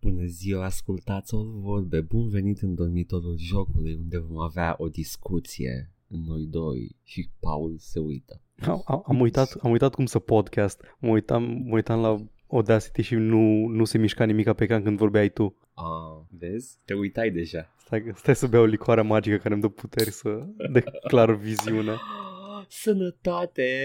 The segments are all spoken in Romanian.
Bună ziua, ascultați o vorbe, bun venit în dormitorul jocului unde vom avea o discuție noi doi și Paul se uită. Am, am, am, uitat, am uitat cum să podcast, mă uitam, mă uitam la Audacity și nu, nu se mișca nimica pe ecran când vorbeai tu. Ah, vezi? Te uitai deja. Stai, stai să beau licoarea magică care îmi dă puteri să declar viziune. Sănătate!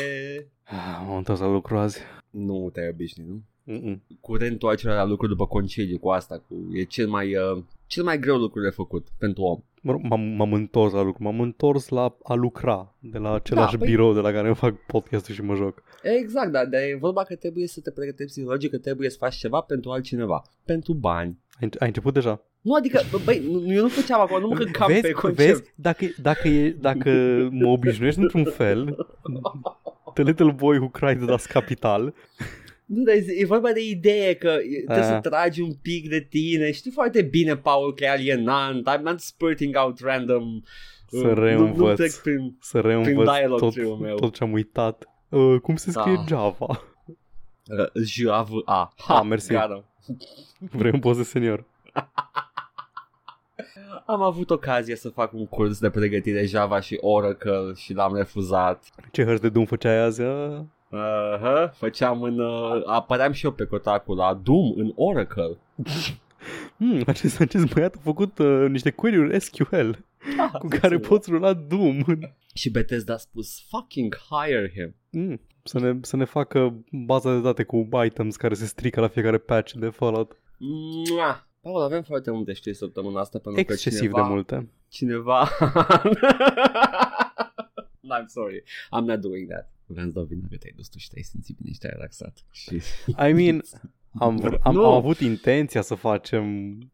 Ah, M-am întors la lucru azi. Nu te-ai obișnuit, nu? Mm-mm. Curentul acela la lucru după concediu cu asta, cu, e cel mai, uh, cel mai greu lucru de făcut pentru om. Mă rog, m-am, m-am întors la lucru, m-am întors la a lucra de la același Da, păi- birou de la care îmi fac podcastul și mă joc. Exact, dar de e vorba că trebuie să te pregătești psihologic, că trebuie să faci ceva pentru altcineva, pentru bani. Ai, ai început deja? Nu, adică, bă, băi, nu, eu nu făceam acolo, nu mă cam vezi, pe concept. vezi dacă, dacă, e, dacă mă obișnuiești într-un fel, The Little Boy Who Cried Das Capital, Nu, dar e, e vorba de idee că e- trebuie să Ah. tragi un pic de tine. Știi foarte bine, Paul, că e alienant. I'm not spurting out random. Să uh, nu- Nu reînvăț. trec prin... să reînvăț dialog tot, triul meu. tot ce am uitat. Uh, cum se scrie Da. Java? Uh, J-A-V-A. Ah, mersi. Gata. Vrei un post de senior? Am avut ocazia să fac un curs de pregătire Java și Oracle și l-am refuzat. Ce hărți de Doom făceai azi? Uh, Uh-huh. Făceam în... Uh, apăream și eu pe cotacul la Doom în Oracle. hmm, acest, acest băiat a făcut uh, niște query-uri SQL Ah, cu care poți rula Doom. Și Bethesda a spus fucking hire him. Hmm, să, ne, să ne facă baza de date cu items care se strică la fiecare patch de Fallout. Mua! Paul, avem foarte multe știri săptămâna asta pentru Excesiv că cineva, de multe. Cineva... I'm sorry, I'm not doing that. Vreau să dau vina că te-ai dus tu și te-ai simțit bine și te-ai relaxat. Și... I mean, am, am, Nu. am avut intenția să facem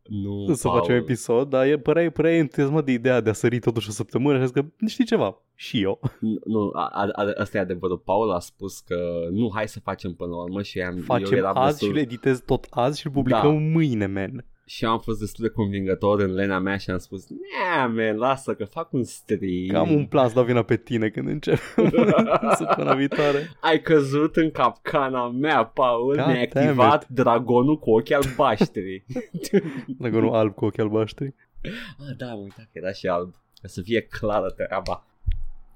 Nu, să Paul. facem episod, dar e, părea, părea entuziasmat de ideea de a sări totuși o săptămână și a zis că știi ceva, și eu. Nu, Nu, a, a, a- asta e adevărul. Paul a spus că nu, hai să facem până la urmă și am, eu Facem eram azi destul, și le editez tot azi și îl publicăm Da. mâine, man. Și am fost destul de convingător în lena mea și am spus, nea, man, lasă că fac un stream. Că am un plan să dau vina pe tine când încep săptămâna viitoare. Ai căzut în capcana mea, Paul, God mi-ai damn activat dragonul cu ochii albaștri. Dacă nu alb cu ochi albaștri. ah, da, am uitat că era și alb. Ca să fie clară treaba.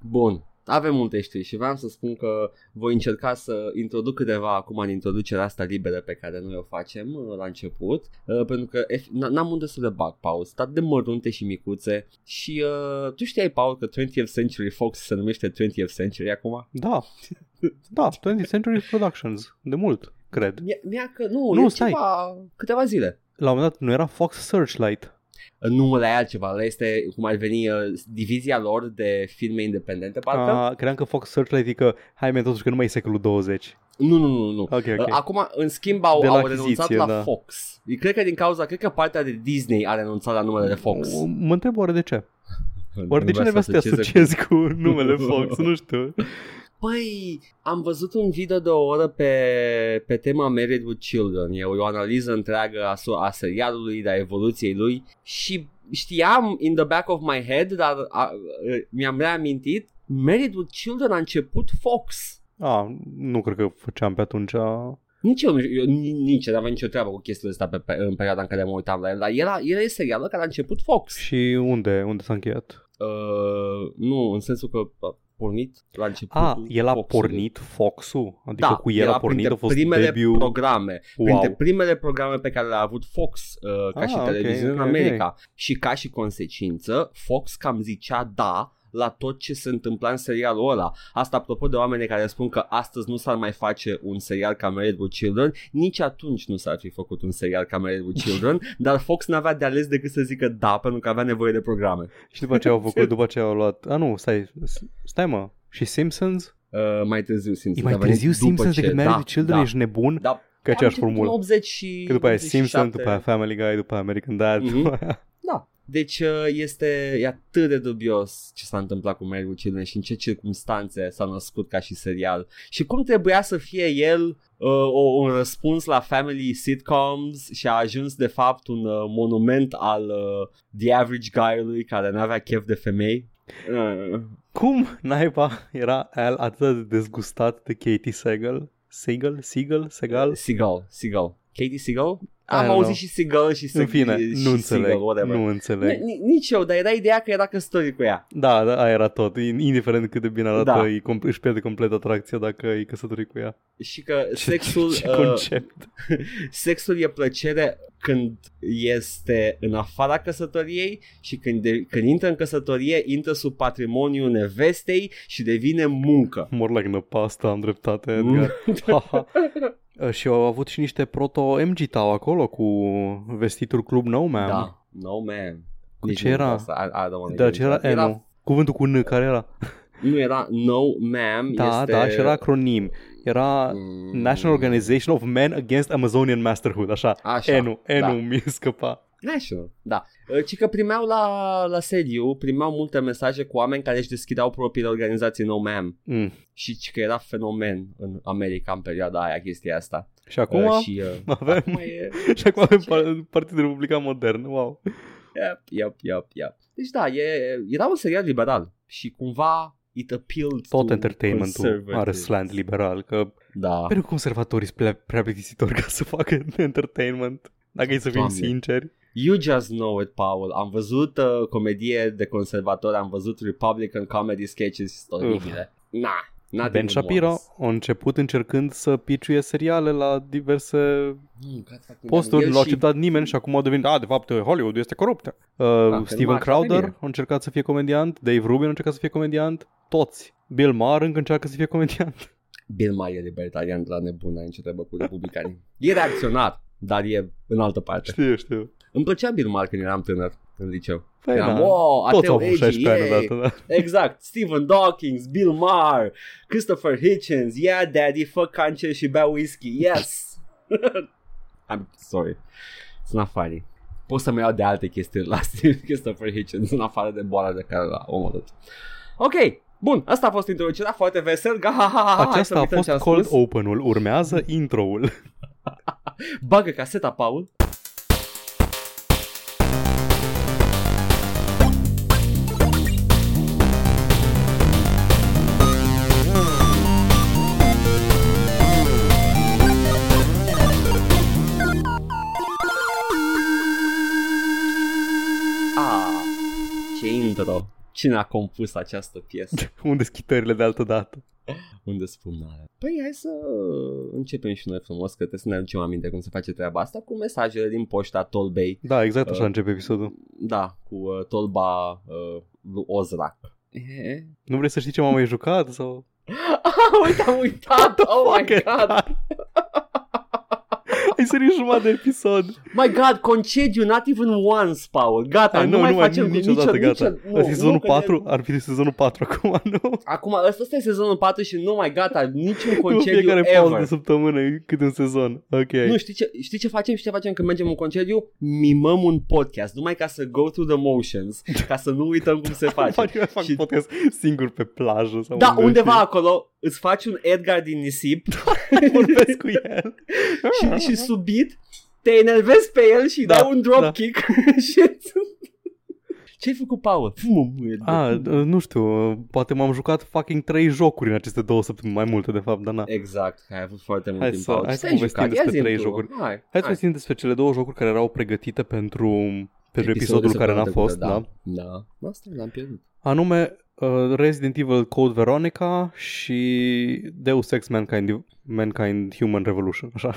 Bun, avem multe știri și vreau să spun că voi încerca să introduc câteva acum în introducerea asta liberă pe care noi o facem uh, la început, uh, pentru că ef- n- n-am unde să le bag, Paul, stat de mărunte și micuțe și uh, tu știai, Paul, că 20th Century Fox se numește 20th Century acum? Da. Da, 20th Century Productions. De mult, cred. Mi-a, mi-a că nu, Nu, e stai. ceva, câteva zile. La un moment dat nu era Fox Searchlight. Nu, ăla e altceva, ăla este cum ar veni uh, divizia lor de filme independente, parcă? Uh, credeam că Fox Searchlight e că, hai men, totuși că nu mai e secolul 20. Nu, nu, nu, nu. Ok, ok. Uh, Acum, în schimb, au, De la au renunțat achiziție, la da. Fox. Eu Cred că din cauza, cred că partea de Disney a renunțat la numele de Fox. O- Mă întreb oare de ce? Oare de ce vrea ne vrea să te asocieze asociezi cu numele Fox? Nu știu. Păi, am văzut un video de o oră pe, pe tema Married with Children. E o analiză întreagă a, su- a serialului, a evoluției lui și știam in the back of my head, dar a, a, mi-am reamintit, Married with Children a început Fox. A, nu cred că făceam pe atunci. Nici eu, nu- eu ni- nici nu aveam nicio treabă cu chestiile astea pe, pe, în perioada în care mă uitam la el, dar era, era serialul care a început Fox. Și unde? Unde s-a încheiat? Uh, nu, în sensul că a pornit la început. A, el a pornit Fox-ul? Adică da, cu el era a pornit, printre a fost primele debut. programe, printre Wow. primele programe pe care le-a avut Fox uh, ca Ah, și ok, televiziune ok, în America. Și ca și consecință, Fox cam zicea da la tot ce se întâmpla în serialul ăla. Asta apropo de oameni care spun că astăzi nu s-ar mai face un serial ca Married with Children, nici atunci nu s-ar fi făcut un serial ca Married with Children, dar Fox n-avea de ales decât să zică da pentru că avea nevoie de programe. Și după ce au făcut, după ce au luat... A, nu, stai, stai mă. Și Simpsons? Uh, mai târziu E Simpsons. mai a venit târziu după Simpsons ce- decât Married da, with Children? da, Ești nebun? Da, Că aceeași Am început formulă. în 80 și Că după aia 87. Simpsons, după aia Family Guy, după aia American Dad. Mhm. După aia... Da. Deci uh, este e atât de dubios ce s-a întâmplat cu Married with Children și în ce circunstanțe s-a născut ca și serial și cum trebuia să fie el uh, o, un răspuns la family sitcoms și a ajuns de fapt un uh, monument al uh, The Average Guy-ului care n-avea chef de femei. Uh, Cum naiba era Al atât de dezgustat de Katie Sagal? Segal? Segal? Segal? Seagal, Seagal. Katie Seagal? I Am don't auzit know. și Seagal și, În Seg- fine, și nu înțeleg, Seagal, whatever. nu înțeleg. Ni- ni- Nici eu, dar era ideea că era căsătorit cu ea. Da, da, aia era tot. Indiferent cât de bine arată, Da. e com- își pierde complet atracția dacă e căsătorit cu ea. Și că Ce, sexul, ce uh, concept. sexul e plăcere când este în afara căsătoriei și când, de, când intră în căsătorie, intră sub patrimoniul nevestei și devine muncă. More like năpasta, am dreptate, Mm. Edgar. Haha. Uh, și au avut și niște proto-MG Tau acolo cu vestituri Club No Man. Da. No, man. Cu Nici ce nu era? vreau Să, I, I don't wanna Da, get ce era? into E, that. nu. Cuvântul cu N, care era? Nu era no, ma'am. Da, este... da, și era acronim. Era Mm, National Organization of Men Against Amazonian Masterhood, așa. Așa, Enu, Enu da. mi scăpa. National, da. Uh, Ci că primeau la, la sediu, primeau multe mesaje cu oameni care își deschideau propriile organizații No Ma'am. Mm. Și ci că era fenomen în America în perioada aia chestia asta. Și acum, Uh, și, uh, avem, acum e... și acum avem par- Partidul Republican Modern. Wow. Yep, yep, yep, yep. Deci da, e, era un serial liberal și cumva it appealed Tot to entertainmentul are conservatives. slant liberal, că Da. pentru conservatorii sunt prea, prea plictisitori ca să facă entertainment. Dacă e să fim Doamne. sinceri. You just know it, Paul. Am văzut uh, comedie de conservatori, am văzut Republican comedy sketches oribile. Na, na Ben Shapiro a început încercând să piciuie seriale la diverse Mm, God fucking posturi, damn. nu El l-a acceptat nimeni și acum a devenit, a, de fapt, Hollywood este corupt. Uh, Steven numai Crowder Academia. a încercat să fie comediant, Dave Rubin a încercat să fie comediant, toți. Bill Maher încă încearcă să fie comediant. Bill Maher e libertarian de la nebun, ai ce trebuie cu republicanii. E reacționar, dar e în altă parte. Știu, știu. Îmi plăcea Bill Maher când eram tânăr în liceu. Păi Eram, da, wow, toți ateu au avut edgy, 16 ani yay. odată, da. Exact, Stephen Dawkins, Bill Maher, Christopher Hitchens, yeah daddy, fă cancer și bea whisky, yes! I'm sorry, it's not funny. Pot să-mi iau de alte chestii la Christopher Hitchens în afară de boala de care l-a omorât. Ok, bun, asta a fost introducerea foarte vesel. Ga, ha, ha, ha, hai să Aceasta a uităm fost ce am cold spus. open-ul, urmează intro-ul. Bagă caseta, Paul. Cine a compus această piesă? Unde schitările de altă dată? Unde spumarea? Păi hai să începem și noi frumos, că trebuie să ne aducem aminte cum se face treaba asta cu mesajele din poșta Tolbei. Da, exact așa Uh, începe episodul. Da, cu uh, Tolba uh, lui Ozrak. E? Nu vrei să știi ce m-am mai jucat? Sau... Ah, uite, am uitat! Oh my Fuck, god! Edgar. Ai sărit jumătate de episod. My god, concediu, not even once, Paul. Gata, Ai, nu, nu, mai nu mai facem niciodată, nicio, gata. nicio, Asta e sezonul că ne- 4? Ar fi sezonul 4 acum, nu? Acum, ăsta ăsta e sezonul 4 și nu mai gata, niciun Nu concediu fiecare pauză de ever. săptămână e cât un sezon. Ok. Nu, știi ce, știi ce facem? Știi ce facem când mergem în concediu? Mimăm un podcast, numai ca să go through the motions, ca să nu uităm cum se face. Fac, fac Și- podcast singur pe plajă sau Da, unde undeva știi. acolo îți faci un Edgar din nisip Vorbesc cu el. și, și subit te enervezi pe el și Da, dai un da. dropkick și... Ce-ai făcut, Paul? Fumă, mă, Edgar. A, nu știu, poate m-am jucat fucking 3 jocuri în aceste două săptămâni, mai multe de fapt, dar na. Exact, că ai avut foarte mult Hai timp, să- Paul. hai Ce să ți-ai povestim jucat? despre Ia zi-mi trei tu. jocuri. Hai, Hai să hai. povestim despre cele două jocuri care erau pregătite pentru, pentru Episodul episodul care n-a săptămâna fost, da. trecută, Da, asta l-am pierdut. Anume uh, Resident Evil Code Veronica și Deus Ex Mankind, Mankind Human Revolution, așa.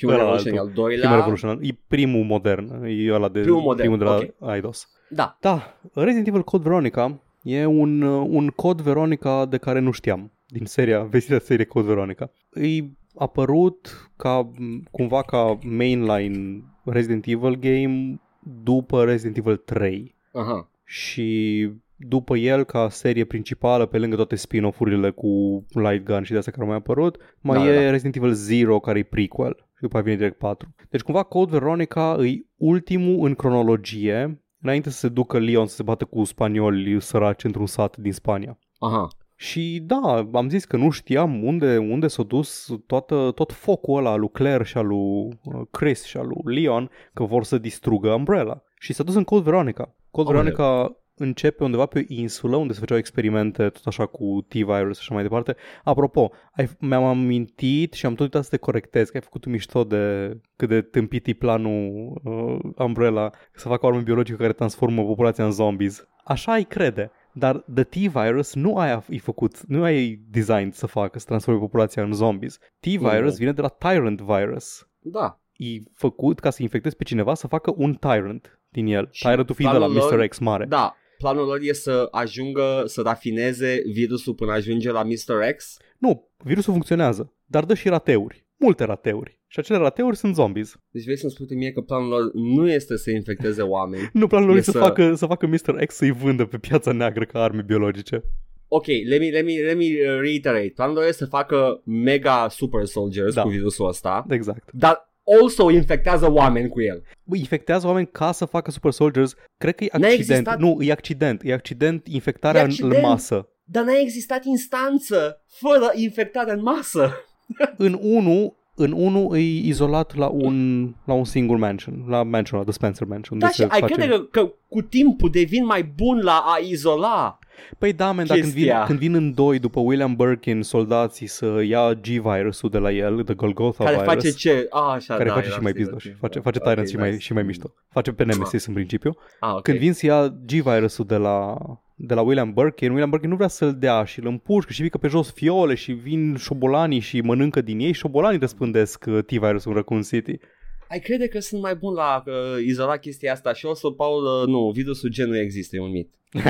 Human Ăla Revolution e altul. al doilea. Human Revolution, e primul modern, e ăla de Primul modern, primul de la Eidos. Da, Da, Resident Evil Code Veronica e un, uh, un Code Veronica de care nu știam, din seria, vestita serie Code Veronica. E apărut ca, cumva ca mainline Resident Evil game după Resident Evil 3 aha. și după el ca serie principală pe lângă toate spin-off-urile cu Light Gun și de astea care au mai apărut mai Da, e da, da. Resident Evil 0 care e prequel și după aia vine direct 4 deci cumva Code Veronica e ultimul în cronologie înainte să se ducă Leon să se bată cu spanioli săraci într-un sat din Spania Aha. și da, am zis că nu știam unde, unde s-a dus toată, tot focul ăla al lui Claire și al lui uh, Chris și al lui Leon că vor să distrugă Umbrella. Și s-a dus în Code Veronica. Code Omule. Veronica începe undeva pe o insulă unde se făceau experimente tot așa cu T-virus și așa mai departe. Apropo, ai, mi-am amintit și am tot uitat să te corectez că ai făcut un mișto de cât de tâmpit e planul uh, Umbrella să facă o armă biologică care transformă populația în zombies. Așa ai crede. Dar The T-Virus nu ai e făcut, nu ai design să facă, să transforme populația în zombies. T-Virus Nu. vine de la Tyrant Virus. Da. E făcut ca să infectezi pe cineva să facă un Tyrant din el. Și Tyrantul fiind de la planul lor- Mr. X mare. Da. Planul lor e să ajungă să rafineze virusul până ajunge la Mr. X. Nu, virusul funcționează, dar dă și rateuri. Multe rateuri. Și acele rateuri sunt zombies. Deci vrei să-mi spui tu mie că planul lor nu este să infecteze oameni. Nu planul lor E e să, să- facă, să facă Mr. X să-i vândă pe piața neagră ca arme biologice. Ok, let me, let me, let me uh, reiterate. Planul lor este să facă mega super soldiers Da. cu virusul ăsta, Exact. dar also infectează oameni cu el. Bă, infectează oameni ca să facă super soldiers. Cred că e N-a accident. existat- Nu, e accident. E accident infectarea E în accident. masă. Dar n-a existat instanță fără infectare în masă. În 1 în unul e izolat la un, la un single mansion, la mansion, la The Spencer Mansion. Da, unde și se ai face... crede că, că cu timpul devin mai bun la a izola. Păi da, man, dar când vin, chestia. când vin în doi după William Birkin soldații să ia G-virusul de la el, The Golgotha care virus, face ce? A, așa, care da, face era și mai sigur. pizdoși, face, face Ok, Tyrant și, mai, nice. și mai mișto. Face pe Nemesis în principiu. Ah, ok. Când vin să ia G-virusul de la, de la William Birkin, William Birkin nu vrea să-l dea și îl împușcă și pică pe jos fiole și vin șobolanii și mănâncă din ei. Șobolanii răspândesc uh, T-virusul în Raccoon City. Ai crede că sunt mai bun la uh, izola chestia asta și o să, Paul, uh, nu, virusul gen nu există, e un mit.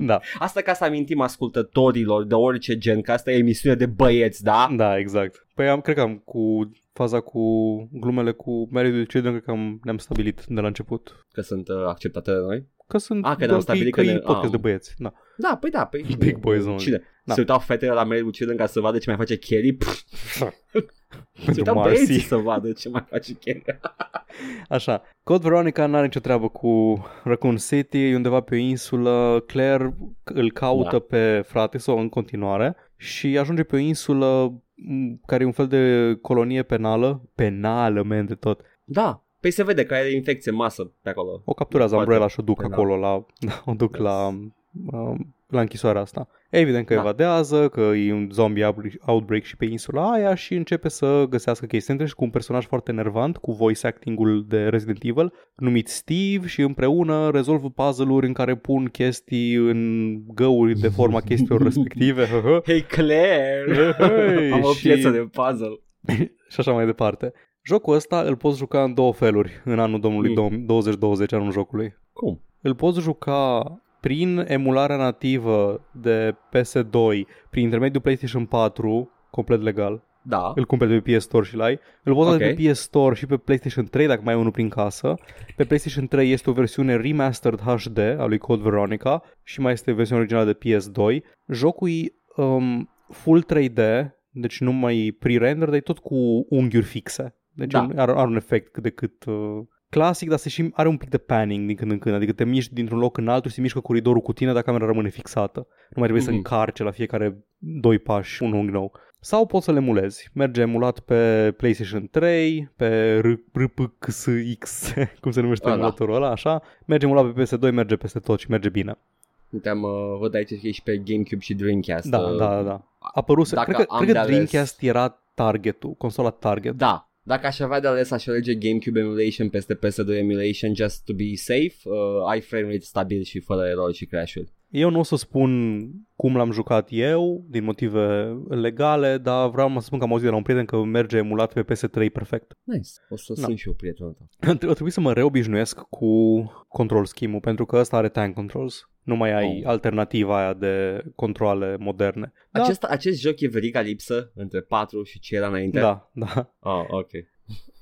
da, Asta ca să amintim ascultătorilor de orice gen, că asta e emisiune de băieți, da? da, exact. Păi am, cred că am cu faza cu glumele cu Married with Children, cred că am, ne-am stabilit de la început. Că sunt uh, acceptate de noi. Că sunt Ah, că ne-am stabilit că, că că e ne- podcast ah. de băieți. Da. Da, păi da, păi... Big boys only. Cine? Da. Se uitau fetele la Married with Children ca să vadă ce mai face Kelly? Pff, Se Pentru uitau băieții Marcy. să vadă ce mai face Kelly. Așa, Code Veronica n-are nicio treabă cu Raccoon City, e undeva pe o insulă, Claire îl caută Da. pe frate sau în continuare și ajunge pe o insulă m, care e un fel de colonie penală, penală, man, de tot. Da, păi se vede că are infecție în masă pe acolo. O capturează Foarte Umbrella și o duc penal. acolo la, o duc Yes. la, um, la închisoarea asta. Evident că Da. evadează, că e un zombie outbreak- outbreak și pe insula aia și începe să găsească chestii între și cu un personaj foarte nervant, cu voice acting-ul de Resident Evil, numit Steve și împreună rezolvă puzzle-uri în care pun chestii în găuri de forma chestiilor respective Hei Claire! Hey, Am o și- piesă de puzzle. și așa mai departe. Jocul ăsta îl poți juca în două feluri în anul domnului Mm. 2020, anul jocului. Cum? Îl poți juca prin emularea nativă de PS2 prin intermediul PlayStation 4 complet legal. Da. Îl cumperi pe PS Store și l-ai. Îl poți okay. Ok. pe PS Store și pe PlayStation 3 dacă mai ai unul prin casă. Pe PlayStation 3 este o versiune remastered HD a lui Code Veronica și mai este versiunea originală de PS2. Jocul e um, full 3D, deci nu mai e pre-render, dar e tot cu unghiuri fixe. Deci Da. are, are un efect cât de cât uh, clasic, dar se și are un pic de panning din când în când, adică te miști dintr-un loc în altul și se mișcă coridorul cu tine, dar camera rămâne fixată. Nu mai trebuie să Mhm. încarce la fiecare doi pași un unghi nou. Sau poți să le emulezi. Merge emulat pe PlayStation 3, pe RPXX, cum se numește Ah, da. emulatorul ăla, așa. Merge emulat pe PS2, merge peste tot și merge bine. Uiteam, uh, văd aici că e și pe GameCube și Dreamcast. Da, uh, da, da, da. Apăruse, Dacă cred că, am cred că de ales- Dreamcast era targetul, consola target. Da. Dacă aș avea de ales, aș alege GameCube emulation peste PS2 emulation just to be safe. Uh, ai frame rate stabil și fără erori și crash-uri. Eu nu o să spun cum l-am jucat eu, din motive legale, dar vreau să spun că am auzit de la un prieten că merge emulat pe PS3 perfect. Nice. O să Da. sunt și eu prietenul tău. A trebuit să mă reobișnuiesc cu control scheme pentru că ăsta are tank controls. Nu mai ai Oh. alternativa aia de controle moderne. Da, Acest, acest joc e veriga lipsă între 4 și ce era înainte? da, da. Oh, ok.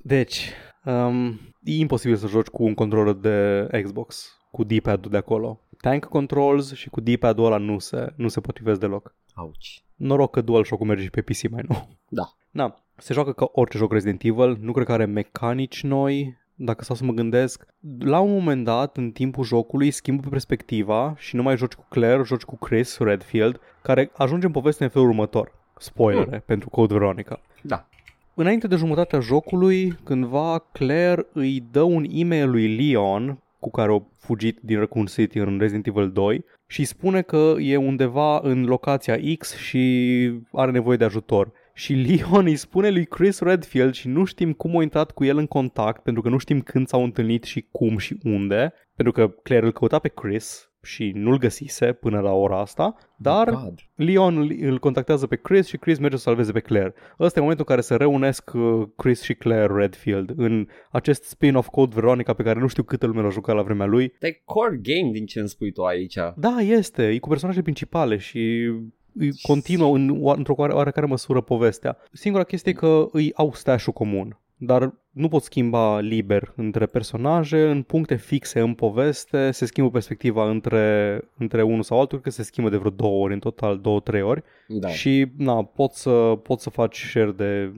Deci, um, e imposibil să joci cu un controller de Xbox, cu D-pad-ul de acolo. Tank controls și cu D-pad-ul ăla nu se, nu se potrivesc deloc. Auci. Noroc că DualShock-ul merge și pe PC mai nou. Da. Da, se joacă ca orice joc Resident Evil, nu cred că are mecanici noi, dacă stau să mă gândesc. La un moment dat, în timpul jocului, schimbă perspectiva și nu mai joci cu Claire, joci cu Chris Redfield, care ajunge în poveste în felul următor. Spoilere pentru Code Veronica. Da. Înainte de jumătatea jocului, cândva Claire îi dă un e-mail lui Leon cu care a fugit din Raccoon City în Resident Evil 2 și spune că e undeva în locația X și are nevoie de ajutor. Și Leon îi spune lui Chris Redfield și nu știm cum a intrat cu el în contact pentru că nu știm când s-au întâlnit și cum și unde, pentru că Claire îl căuta pe Chris și nu-l găsise până la ora asta, dar God. Leon îl- îl contactează pe Chris și Chris merge să salveze pe Claire. Ăsta e momentul în care se reunesc uh, Chris și Claire Redfield în acest spin-off Code Veronica pe care nu știu câtă lume l-a jucat la vremea lui. Dar e core game din ce îmi spui tu aici. Da, este, e cu personaje principale și îi continuă în, o- într-o oare- oarecare măsură povestea. Singura chestie e că îi au stash comun, dar nu pot schimba liber între personaje, în puncte fixe în poveste, se schimbă perspectiva între, între unul sau altul, că se schimbă de vreo două ori în total, două, trei ori Da. și na, poți să, poți să faci share de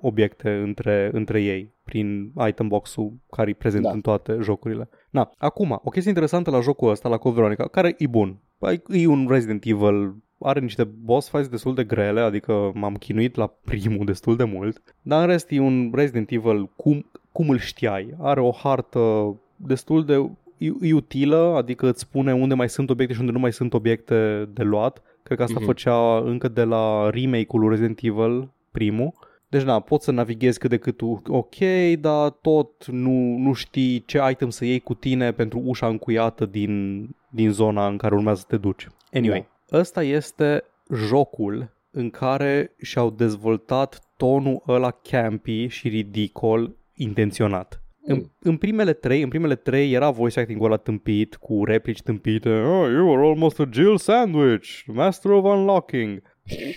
obiecte între, între ei prin item box-ul care e prezent Da. în toate jocurile. Na, acum, o chestie interesantă la jocul ăsta, la Code Veronica, care e bun. Păi, E un Resident Evil, are niște boss fights destul de grele, adică m-am chinuit la primul destul de mult, dar în rest e un Resident Evil cum, cum îl știai. Are o hartă destul de e, e utilă, adică îți spune unde mai sunt obiecte și unde nu mai sunt obiecte de luat. Cred că asta Mhm. făcea încă de la remake-ul lui Resident Evil primul. Deci da, poți să navighezi cât de cât tu ok, dar tot nu, nu știi ce item să iei cu tine pentru ușa încuiată din, din zona în care urmează să te duci. Anyway, ăsta este jocul în care și-au dezvoltat tonul ăla campy și ridicol intenționat. În, Mm. în primele trei, în primele trei era voice acting-ul ăla tâmpit, cu replici tâmpite. Oh, you are almost a Jill sandwich, master of unlocking.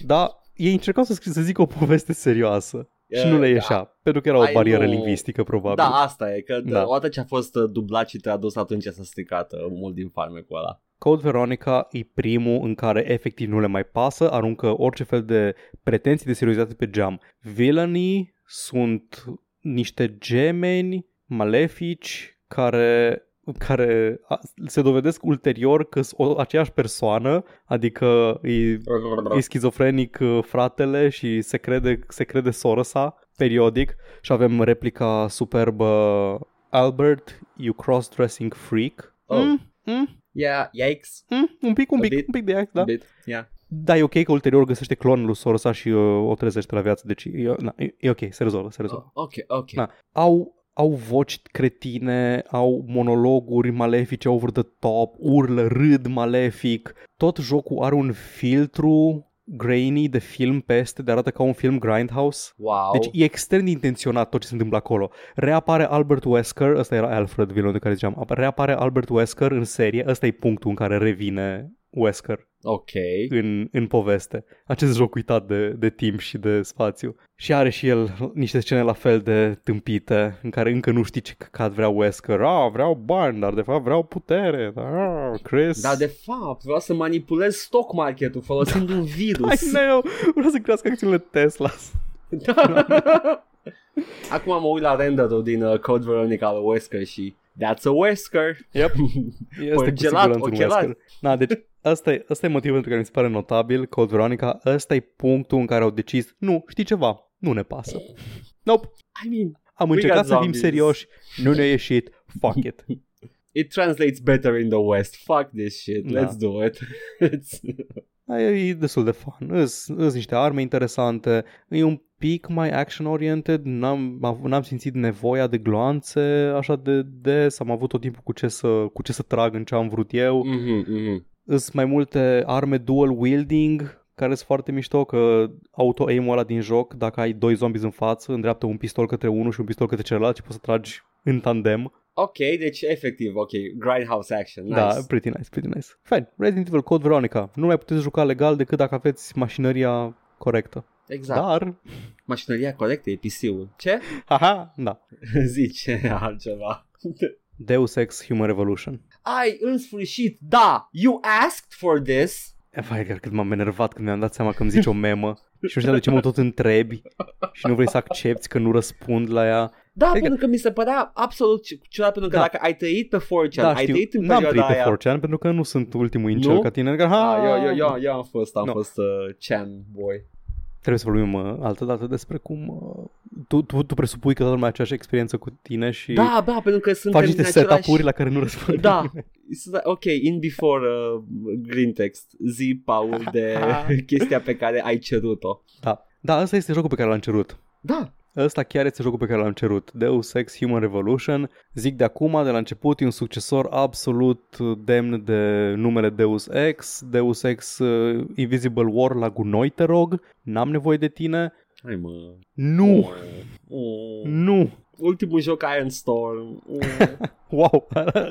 Dar ei încercau să, scrie, să zică o poveste serioasă. Și nu le Da. ieșea, pentru că era o Ai, barieră nu. lingvistică, probabil. Da, asta e, că Da. da. odată ce a fost uh, dublat și tradus, atunci s-a stricat uh, mult din farmecul ăla. Code Veronica e primul în care efectiv nu le mai pasă, aruncă orice fel de pretenții de seriozitate pe geam. Villainii sunt niște gemeni malefici care care a- se dovedesc ulterior că sunt o- aceeași persoană, adică e, e schizofrenic uh, fratele și se crede, se crede soră sa periodic și avem replica superbă Albert, you cross-dressing freak. Oh. Mm, mm, Yeah, yikes. Mm, un pic, un A pic, bit. un pic de act, da. A bit, yeah. Da, e ok că ulterior găsește clonul lui Sorosa și uh, o trezește la viață, deci e, na, e, e ok, se rezolvă, se rezolvă. Oh, ok, ok. Da. Au, au voci cretine, au monologuri malefice over the top, urlă, râd malefic. Tot jocul are un filtru grainy de film peste, de arată ca un film Grindhouse. Wow. Deci e extrem de intenționat tot ce se întâmplă acolo. Reapare Albert Wesker, ăsta era Alfred, vilul de care ziceam, reapare Albert Wesker în serie, ăsta e punctul în care revine Wesker ok. în, în poveste. Acest joc uitat de, de timp și de spațiu. Și are și el niște scene la fel de tâmpite, în care încă nu știi ce căcat vrea Wesker. Ah, vreau bani, dar de fapt vreau putere. Ah, Chris. Dar de fapt, vreau să manipulez stock marketul folosind un virus. I know, vreau să crească acțiunile Tesla. Da. Acum mă uit la render-ul din uh, Code Veronica al Wesker și That's a Wesker. Yep. Este cu Gelat, siguranță un ochelar. Wesker. Na, deci asta e, asta e motivul pentru care mi se pare notabil Code Veronica. Ăsta e punctul în care au decis, nu, știi ceva, nu ne pasă. Nope. I mean, Am We încercat got să fim zombies. serioși, nu ne-a ieșit, fuck it. it translates better in the West. Fuck this shit. Da. Let's do it. It's... Aia e destul de fun. Îs, îs niște arme interesante, e un pic mai action-oriented, n-am, av- n-am simțit nevoia de gloanțe așa de des, am avut tot timpul cu ce să, cu ce să trag în ce am vrut eu. mm-hmm, mm-hmm. Îs mai multe arme dual wielding, care sunt foarte mișto, că auto-aim-ul ăla din joc, dacă ai doi zombies în față, îndreaptă un pistol către unul și un pistol către celălalt și poți să tragi în tandem. Ok, deci efectiv, ok, grindhouse action, nice. Da, pretty nice, pretty nice. Fine, Resident Evil Code Veronica. Nu mai puteți juca legal decât dacă aveți mașinăria corectă. exact. Dar, Mașinăria corectă e PC-ul. Ce? haha, da. Zice altceva. Deus Ex Human Revolution. Ai, în sfârșit, da, you asked for this. E, vai, chiar cât m-am enervat când mi-am dat seama că îmi zici o memă și nu știu de ce mă tot întrebi și nu vrei să accepti că nu răspund la ea. Da, Adică- pentru că mi se părea absolut ci- ciudat, pentru că Da. dacă ai trăit pe 4chan, Da, ai știu, trăit în n-am perioada trăit pe aia. 4chan pentru că nu sunt ultimul incel Nu? ca tine. Adică, ha, Ah, eu, eu, eu, eu am fost, am Nu. fost uh, Chan boy. Trebuie să vorbim uh, altă dată despre cum uh, tu, tu, tu presupui că toată lumea aceeași experiență cu tine și Da, da, pentru că suntem faci niște în același... setup-uri la care nu răspunde Da, nimeni. It's like, ok, in before uh, green text, zi, Paul, de chestia pe care ai cerut-o. Da. Da, ăsta este jocul pe care l-am cerut. Da, Ăsta chiar este jocul pe care l-am cerut. Deus Ex Human Revolution. Zic de acum, de la început, e un succesor absolut demn de numele Deus Ex. Deus Ex uh, Invisible War la gunoi, te rog. N-am nevoie de tine. hai mă. Nu! Oh, oh. Nu! Ultimul joc Iron Storm. Oh. Wow!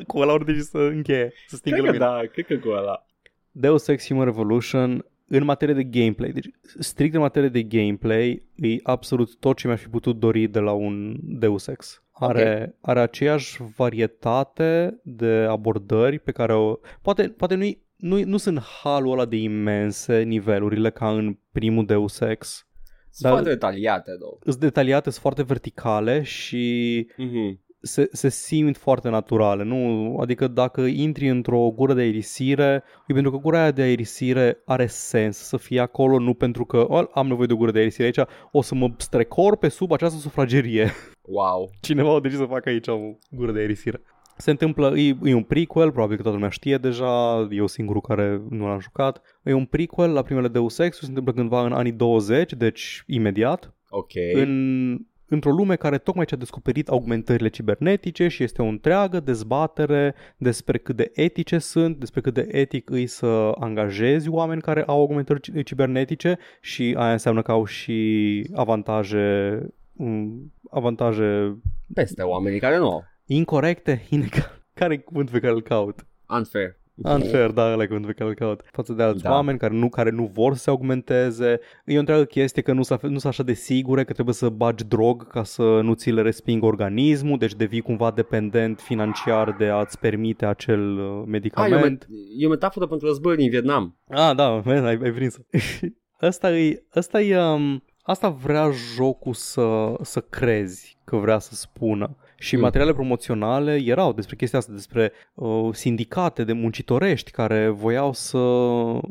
cu ăla ori să încheie, să stingă cred că lumina. da, cred că cu ăla. Deus Ex Human Revolution în materie de gameplay, deci strict în materie de gameplay, e absolut tot ce mi-aș fi putut dori de la un Deus Ex. Are, are aceeași varietate de abordări pe care o... Poate, poate nu, nu, nu sunt halul ăla de imense nivelurile ca în primul Deus Ex. Sunt Dar- foarte detaliate, două. Sunt detaliate, sunt foarte verticale și Mm-hmm. Se, se simt foarte naturale. Nu? Adică dacă intri într-o gură de aerisire, e pentru că gura aia de aerisire are sens să fie acolo, nu pentru că "O, am nevoie de o gură de aerisire aici, o să mă strecor pe sub această sufragerie. Wow. Cineva a decis să facă aici o gură de aerisire. Se întâmplă, e, e un prequel, probabil că toată lumea știe deja, eu singurul care nu l-am jucat. E un prequel la primele Deus Ex, se întâmplă cândva în anii 20, deci imediat Ok. în, într-o lume care tocmai ce-a descoperit augmentările cibernetice și este o întreagă dezbatere despre cât de etice sunt, despre cât de etic îi să angajezi oameni care au augmentări ci- cibernetice și aia înseamnă că au și avantaje um, avantaje Peste oamenii care nu au. incorrecte, inegal. Care e cuvântul pe care îl caut? Unfair. Unfair, da, ăla e cuvântul pe care îl caut. Față de alți Da. da. oameni care nu, care nu vor să se augmenteze. E o întreagă chestie că nu sunt nu sunt așa de sigure că trebuie să bagi drog ca să nu ți le respingă organismul, deci devii cumva dependent financiar de a-ți permite acel uh, Ah, e, o, medicament. met- e o metaforă pentru războiul din Vietnam. Ah, da, man, ai, ai prins. asta e, asta e, um, asta vrea jocul să, să crezi că vrea să spună. Și Mm. materiale promoționale erau despre chestia asta, despre uh, sindicate de muncitorești care voiau să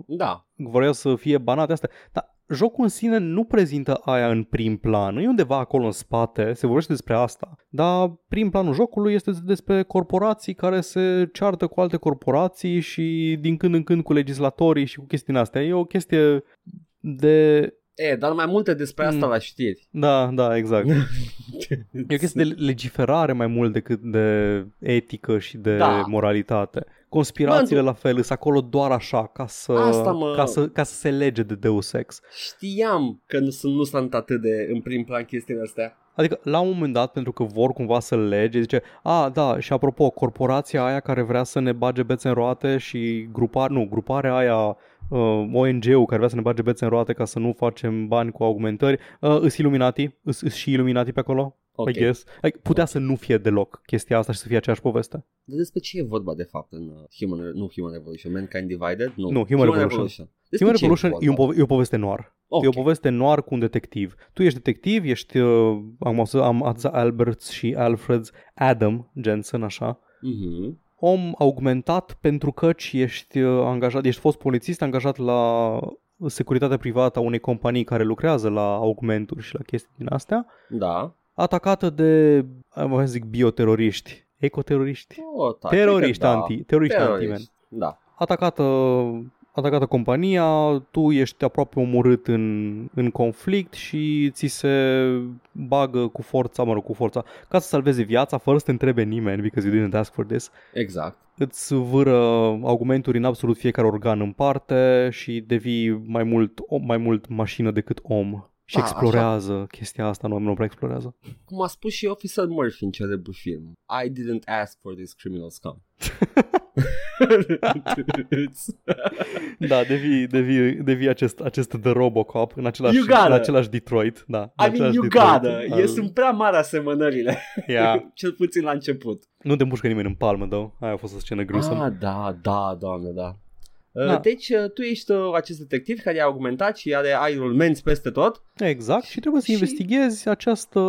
Da. voiau să fie banate astea. Dar jocul în sine nu prezintă aia în prim plan. Nu e undeva acolo în spate, se vorbește despre asta. Dar prim planul jocului este despre corporații care se ceartă cu alte corporații și din când în când cu legislatorii și cu chestiile astea. E o chestie de... E, dar mai multe despre asta Mm. la știri. Da, da, exact. E o chestie de legiferare mai mult decât de etică și de Da. moralitate. Conspirațiile la fel sunt acolo doar așa, ca să, Asta, mă. ca să, ca să se lege de Deus Ex. Știam că nu sunt, nu sunt atât de în prim plan chestiile astea. Adică la un moment dat, pentru că vor cumva să lege, zice, a, da, și apropo, corporația aia care vrea să ne bage bețe în roate și grupare, nu, gruparea aia, uh, ONG-ul care vrea să ne bage bețe în roate ca să nu facem bani cu augmentări, uh, îs Illuminati, îs, îs și Illuminati pe acolo, Ok. I guess. Like, putea să nu fie deloc chestia asta și să fie aceeași poveste. Dar despre ce e vorba de fapt în uh, Human, nu Human Revolution, Mankind Divided? Nu, Nu, Human Revolution. Despre Human ce Revolution e, un vorba? pove- e o poveste noir. Ok. E o poveste noir cu un detectiv. Tu ești detectiv, ești, uh, am o să am Adza Alberts și Alfred's Adam Jensen, așa. Mhm. Om augmentat pentru că ești uh, angajat, ești fost polițist angajat la securitatea privată a unei companii care lucrează la augmenturi și la chestii din astea, Da. atacată de, am voie să zic, bioteroriști, ecoteroriști, Oh, da, teroriști cred că anti, teroriști anti Teroriști. Da. atacată, atacată compania, tu ești aproape omorât în, în conflict și ți se bagă cu forța, mă rog, cu forța, ca să salveze viața fără să te întrebe nimeni, because you didn't ask for this. Exact. îți vâră augmenturi în absolut fiecare organ în parte și devii mai mult, om- mai mult mașină decât om. Și Da, explorează chestia asta, nu, nu prea explorează. Cum a spus și Officer Murphy în celebrul film. I didn't ask for this criminal scum. Da, devii, devii, devii acest, acest The Robocop în același, You gotta. în același Detroit. Da, în I mean, același you Detroit. gotta. Al- E, sunt prea mari asemănările. Yeah. Cel puțin la început. Nu te împușcă nimeni în palmă, da? Aia a fost o scenă gruesome. Ah, da, da, doamne, da. Uh, Da. Deci uh, tu ești uh, acest detectiv care i-a augmentat și are aerul menți peste tot. Exact, și trebuie să Și- investighezi această,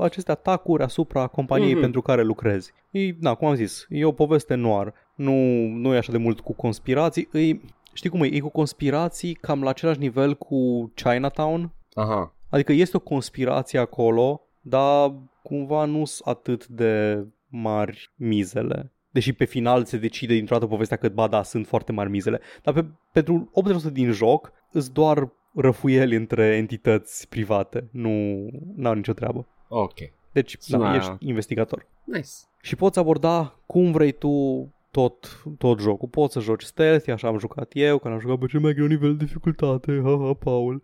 aceste atacuri asupra companiei Mhm. pentru care lucrezi. E, da, cum am zis, e o poveste noir. Nu, nu e așa de mult cu conspirații. E, știi cum e? E cu conspirații cam la același nivel cu Chinatown. Aha. Adică este o conspirație acolo, dar cumva nu sunt atât de mari mizele. Deși pe final se decide dintr-o dată povestea că, ba da, sunt foarte mari mizele. Dar pe, pentru 80% din joc îți doar răfuieli între entități private. Nu au nicio treabă. Ok. Deci, Sună- da, ești investigator. Nice. Și poți aborda cum vrei tu tot, tot jocul. Poți să joci stealth, așa am jucat eu, când am jucat pe cel mai greu nivel de dificultate, ha, ha, Paul.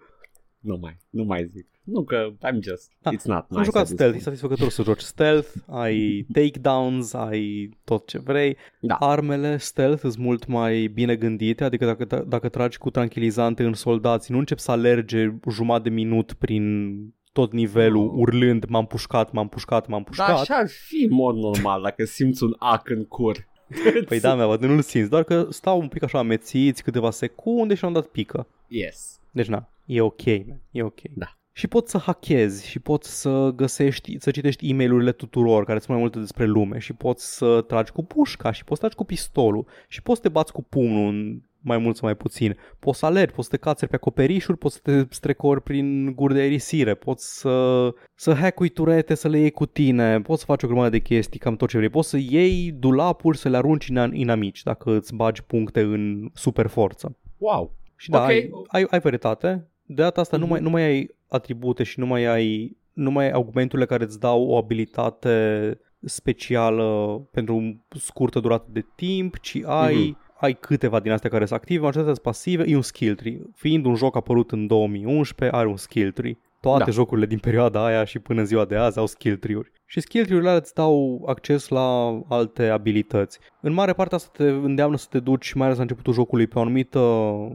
Nu mai, nu mai zic. Nu că I'm just, Da. it's not Am nice. jucat at this stealth, e point. satisfăcător să joci stealth, ai takedowns, ai tot ce vrei. Da. Armele stealth sunt mult mai bine gândite, adică dacă, dacă tragi cu tranquilizante în soldați, nu începi să alerge jumătate de minut prin tot nivelul, Oh. urlând m-am pușcat, m-am pușcat, m-am pușcat. Dar așa ar fi în mod normal dacă simți un ac în cur. Păi da, mea, nu-l simți, doar că stau un pic așa amețiți câteva secunde și am dat pică. Yes. Deci na, e ok, man. e ok. Da. Și poți să hackezi și poți să găsești, să citești e mail tuturor care sunt mai multe despre lume și poți să tragi cu pușca și poți să tragi cu pistolul și poți să te bați cu pumnul în mai mult sau mai puțin. Poți să alergi, poți să te cațeri pe acoperișuri, poți să te strecori prin guri de aerisire, poți să, să hackui turete, să le iei cu tine, poți să faci o grămadă de chestii, cam tot ce vrei. Poți să iei dulapuri, să le arunci în inamici dacă îți bagi puncte în super forță. Wow. Și da, Ok. ai, ai, ai varietate. De data asta Mhm. nu, mai, nu mai ai atribute și nu mai ai nu mai ai augmenturile care îți dau o abilitate specială pentru scurtă durată de timp, ci ai, Mhm. ai câteva din astea care sunt active, majoritatea sunt pasive, e un skill tree. Fiind un joc apărut în 2011, are un skill tree. Toate Da. jocurile din perioada aia și până în ziua de azi au skill tree-uri. Și skill tree-urile alea îți dau acces la alte abilități. În mare parte asta te îndeamnă să te duci, mai ales la începutul jocului, pe o anumită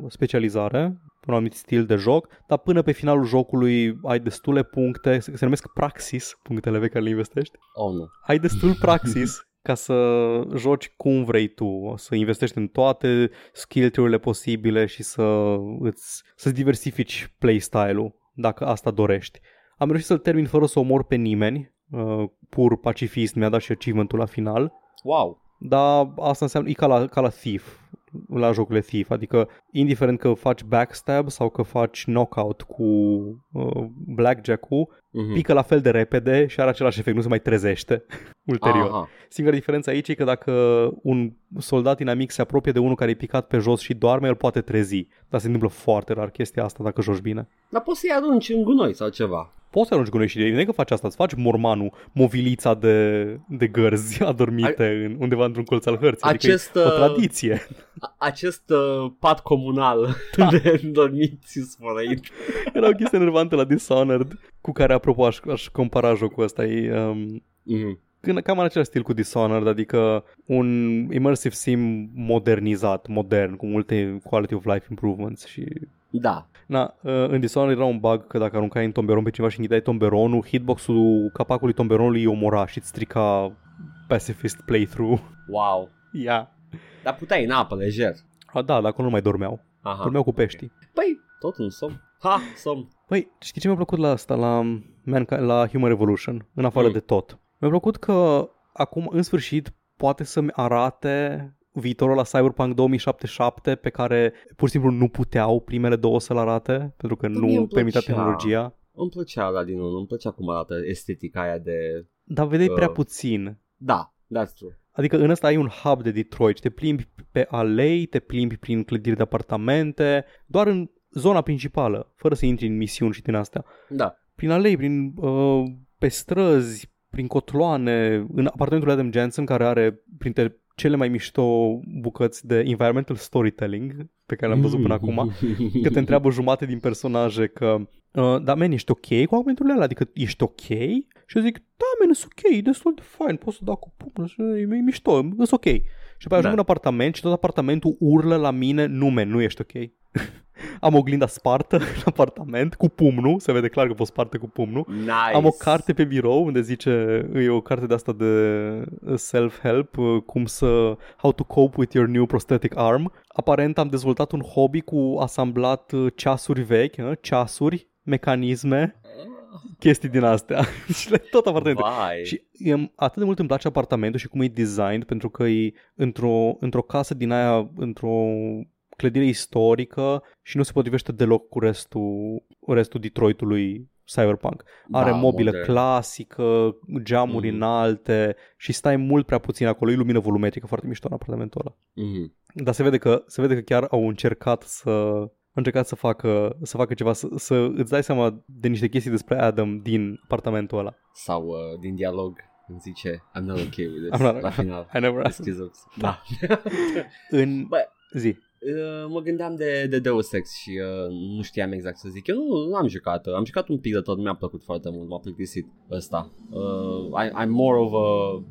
specializare, pe un anumit stil de joc, dar până pe finalul jocului ai destule puncte, se se numesc praxis, punctele pe care le investești, Oh, nu. ai destul praxis ca să joci cum vrei tu, să investești în toate skill tree-urile posibile și să îți, să-ți diversifici playstyle-ul, dacă asta dorești. Am reușit să-l termin fără să omor pe nimeni, uh, pur pacifist, mi-a dat și achievement-ul la final, Wow. dar asta înseamnă, e ca la, ca la Thief, la jocurile Thief, adică indiferent că faci backstab sau că faci knockout cu uh, blackjack-ul, Mhm. pică la fel de repede și are același efect, nu se mai trezește ulterior. Aha. Singura diferență aici e că dacă un soldat inamic se apropie de unul care e picat pe jos și doarme, el poate trezi. Dar se întâmplă foarte rar chestia asta dacă joci bine. Dar poți să-i arunci în gunoi sau ceva. Poți să arunci gunoi și de nu e că faci asta, îți faci mormanul, movilița de, de gărzi adormite în, undeva într-un colț al hărții. Acest, adică e o uh, tradiție. A- Acest uh, pat comunal Da. de dormiți sfărăit. Era o chestie nervantă la Dishonored, cu care, apropo, aș, aș compara jocul ăsta. E, um, Mhm. când- cam în același stil cu Dishonored, adică un immersive sim modernizat, modern, cu multe quality of life improvements și... Da. Na, uh, în Dishonored era un bug că dacă aruncai în tomberon pe cineva și închideai tomberonul, hitbox-ul capacului tomberonului îi omora și îți strica pacifist playthrough. Wow. Ia. Yeah. Dar puteai în apă, lejer. A, da, dacă nu mai dormeau. Aha. Dormeau cu peștii. Păi, tot un somn. Ha, somn. Păi, știi ce mi-a plăcut la asta, la, Mankind, la Human Revolution, în afară Mm. de tot? Mi-a plăcut că acum, în sfârșit, poate să-mi arate viitorul la Cyberpunk 2077 pe care pur și simplu nu puteau primele două să-l arate pentru că Dar mie nu îmi permitea plăcea. tehnologia. Îmi plăcea la din nou, îmi plăcea cum arată estetica aia de... Dar vedeai prea Uh. puțin. Da, that's true. Adică în ăsta ai un hub de Detroit, te plimbi pe alei, te plimbi prin clădiri de apartamente, doar în zona principală, fără să intri în misiuni și din astea. Da. prin alei, prin, uh, pe străzi, prin cotloane, în apartamentul lui Adam Jensen, care are printre cele mai mișto bucăți de environmental storytelling pe care le-am văzut până acum, că te întreabă jumate din personaje că uh, da, man, ești ok cu argumenturile alea? Adică ești ok? Și eu zic, da, man, sunt ok, e destul de fain, pot să dau cu pumnul, și e, e mișto, sunt ok. Și apoi ajung Da. în apartament și tot apartamentul urlă la mine, nu, man, nu ești ok. Am oglinda spartă în apartament cu pumnul, se vede clar că fost spartă cu pumnul. Nice. Am o carte pe birou unde zice, e o carte de asta de self-help, uh, cum să, how to cope with your new prosthetic arm. Aparent am dezvoltat un hobby cu asamblat uh, ceasuri vechi, uh, ceasuri, mecanisme, chestii din astea. și le tot apartamentul. Vai. Și um, atât de mult îmi place apartamentul și cum e designed, pentru că e într-o, într-o casă din aia, într-o clădire istorică și nu se potrivește deloc cu restul, restul Detroitului Cyberpunk. Are Da, mobilă modern. clasică, geamuri Mhm. înalte și stai mult prea puțin acolo. E lumină volumetrică foarte mișto în apartamentul ăla. Mhm. Dar se vede că, se vede că chiar au încercat să au încercat să facă, să facă ceva, să, să îți dai seama de niște chestii despre Adam din apartamentul ăla. Sau uh, din dialog îmi zice I'm not okay with this I'm not- la final. I never asked. Schizops. Da. În Bă, zi. Uh, mă gândeam de, de Deus Ex și uh, nu știam exact să zic. Eu nu, nu am jucat. Am jucat un pic de tot, nu mi-a plăcut foarte mult, m-a plictisit ăsta. Uh, I, I'm more of a...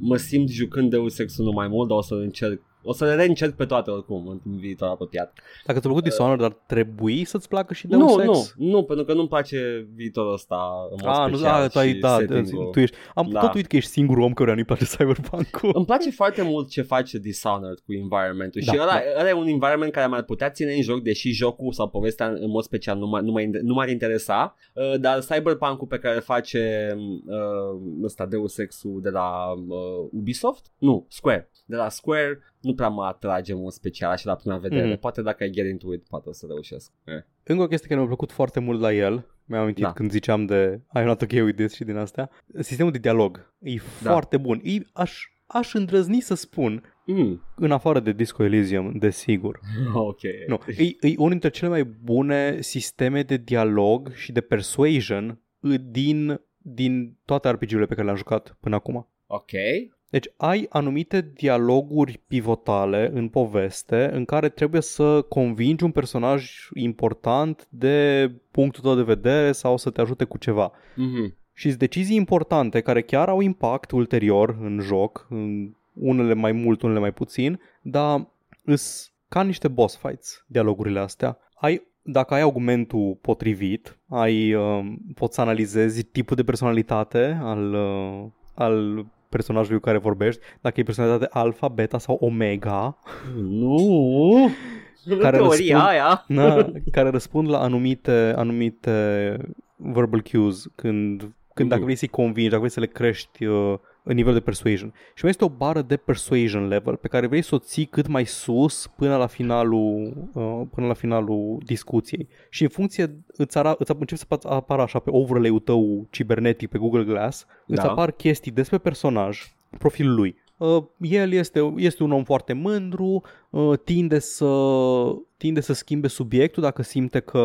Mă simt jucând Deus Ex-ul mai mult, dar o să încerc o să le reîncerc pe toate oricum în viitor apropiat. Dacă ți-a plăcut Dishonored, ar trebui să-ți placă și Deus Nu, Ex? nu, nu, pentru că nu-mi place viitorul ăsta în mod Ah, nu, special ah, tu ai, și da, setting-ul. tu ești, am Da. tot uit că ești singurul om care nu-i place Cyberpunk-ul. Îmi place foarte mult ce face Dishonored cu environmentul Da, și ăla, da. ăla e un environment care m-ar putea ține în joc, deși jocul sau povestea în mod special nu, m- nu, m- nu m-ar interesa, uh, dar Cyberpunk-ul pe care îl face uh, ăsta Deus Ex-ul de la uh, Ubisoft? Nu, Square. De la Square nu prea mă atrage în mod special așa la prima vedere. Mhm. Poate dacă I get into it, poate o să reușesc. Eh. Încă o chestie care mi-a plăcut foarte mult la el, mi-am amintit Da. când ziceam de I'm not okay with this și din astea, sistemul de dialog e Da. foarte bun. E, aș, aș îndrăzni să spun, Mm. în afară de Disco Elysium, desigur. ok. Nu, e, e unul dintre cele mai bune sisteme de dialog și de persuasion uh, din, din toate RPG-urile pe care le-am jucat până acum. Ok. Deci ai anumite dialoguri pivotale în poveste în care trebuie să convingi un personaj important de punctul tău de vedere sau să te ajute cu ceva. Mhm. Și sunt decizii importante care chiar au impact ulterior în joc, în unele mai mult, unele mai puțin, dar îs ca niște boss fights dialogurile astea. Ai dacă ai argumentul potrivit, ai, uh, poți să analizezi tipul de personalitate al, uh, al personajului cu care vorbești, dacă e personalitate alfa, beta sau omega, Nu. Care Teoria răspund- aia. na, care răspund la anumite, anumite verbal cues când, când dacă Mhm. vrei să-i convingi, dacă vrei să le crești uh, în nivel de persuasion. Și mai este o bară de persuasion level pe care vrei să o ții cât mai sus până la finalul, uh, până la finalul discuției. Și în funcție îți, ara, îți începe să apară așa pe overlay-ul tău cibernetic pe Google Glass, îți Da. apar chestii despre personaj, profilul lui. Uh, el este, este un om foarte mândru, uh, tinde să tinde să schimbe subiectul dacă simte că,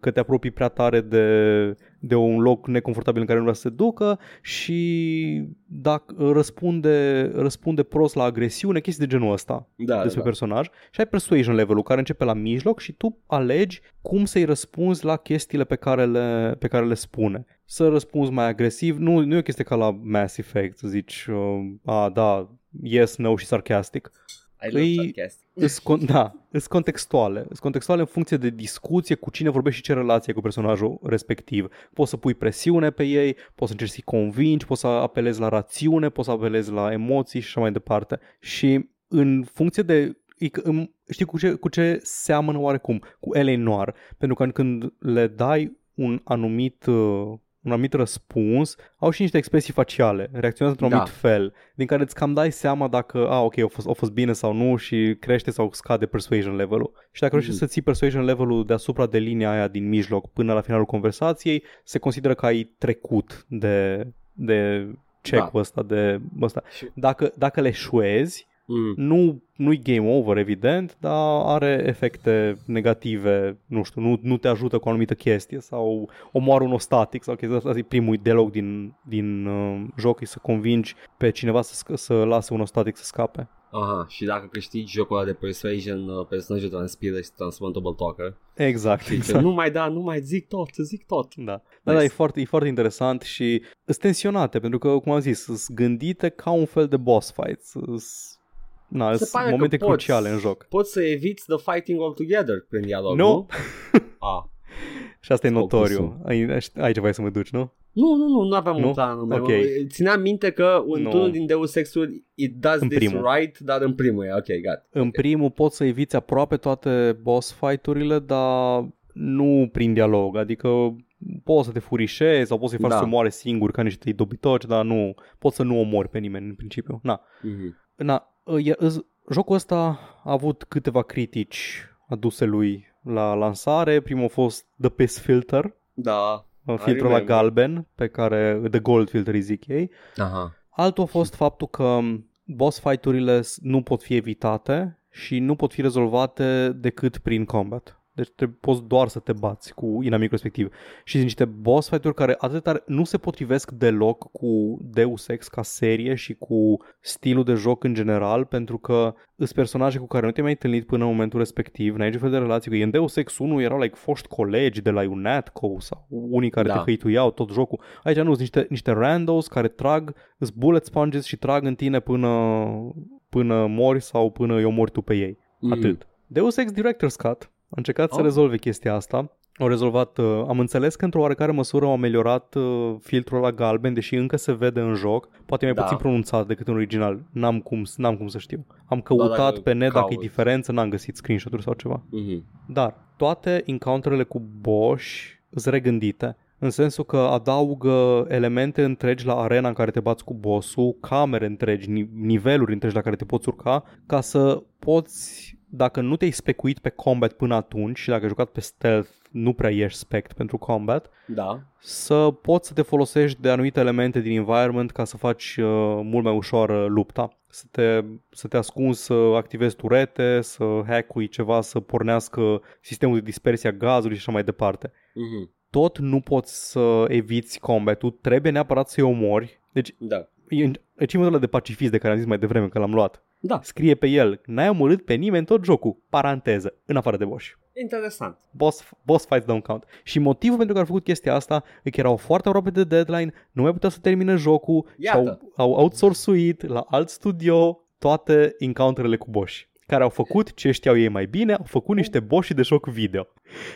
că te apropii prea tare de, de un loc neconfortabil în care nu vrea să se ducă și dacă răspunde, răspunde prost la agresiune, chestii de genul ăsta Da, despre da. personaj și ai persuasion level-ul care începe la mijloc și tu alegi cum să-i răspunzi la chestiile pe care le, pe care le spune. Să răspunzi mai agresiv, nu, nu e o chestie ca la Mass Effect, să zici, uh, a, da, yes, no și sarcastic. I love Îi- sarcastic. Îs con- da, sunt contextuale. Sunt contextuale în funcție de discuție cu cine vorbești și ce relație cu personajul respectiv. Poți să pui presiune pe ei, poți să încerci să-i convingi, poți să apelezi la rațiune, poți să apelezi la emoții și așa mai departe. Și în funcție de e că- îm- știi cu ce, cu ce seamănă oarecum? Cu L.A. Noir. Pentru că când le dai un anumit, uh, un anumit răspuns, au și niște expresii faciale, reacționează într-un Da. anumit fel, din care îți cam dai seama dacă, a, ok, a fost, a fost bine sau nu și crește sau scade persuasion level-ul. Și dacă reușești Mhm. să ții persuasion level-ul deasupra de linia aia din mijloc până la finalul conversației, se consideră că ai trecut de, de check-ul ăsta, de ăsta. Și- Dacă, dacă le șuezi, Mm. nu, nu-i game over, evident, dar are efecte negative, nu știu, nu, nu te ajută cu o anumită chestie sau omoară un static sau chestia asta. Asta e primul dialog din, din uh, joc, e să convingi pe cineva să, sc- să lase un static să scape. Aha, și dacă câștigi jocul ăla de persuasion, uh, personajul transpiră și se transformă în double talker. Exact, Și zice, exact. nu mai da, nu mai zic tot, zic tot. Da, da, da e, Nice. foarte, e foarte interesant și sunt tensionate, pentru că, cum am zis, sunt gândite ca un fel de boss fight. Sunt, na, Se sunt pare că momente poți- cruciale în joc. Poți să eviți the fighting altogether prin dialog, Nu. nu? Ah. Și asta e Focusul. notoriu. Ai, aici vrei să mă duci, nu? Nu, nu, nu, nu aveam Nu? un plan. Ok. Okay. Țineam minte că Nu. într-unul din Deus Ex-uri it does În this primul. right, dar în primul e, ok, gat. În primul poți să eviți aproape toate boss fight-urile, dar nu prin dialog. Adică poți să te furișezi sau poți să-i faci Da. să moare singur ca niște dobitoci, dar nu poți să nu omori pe nimeni în principiu. Na, Mhm. na e, îs, jocul ăsta a avut câteva critici aduse lui la lansare. Primul a fost The Piss Filter, Da. filtrul la remember. galben, pe care, The Gold Filter îi zic ei. Aha. Altul a fost faptul că boss fight-urile s- nu pot fi evitate și nu pot fi rezolvate decât prin combat. Deci te, poți doar să te bați cu inamicul respectiv. Și sunt niște boss fight-uri care atât de tare nu se potrivesc deloc cu Deus Ex ca serie și cu stilul de joc în general, pentru că sunt personaje cu care nu te-ai mai întâlnit până în momentul respectiv, n-ai niciun fel de relație cu ei. În Deus Ex 1 erau like foști colegi de la UNATCO sau unii care Da. te hăituiau tot jocul. Aici nu, sunt niște, niște randos care trag, îs bullet sponges și trag în tine până, până mori sau până îi omori tu pe ei. Mm. Atât. Deus Ex Director's Cut a încercat să Oh. rezolve chestia asta. Au rezolvat, uh, am înțeles că într-o oarecare măsură au ameliorat uh, filtrul la galben, deși încă se vede în joc, poate mai Da. puțin pronunțat decât în original. N-am cum, n-am cum să știu. Am căutat dacă pe net dacă e cauți. diferență, n-am găsit screenshot-uri sau ceva. Mhm. Dar toate encounterele cu Bosch sunt regândite în sensul că adaugă elemente întregi la arena în care te bați cu bossul, camere întregi, ni- niveluri întregi la care te poți urca, ca să poți, dacă nu te-ai specuit pe combat până atunci și dacă ai jucat pe stealth, nu prea ești spect pentru combat, Da. să poți să te folosești de anumite elemente din environment ca să faci uh, mult mai ușoară lupta. Să te, să te ascunzi, să activezi turete, să hack ceva, să pornească sistemul de dispersie a gazului și așa mai departe. Mhm. Tot nu poți să eviți combatul, trebuie neapărat să-i omori. Deci, Da. e achievementul ăla de pacifist de care am zis mai devreme că l-am luat. Da. Scrie pe el, n-ai omorât pe nimeni tot jocul, paranteză, în afară de Bosch Interesant. boss, boss fights don't count. Și motivul pentru care au făcut chestia asta e că erau foarte aproape de deadline, nu mai puteau să termine jocul și Iată. au, au outsourcuit la alt studio toate encounterele cu Bosch care au făcut ce știau ei mai bine, au făcut niște boși de joc video.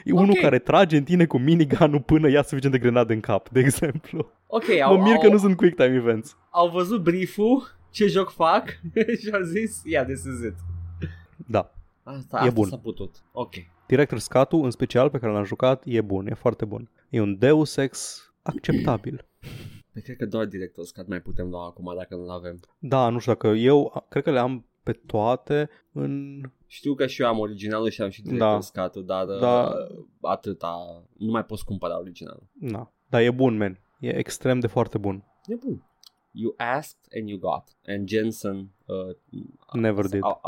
E unul care trage în tine cu minigunul până ia suficient de grenade în cap, de exemplu. Ok, Mă au, mir că au, nu sunt quick time events. au văzut brieful, ce joc fac și au zis, yeah, this is it. Da. Asta, E asta bun. s-a putut. Ok. Director Scatu, în special, pe care l-am jucat, e bun, e foarte bun. E un Deus Ex acceptabil. Păi cred că doar director scat mai putem lua acum dacă nu avem. Da, nu știu dacă eu, cred că le am pe toate în... Știu că și eu am originalul și am și director Da. da. scatul, dar Da. da. atâta, nu mai poți cumpăra originalul. Na, dar e bun, man. E extrem de foarte bun. E bun. You asked and you got. And Jensen uh, Never did. A.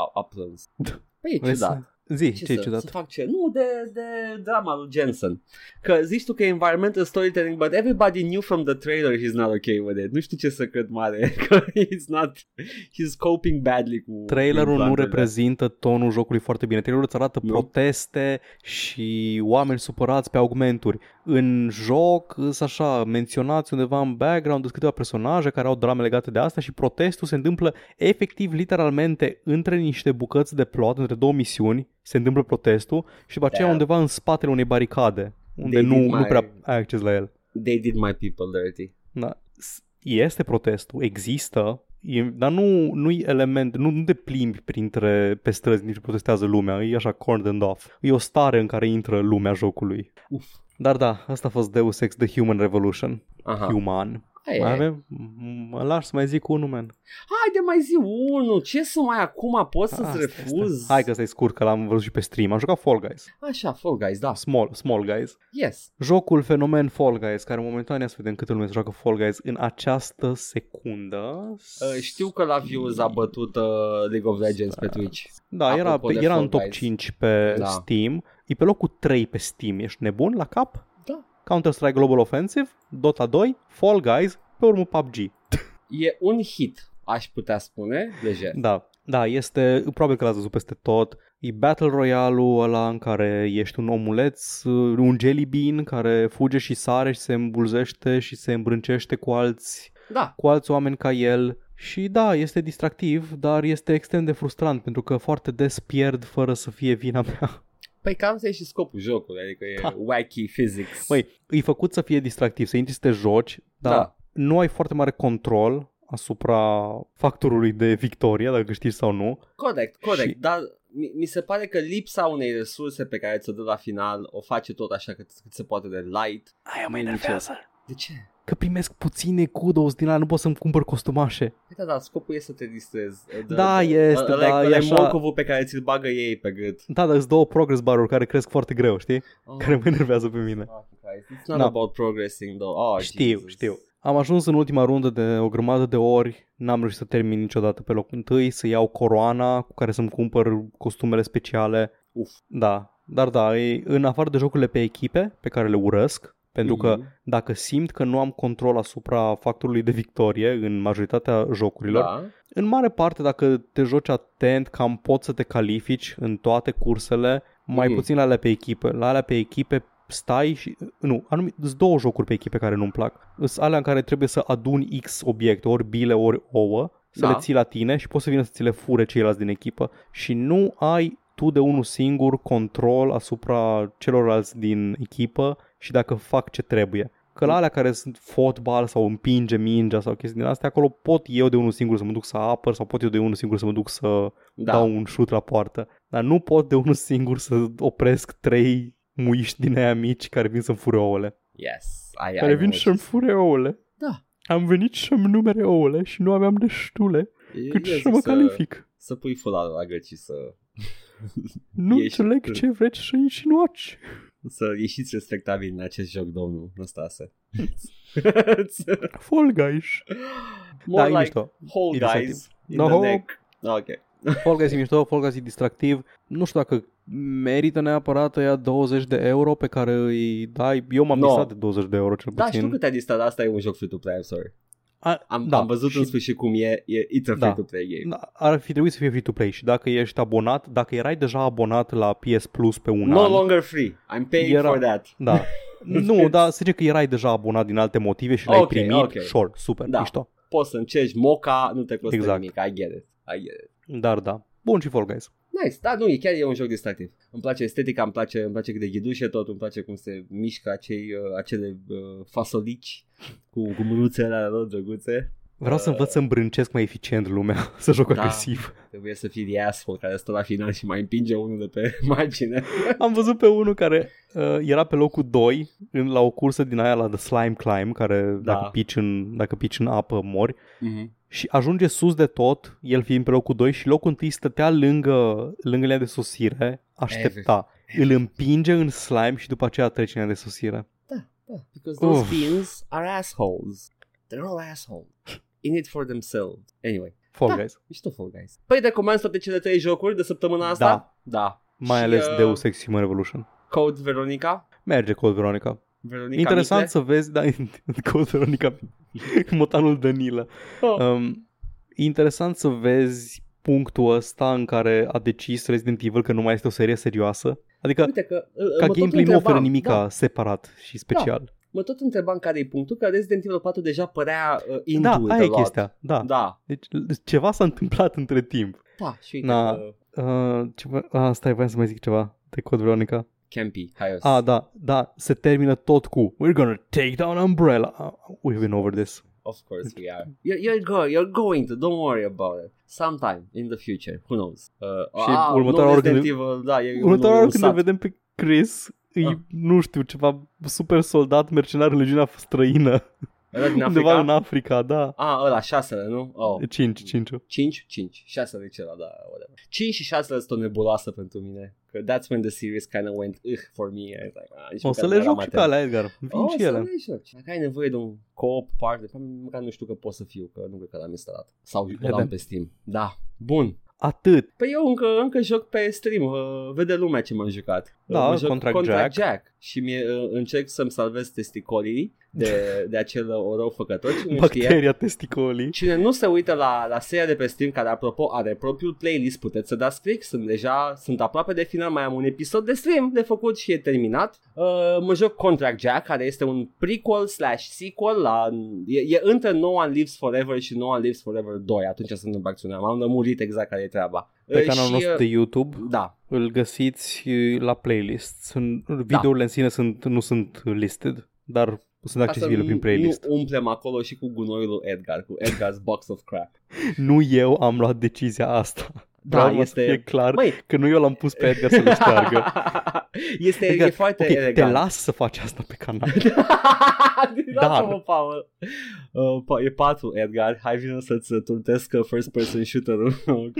Păi e ciudat. Să- Zi, Ce ce e să, ciudat? să fac ce? Nu, de, de drama lui Jensen. Că zici tu că e environmental storytelling, but everybody knew from the trailer he's not okay with it. Nu știu ce să cred mare. Că he's not... He's coping badly cu... Trailerul nu implantele. reprezintă tonul jocului foarte bine. Trailerul îți arată Nu. proteste și oameni supărați pe augmenturi. În joc, sunt așa, menționați undeva în background sunt câteva personaje care au drame legate de asta și protestul se întâmplă efectiv, literalmente, între niște bucăți de plot, între două misiuni, se întâmplă protestul și după aceea Da. undeva în spatele unei baricade, unde They nu, did nu my- prea ai acces la el. They did my people dirty. Da. S- Este protestul, există, e, dar nu, nu e element, nu, nu te plimbi printre, pe străzi nici protestează lumea, e așa cornered off. E o stare în care intră lumea jocului. Uf. Dar da, asta a fost Deus Ex The Human Revolution. Aha. Human. Aia Mai e. avem? M- Mă lași să mai zic unul, man. Haide mai zi unul, ce să mai acum poți să-ți Asta refuz? este. Hai că ăsta e scurt, că l-am văzut și pe stream. Am jucat Fall Guys. Așa, Fall Guys, da. Small, small Guys. Yes. Jocul fenomen Fall Guys, care momentan ia să vedem câtă lume se joacă Fall Guys în această secundă. Uh, știu că la views a bătut uh, League of Legends pe Twitch. Da, era, Apropo pe, de era Fall în top Guys. 5 pe Da. Steam. E pe locul 3 pe Steam. Ești nebun la cap? Da. Counter-Strike Global Offensive, Dota 2, Fall Guys, pe urmă PUBG. E un hit, aș putea spune, lejer. Da, da, este, probabil că l-ați văzut peste tot. E Battle Royale-ul ăla în care ești un omuleț, uh, un jelly bean care fuge și sare și se îmbulzește și se îmbrâncește cu alți, Da. cu alți oameni ca el. Și da, este distractiv, dar este extrem de frustrant pentru că foarte des pierd fără să fie vina mea. Păi cam asta e și scopul jocului, adică e Da. wacky physics. Măi, e făcut să fie distractiv, să intri să te joci, dar Da. nu ai foarte mare control asupra factorului de victorie, dacă câștigi sau nu. Corect, corect, Și- dar mi, mi se pare că lipsa unei resurse pe care ți-o dă la final o face tot așa cât, cât se poate de light. Aia mă enervează. enervează. De ce? Că primesc puține kudos din ala, nu pot să-mi cumpăr costumașe. Da, da, scopul e să te distrezi. Da, este, ăla, da, ăla e e așa. morcovul pe care ți-l bagă ei pe gât. Da, dar sunt două progress bar-uri care cresc foarte greu, știi? Oh, Care mă enervează pe mine. fucking Christ. It's not Da. about progressing though. Oh, Știu, Jesus. știu. Am ajuns în ultima rundă de o grămadă de ori, n-am reușit să termin niciodată pe locul întâi, să iau coroana cu care să-mi cumpăr costumele speciale. Uf. Da, dar da, e, în afară de jocurile pe echipe, pe care le urăsc, pentru că Mhm. dacă simt că nu am control asupra factorului de victorie în majoritatea jocurilor, Da. în mare parte dacă te joci atent, cam poți să te califici în toate cursele, mai Mhm. puțin la alea pe echipe. La alea pe echipe stai și... Nu, anumit, sunt două jocuri pe echipe care nu-mi plac. Sunt alea în care trebuie să aduni X obiecte, ori bile, ori ouă, să Da. le ții la tine și poți să vină să ți le fure ceilalți din echipă. Și nu ai tu de unul singur control asupra celorlalți din echipă și dacă fac ce trebuie. Că la alea care sunt fotbal sau împinge mingea sau chestii din astea, acolo pot eu de unul singur să mă duc să apăr sau pot eu de unul singur să mă duc să Da. dau un șut la poartă. Dar nu pot de unul singur să opresc trei muiști din aia mici care vin să-mi fure ouăle. Yes. I, Care I vin know să-mi what fure ouăle. Da. Am venit să-mi numere ouăle și nu aveam destule you- cât eu să zic mă calific. Să pui fularul la gât și să, Nu Ești- înțeleg ce vreți să insinuați. Să ieșiți respectabil în acest joc, domnul Năstase. Fall Guys. More da, e like mișto. whole E guys in No. the neck. Ok. Fall Guys e mișto, Fall Guys e distractiv. Nu știu dacă merită neapărat ea 20 de euro pe care îi dai. Eu m-am No. distrat de 20 de euro cel Da, puțin. știu că te-a distrat, asta e un joc free-to-play, I'm sorry. A, Am, da, am văzut și- în sfârșit cum e, e it's a Da. free-to-play game. Da, ar fi trebuit să fie free-to-play și dacă ești abonat, dacă erai deja abonat la PS Plus pe un No an, longer free. I'm paying Era- for that. da. nu, dar să zice că erai deja abonat din alte motive și l-ai Ok, primit, ok. sure, super, Da. mișto. Poți să încerci moca, nu te costă Exact. nimic. I get it. I get it. Dar da, bun și Fall Guys. Nice, da, nu, e chiar e un joc distractiv. Îmi place estetica, îmi place, îmi place cât de ghidușe tot, îmi place cum se mișcă acei, uh, acele uh, fasolici cu, cu mânuțele alea lor drăguțe. Vreau să învăț să îmbrâncesc mai eficient lumea, să joc Da. agresiv. Trebuie să fii the asshole care stă la final și mai împinge unul de pe margine. Am văzut pe unul care uh, era pe locul 2 în, la o cursă din aia la The Slime Climb, care Da. dacă, pici în, dacă pici în apă mori, Mm-hmm. Și ajunge sus de tot, el fiind pe locul 2 și locul 1 stătea lângă, lângă linia de sosire, aștepta. Îl împinge în slime și după aceea trece linia de sosire. Da, da. Because those Uf. fiends are assholes. They're all assholes. In it for themselves. Anyway, Fall Da. Guys. mișto Fall Guys. Păi recomand toate cele trei jocuri de săptămâna asta? Da. Da. Mai Și, ales uh, Deus Ex Human Revolution. Code Veronica. Merge Code Veronica. Veronica Interesant Mitre. să vezi, da, Code Veronica, motanul Danila. Oh. Um, interesant să vezi punctul ăsta în care a decis Resident Evil că nu mai este o serie serioasă. Adică Uite că uh, ca mă tot gameplay nu oferă întrebam, nimic Da, separat și special. mă tot întrebam care e punctul, că Resident Evil 4 deja părea uh, into Da, it aia a e lot. chestia. Da. Da, Deci ceva s-a întâmplat între timp. da, și uite Na. că Uh, ceva, ah, stai, voiam să mai zic ceva de Code Veronica. Campy, hai Ah, da, da, se termină tot cu We're gonna take down Umbrella. Uh, we've been over this. Of course we are. You're, you're, go- you're going to, don't worry about it. Sometime in the future, who knows. Uh, Și ah, următoarea nu oară Resident când- Evil, da, e Următoarea un, oară un când îl sat. vedem pe Chris, e, Ah. nu știu, ceva super soldat mercenar în legiunea străină. Ăla din Undeva Africa? în Africa, da. Ah, ăla, șasele, nu? Oh. 5, 5 5? 5. 6 de cela, da, whatever. 5 și 6 sunt o nebuloasă pentru mine. Că that's when the series kind of went ugh for me. I was like, ah, nici O măcar să nu le eram joc și pe atent. alea, Edgar. Vin Oh, și să ele. le joci. Dacă ai nevoie de un co-op party, măcar nu știu că pot să fiu, că nu cred că l-am instalat. Sau îl am Vedem. pe Steam. Da. Bun. Atât. Păi eu încă, încă joc pe stream, uh, vede lumea ce m-am jucat. Da, Uh, mă joc Contract Contract Jack. Jack. Și mie, uh, încerc să-mi salvez testicolii de, de acel rău făcător. Cine nu știe, Bacteria testicolii. Cine nu se uită la, la seria de pe stream, care apropo are propriul playlist, puteți să dați click, sunt deja, sunt aproape de final, mai am un episod de stream de făcut și e terminat. Uh, mă joc Contract Jack, care este un prequel slash sequel la, e, e între No One Lives Forever și No One Lives Forever 2, atunci se întâmplă acțiunea, m-am lămurit exact care e treaba. Pe Uh, canalul și, nostru uh, de YouTube Da, îl găsiți uh, la playlist. Sunt, videourile în sine sunt, nu sunt listed, dar sunt ca să accesibile prin playlist. nu umplem acolo și cu gunoiul lui Edgar, cu Edgar's Box of Crap. Nu eu am luat decizia asta. Da, Vreau este... Să fie clar Băi. că nu eu l-am pus pe Edgar să le șteargă. este Adică, e foarte ok, te elegant. las să faci asta pe canal. da, Dar- mă, Paul. Uh, pa- e 4, Edgar. Hai vină să-ți turtesc uh, first person shooter-ul. ok.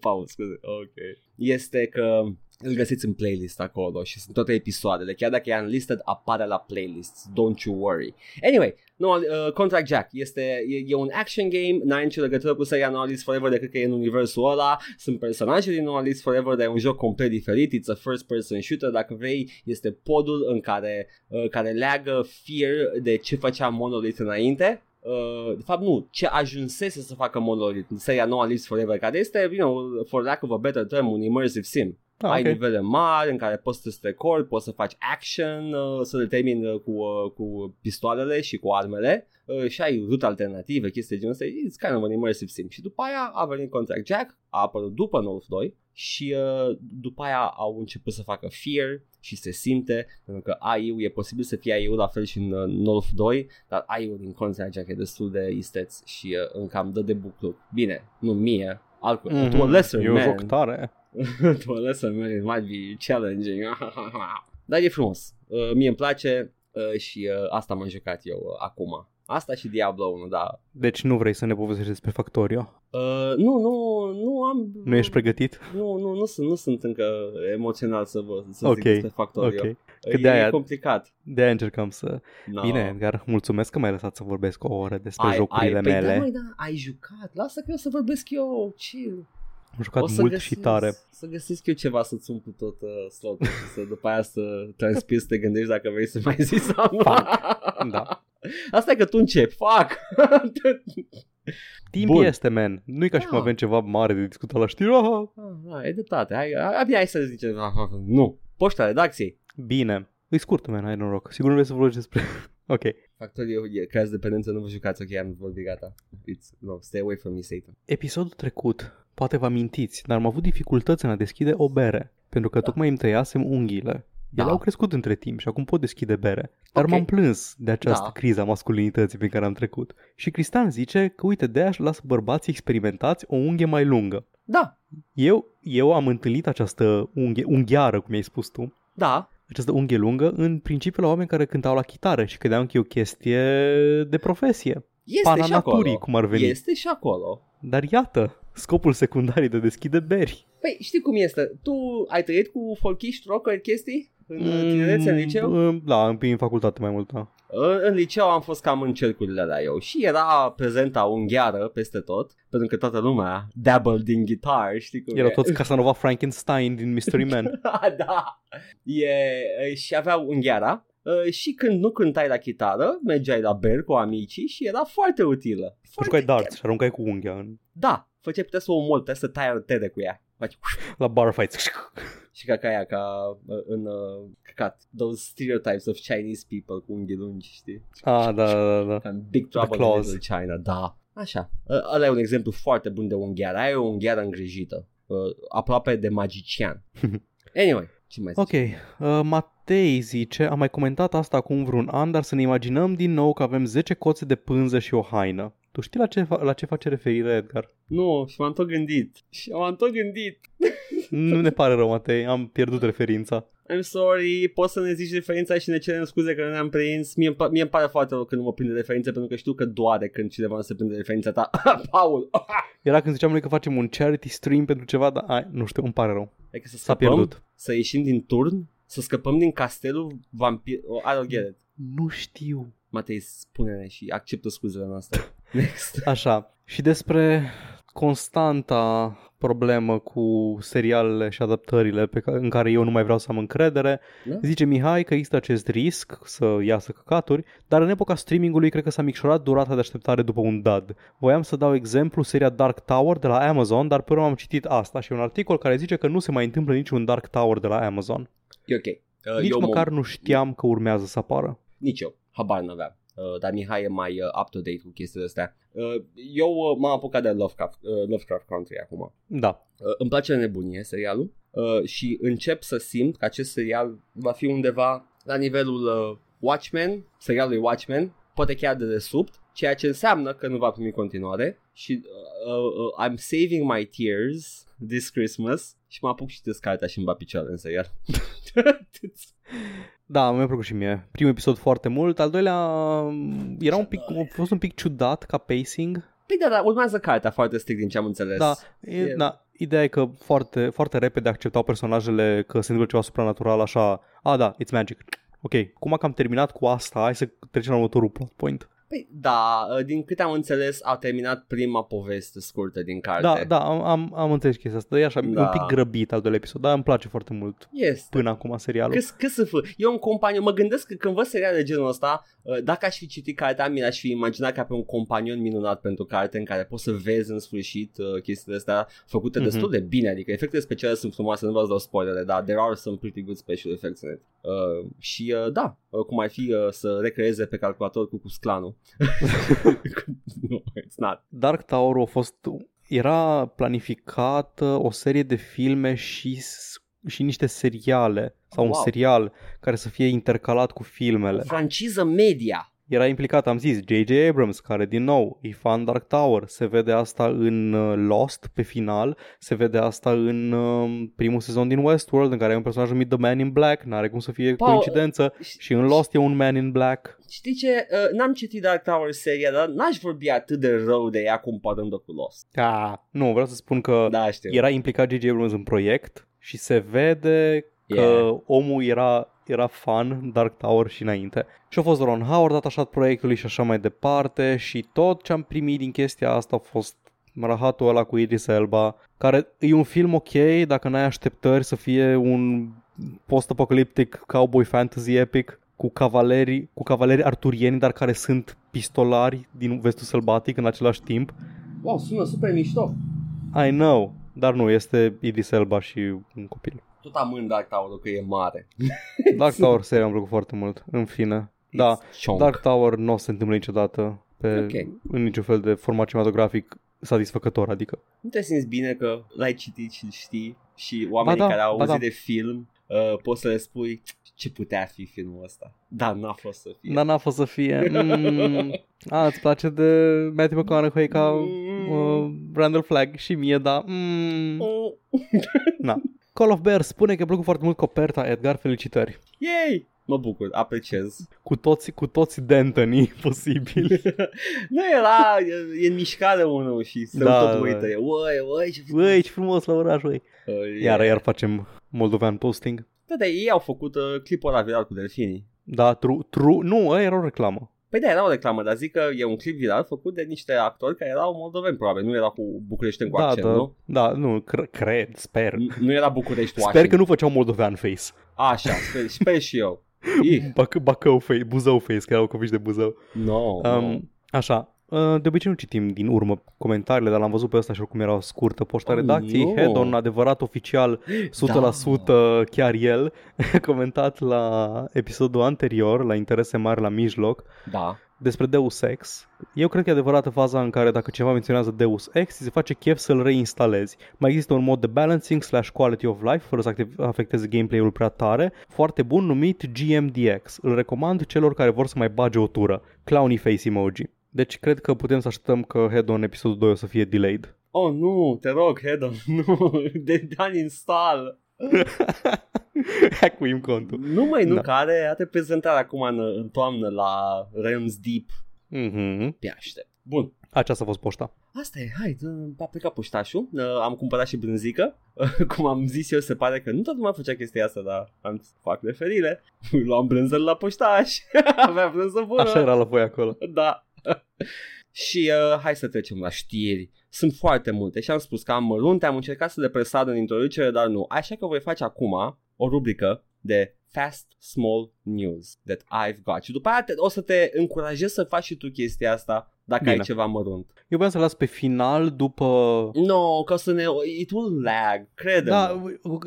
Paul, scuze. Ok. Este că îl găsiți în playlist acolo și sunt toate episoadele. Chiar dacă e unlisted, apare la playlist. Don't you worry. Anyway, no, uh, Contract Jack este e, e un action game, n-are nicio legătură cu seria No Alice Forever decât că e în universul ăla, sunt personaje din No Alice Forever, dar e un joc complet diferit, it's a first person shooter, dacă vrei, este podul în care, uh, care leagă Fear de ce făcea Monolith înainte, Uh, de fapt nu, ce ajunsese să facă Monolith în seria No Alice Forever, care este, you know, for lack of a better term, un immersive sim. Ah, Ai ok. nivele mari în care poți să te record, poți să faci action, uh, să determini uh, cu, uh, cu pistoalele și cu armele uh, și ai rute alternative, chestii de genul ăsta. It's kind of an immersive sim. Și după aia a venit Contract Jack, a apărut după North 2 și uh, după aia au început să facă Fear și se simte, pentru că AI-ul e posibil să fie AI-ul la fel și în uh, North 2, dar AI-ul din Contract Jack e destul de isteț și uh, îmi cam dă de buclu. Bine, nu mie, altcui, mm-hmm. to a lesser Mhm. e un man. joc tare. To a lesser man it might be challenging. Dar e frumos. Uh, mie îmi place uh, și uh, asta m-am jucat eu uh, acum. Asta și Diablo 1, da. Deci nu vrei să ne povestești despre Factorio? Uh, nu, nu, nu am... Nu ești pregătit? Nu, nu, nu sunt, nu sunt încă emoțional să vă să Ok, zic despre Factorio. ok. Că E, de-aia- e complicat. De-aia încercam să... No. Bine, Edgar, mulțumesc că m-ai lăsat să vorbesc o oră despre ai, jocurile ai, păi mele. Da, măi, da, ai jucat. Lasă că eu să vorbesc eu. Chill. Am jucat O să mult găsesc, și tare. Să găsesc eu ceva să-ți umplu tot uh, slotul și să după aia să transpiri să te gândești dacă vrei să mai zici sau nu. Da. Asta e că tu începi. Fuck! Timp Bun. este, man. Nu e ca și cum Da. avem ceva mare de discutat la știri. Aha. Ah, da, e dreptate. Hai, abia hai să zici ceva. Nu. Poșta redacției. Bine. E scurt, man, ai noroc. Sigur nu vrei să vorbești despre... ok. Factorii e- creează dependență, nu vă jucați, ok, am vorbit, gata. It's, no, stay away from me, Satan. Episodul trecut, poate vă amintiți, dar am avut dificultăți în a deschide o bere, pentru că tocmai îmi tăiasem unghiile. Da. Ele au crescut între timp și acum pot deschide bere. Dar Ok. m-am plâns de această Da. criză a masculinității pe care am trecut. Și Cristian zice că uite, de-aia își lasă bărbații experimentați o unghie mai lungă. Da, Eu, eu am întâlnit această unghie, unghiară, cum ai spus tu, da, această unghie lungă în principiu la oameni care cântau la chitară și credeam că e o chestie de profesie. este Pana și acolo. naturii, cum ar veni. Este și acolo. Dar iată, scopul secundar e de deschide beri. Păi știi cum este? Tu ai trăit cu folchiști, rocker, chestii? În mm, tinerețe, în liceu? Mm, Da, în, în facultate mai mult, da. În, în liceu am fost cam în cercurile alea eu și era prezenta unghiară peste tot, pentru că toată lumea dabbled din guitar, știi cum Erau e? toți Casanova Frankenstein din Mystery Man. da. E, e, și aveau unghiara e, și când nu cântai la chitară, mergeai la ber cu amicii și era foarte utilă. Foarte, Jucai darts și aruncai cu unghia în, Da, făceai putea să o omori, putea să tai artere cu ea. Faci la bar fights. și ca, ca aia, ca uh, în uh, căcat, those stereotypes of Chinese people cu unghii lungi, știi? Ah, da, da, da. Ca în Big Trouble in claws. Little China, da. Așa. Ă- Ăla e un exemplu foarte bun de unghiară. Aia e o unghiară îngrijită. Uh, aproape de magician. Anyway, ce mai zici? Ok, uh, Matei zice, am mai comentat asta acum vreun an, dar să ne imaginăm din nou că avem 10 coțe de pânză și o haină. Tu știi la ce, fa- la ce face referire, Edgar? Nu, și m-am tot gândit. Și m-am tot gândit. nu ne pare rău, Matei, am pierdut referința. I'm sorry, poți să ne zici referința și ne cerem scuze că nu ne-am prins. Mie, îmi pa- mie îmi pare foarte rău când nu mă prinde referințe pentru că știu că doare când cineva nu se prinde referința ta. Paul! Era când ziceam noi că facem un charity stream pentru ceva, dar ai, nu știu, îmi pare rău. Adică să S-a scăpăm, pierdut. să ieșim din turn, să scăpăm din castelul vampir... Oh, I don't get it. Nu știu. Matei, spune-ne și acceptă scuzele noastre. Next. Așa, și despre constanta problemă cu serialele și adaptările pe ca- în care eu nu mai vreau să am încredere. Da? Zice Mihai că există acest risc să iasă căcaturi, dar în epoca streamingului cred că s-a micșorat durata de așteptare după un dad. Voiam să dau exemplu seria Dark Tower de la Amazon, dar pe urmă am citit asta și un articol care zice că nu se mai întâmplă niciun Dark Tower de la Amazon. E ok. Uh, Nici eu măcar mă... nu știam că urmează să apară. Nici eu. Habar n-aveam. Uh, dar Mihai e mai uh, up-to-date cu chestiile astea. Uh, eu uh, m-am apucat de Lovecraft, uh, Lovecraft Country acum. Da. Uh, îmi place nebunie serialul uh, și încep să simt că acest serial va fi undeva la nivelul uh, Watchmen, serialului Watchmen, poate chiar de desubt ceea ce înseamnă că nu va primi continuare și uh, uh, I'm saving my tears this Christmas și mă apuc și de cartea și îmi bat picioare în serial. Da, mi-a plăcut și mie. Primul episod foarte mult, al doilea mm, era un pic, a fost un pic ciudat ca pacing. Păi da, da, urmează cartea foarte strict din ce am înțeles. Da, e, da, ideea e că foarte, foarte repede acceptau personajele că se întâmplă ceva supranatural așa, a da, it's magic. Ok, cum că am terminat cu asta, hai să trecem la următorul plot point. Păi da, ă, din câte am înțeles a terminat prima poveste scurtă din carte. Da, da, am, am, am înțeles chestia asta. E așa, da. un pic grăbit al doilea episod, dar îmi place foarte mult este. până acum serialul. Cât, cât să fă? Eu un companion, mă gândesc că când văd seriale de genul ăsta, ă, dacă aș fi citit cartea, mi aș fi imaginat ca pe un companion minunat pentru carte în care poți să vezi în sfârșit uh, chestiile astea făcute mm-hmm. destul de bine, adică efectele speciale sunt frumoase, nu vă dau spoilere, dar there are some pretty good special effects in it. Uh, și uh, da, uh, cum ar fi uh, să recreeze pe calculator cu Cusclanul. No, it's not. Dark Tower a fost era planificată o serie de filme și și niște seriale sau wow. un serial care să fie intercalat cu filmele. O franciză media era implicat, am zis, J.J. Abrams, care din nou e fan Dark Tower, se vede asta în uh, Lost pe final, se vede asta în uh, primul sezon din Westworld, în care e un personaj numit The Man in Black, n-are cum să fie Paul, coincidență, uh, și în Lost e un Man in Black. Știi ce, uh, n-am citit Dark Tower seria, dar n-aș vorbi atât de rău de ea comparând-o cu Lost. Ah, nu, vreau să spun că da, știu. era implicat J.J. Abrams în proiect și se vede că yeah. omul era era fan Dark Tower și înainte. Și a fost Ron Howard atașat proiectului și așa mai departe și tot ce am primit din chestia asta a fost rahatul ăla cu Idris Elba, care e un film ok dacă n-ai așteptări să fie un post-apocaliptic cowboy fantasy epic cu cavaleri, cu cavaleri arturieni, dar care sunt pistolari din vestul sălbatic în același timp. Wow, sună super mișto. I know, dar nu, este Idris Elba și un copil. Tot amând Dark Tower că e mare. Dark Tower seria am plăcut foarte mult, în fine. It's da, chonk. Dark Tower nu o să se întâmple niciodată pe, okay. în niciun fel de format cinematografic satisfăcător, adică. Nu te simți bine că l-ai citit și știi și oamenii ba da, care au auzit da. de film uh, poți să le spui ce putea fi filmul ăsta. Da, n-a fost să fie. Da, n-a fost să fie. Mm, a, îți place de Matthew McConaughey ca mm. uh, Randall Flagg și mie, da. Mm. Oh. Na. Call of Bear spune că a plăcut foarte mult coperta, Edgar, felicitări. Yay! Mă bucur, apreciez. Cu toți, cu toți D'Antoni posibil. nu era, e, e în mișcare unul și se da, tot uită. Da. Uai, uai, ce frumos. Uai, ce frumos la oraș, uai. Uh, iar, iar facem moldovean posting. Da, da, ei au făcut uh, clipul ăla viral cu delfinii. Da, true, true, nu, era o reclamă. Păi da, era o reclamă, dar zic că e un clip viral făcut de niște actori care erau moldoveni, probabil. Nu era cu București cu da, accent, da, nu? Da, nu, cre- cred, sper. Nu era București Sper că nu făceau moldovean face. Așa, sper, sper și eu. Bac- Bacău face, Buzău face, că erau copici de Buzău. No, um, no. Așa, uh, de obicei nu citim din urmă comentariile, dar l-am văzut pe ăsta și oricum era o scurtă poșta oh, redacției. No. Hedon, adevărat oficial, 100% da. chiar el, comentat la episodul anterior, la interese mari la mijloc, da. despre Deus Ex. Eu cred că e adevărată faza în care dacă ceva menționează Deus Ex, se face chef să-l reinstalezi. Mai există un mod de balancing slash quality of life, fără să afecteze gameplay-ul prea tare, foarte bun numit GMDX. Îl recomand celor care vor să mai bage o tură. Clowny face emoji. Deci cred că putem să așteptăm că Head-on episodul 2 o să fie delayed. Oh, nu, te rog, Head-on, nu, de uninstall. Hackuim contul. Nu mai nu, da. care are prezentarea acum în, în toamnă la Realms Deep. Mm-hmm. Pe aștept. Bun. Aceasta a fost poșta. Asta e, hai, a plecat poștașul, am cumpărat și brânzică, cum am zis eu, se pare că nu toată lumea făcea chestia asta, dar am fac referire, luam brânză la poștaș, avea brânză bună. Așa era la voi acolo. Da. Și uh, hai să trecem la știri. Sunt foarte multe și am spus că am mărunte, am încercat să le presad în introducere, dar nu. Așa că voi face acum o rubrică de Fast Small News that I've got. Și după aia te, o să te încurajez să faci și tu chestia asta dacă Bine. ai ceva mărunt. Eu vreau să las pe final după... Nu, no, ca să ne... It will lag, crede Da,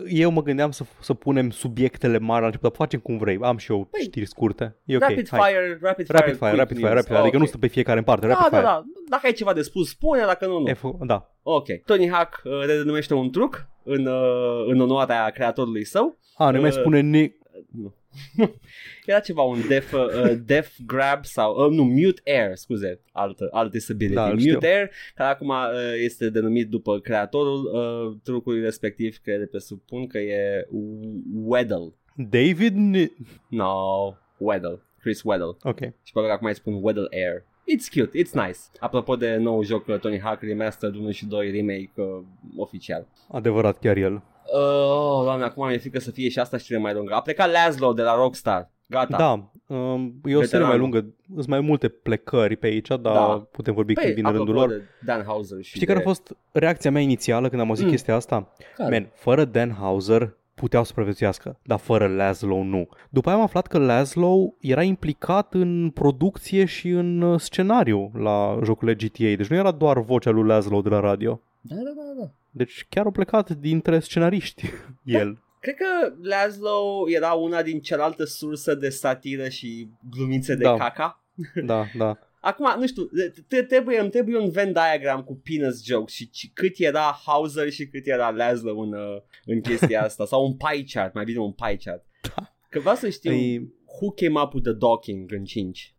eu mă gândeam să, să punem subiectele mari la început, dar facem cum vrei. Am și eu păi, știri scurte. E okay, rapid, hai. fire, rapid fire, rapid fire, rapid fire, rapid fire. Adică okay. nu stă pe fiecare în parte, da, rapid da, fire. Da, Dacă ai ceva de spus, spune, dacă nu, nu. F- da. Ok. Tony Hawk uh, redenumește un truc în, uh, în onoarea creatorului său. A, nu uh, mai spune ni... Nu. Era ceva, un def, uh, def grab sau, uh, nu, mute air, scuze, alt, alt disability. Da, îl mute știu. air, care acum uh, este denumit după creatorul uh, trucului respectiv, care presupun că e Weddle. David... Ni- No, Weddle. Chris Weddle. Ok. Și pe că acum îi spun Weddle Air. It's cute, it's nice. Apropo de nou joc uh, Tony Hawk Remastered 1 și 2 remake uh, oficial. Adevărat chiar el. Oh, doamne, acum mi-e frică să fie și asta știre mai lungă. A plecat Laszlo de la Rockstar. Gata. Da, um, e o serie Veteranul. mai lungă, sunt mai multe plecări pe aici, dar Da. putem vorbi Păi, când vine apropo rândul lor. de Dan Hauser și Știi care a de... fost reacția mea inițială când am auzit Mm. chestia asta? Care? Man, fără Dan Hauser puteau să supraviețuiască, dar fără Laszlo nu. După aia am aflat că Laszlo era implicat în producție și în uh, scenariu la jocurile GTA, deci nu era doar vocea lui Laszlo de la radio. Da, da, da, da. Deci chiar a plecat dintre scenariști el. Cred că Laszlo era una din celelalte surse de satiră și glumițe de Da. caca. Da, da. Acum, nu știu, te- trebuie, îmi trebuie un Venn diagram cu penis jokes și ci- cât era Hauser și cât era Laszlo în, uh, în chestia asta. Sau un pie chart, mai bine un pie chart. Că vreau să știu Ei, who came up with the docking în 5.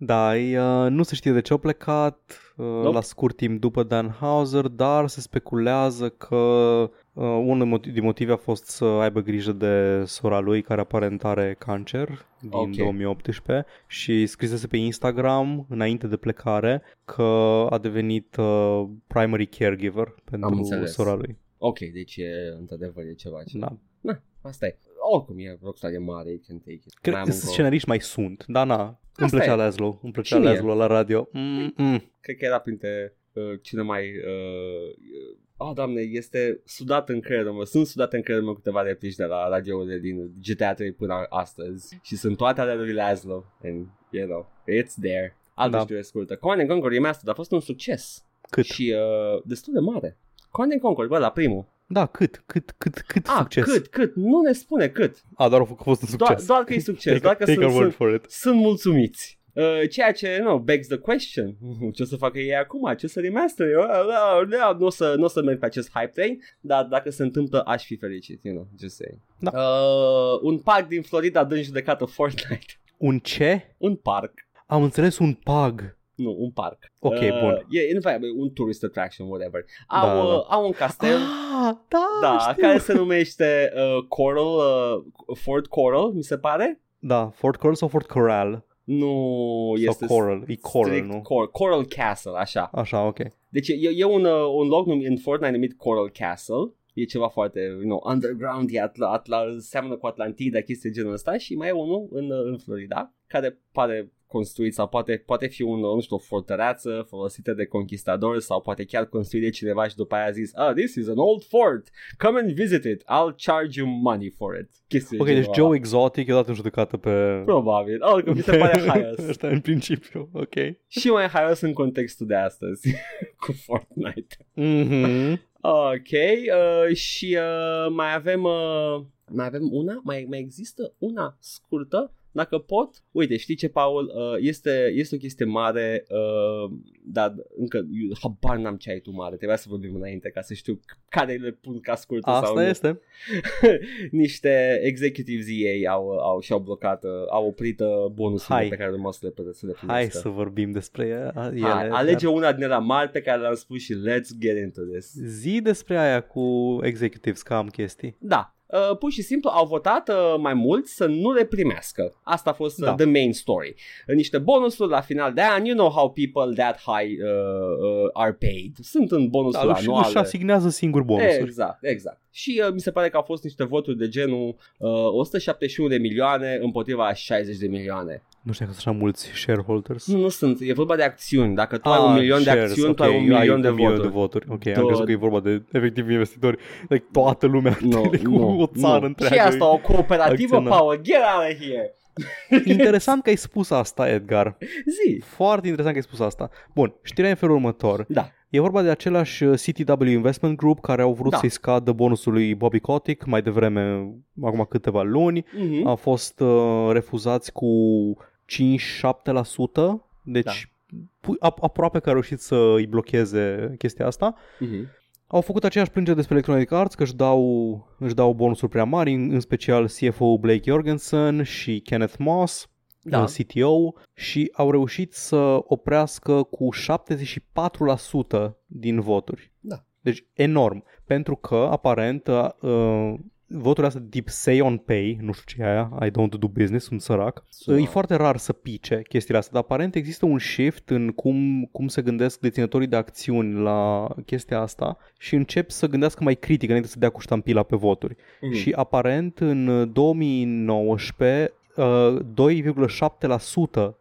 Da, ei, uh, nu se știe de ce au plecat uh, Nope. la scurt timp după Dan Hauser, dar se speculează că uh, unul din motiv- din motive a fost să aibă grijă de sora lui care aparent are cancer din Ok. 2018 și scrisese pe Instagram înainte de plecare că a devenit uh, primary caregiver pentru înțeles. sora lui. Ok, deci e, într-adevăr e ceva ce... Da. Na, asta e. Oricum e Rockstar e mare, you can take it. Cred Mai că am încă o- scenariști mai sunt, dar na, îmi Asta plăcea e. Laszlo, îmi plăcea Și mie. Laszlo la radio. Mm-mm. Cred că era printre uh, cele mai... Uh, oh, doamne, este sudat în creierul meu. Sunt sudat în creierul meu câteva replici de la radiourile din GTA 3 până astăzi. Și sunt toate ale lui Laszlo. And, you know, it's there. Altă Da. da. știre scurtă. Command Conquer Remastered a fost un succes. Cât? Și uh, destul de mare. Command Conquer, bă, la primul. Da, cât? Cât, cât, cât Ah, succes? cât, cât? Nu ne spune cât. A, doar a fost- a fost un Doar, succes. doar că e succes. take doar că take sunt, our word sunt, for it. sunt mulțumiți. Uh, ceea ce, nu, begs the question. Ce o să facă ei acum? Ce o să remaster? Nu o să, nu o să merg pe acest hype train, dar dacă se întâmplă, aș fi fericit, you know, just saying. Da. Uh, un parc din Florida dă în judecată Fortnite. Un ce? un parc. Am înțeles un pug. Nu, un parc. Ok, uh, bun. E, în fapt, un tourist attraction, whatever. Au, Da, uh, da. au un castel. Ah, da, Da, știu. care se numește uh, Coral, uh, Fort Coral, mi se pare. Da, Fort Coral sau Fort Coral? Nu este sau Coral, e Coral, strict nu? Cor- Coral Castle, așa. Așa, ok. Deci e, e un, uh, un loc numit, în Fortnite numit Coral Castle. E ceva foarte, you know, underground, e atla, atla, seamănă cu Atlantida, chestii de genul ăsta și mai e unul în, uh, în Florida care pare construit sau poate, poate fi un, uh, nu știu, o fortăreață folosită de conquistadori sau poate chiar construit de cineva și după aia a zis, ah, this is an old fort, come and visit it, I'll charge you money for it. Chestii de Ok, genul deci ăla. Joe Exotic e dat în judecată pe... Probabil, oricum mi se pare haios. Asta în principiu, ok. și mai haios în contextul de astăzi cu Fortnite. Mhm. Ok, uh, și uh, mai avem uh, mai avem una, mai, mai există una scurtă, dacă pot. Uite, știi ce, Paul? Uh, este, este o chestie mare, uh, dar încă eu habar n-am ce ai tu mare. Trebuia să vorbim înainte ca să știu care le pun ca scurtă sau Asta nu. este. Niște executives EA au, au, și-au blocat, uh, au oprit uh, bonusurile Hai. pe care urmau să le, să le Hai primească. să vorbim despre ele. Hai, alege una din ele mari pe care le-am spus și let's get into this. Zi despre aia cu executives, că am chestii. Da. Uh, pur și simplu au votat uh, mai mulți să nu le primească. Asta a fost uh, Da. the main story. Uh, niște bonusuri la final de an. You know how people that high uh, uh, are paid. Sunt în Da, bonusuri își, anuale. își asignează singur bonusuri. Exact, exact. Și uh, mi se pare că au fost niște voturi de genul uh, 171 de milioane împotriva 60 de milioane. Nu știu dacă sunt așa mulți shareholders. Nu, nu sunt. E vorba de acțiuni. Dacă tu Ah, ai un milion de shares, acțiuni, tu ok, ai un milion de un milion voturi. de voturi. Ok, Da. am crezut că e vorba de efectiv investitori. Like, toată lumea, Nu, like, nu, o țară nu. întreagă. Și asta o cooperativă, acționar. Paul. Get out of here. Interesant că ai spus asta, Edgar. Zi. Foarte interesant că ai spus asta. Bun, știrea e în felul următor. Da. E vorba de același uh, CTW Investment Group care au vrut Da. să-i scadă bonusul lui Bobby Kotick mai devreme, acum câteva luni. Mm-hmm. A fost uh, refuzați cu 5-7%, deci Da. pu- ap- aproape că a reușit să îi blocheze chestia asta. Mm-hmm. Au făcut aceeași plângere despre Electronic Arts că își dau, își dau bonusuri prea mari, în, în special CFO Blake Jorgensen și Kenneth Moss, Da. da. CTO, și au reușit să oprească cu 74% din voturi. Da. Deci enorm, pentru că aparent uh, voturile astea deep say on pay, nu știu ce e aia, I don't do business, sunt sărac. Sună. E foarte rar să pice chestiile astea, dar aparent există un shift în cum, cum se gândesc deținătorii de acțiuni la chestia asta și încep să gândească mai critic înainte să dea cu ștampila pe voturi. Mm. Și aparent în 2019 uh, 2,7%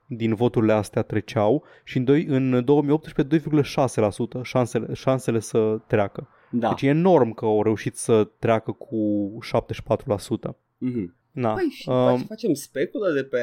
din voturile astea treceau și în, doi, în 2018 2,6% șansele, șansele să treacă. Da. Deci e enorm că au reușit să treacă cu 74%. Mhm. Na. Păi și um, um, facem speculă de pe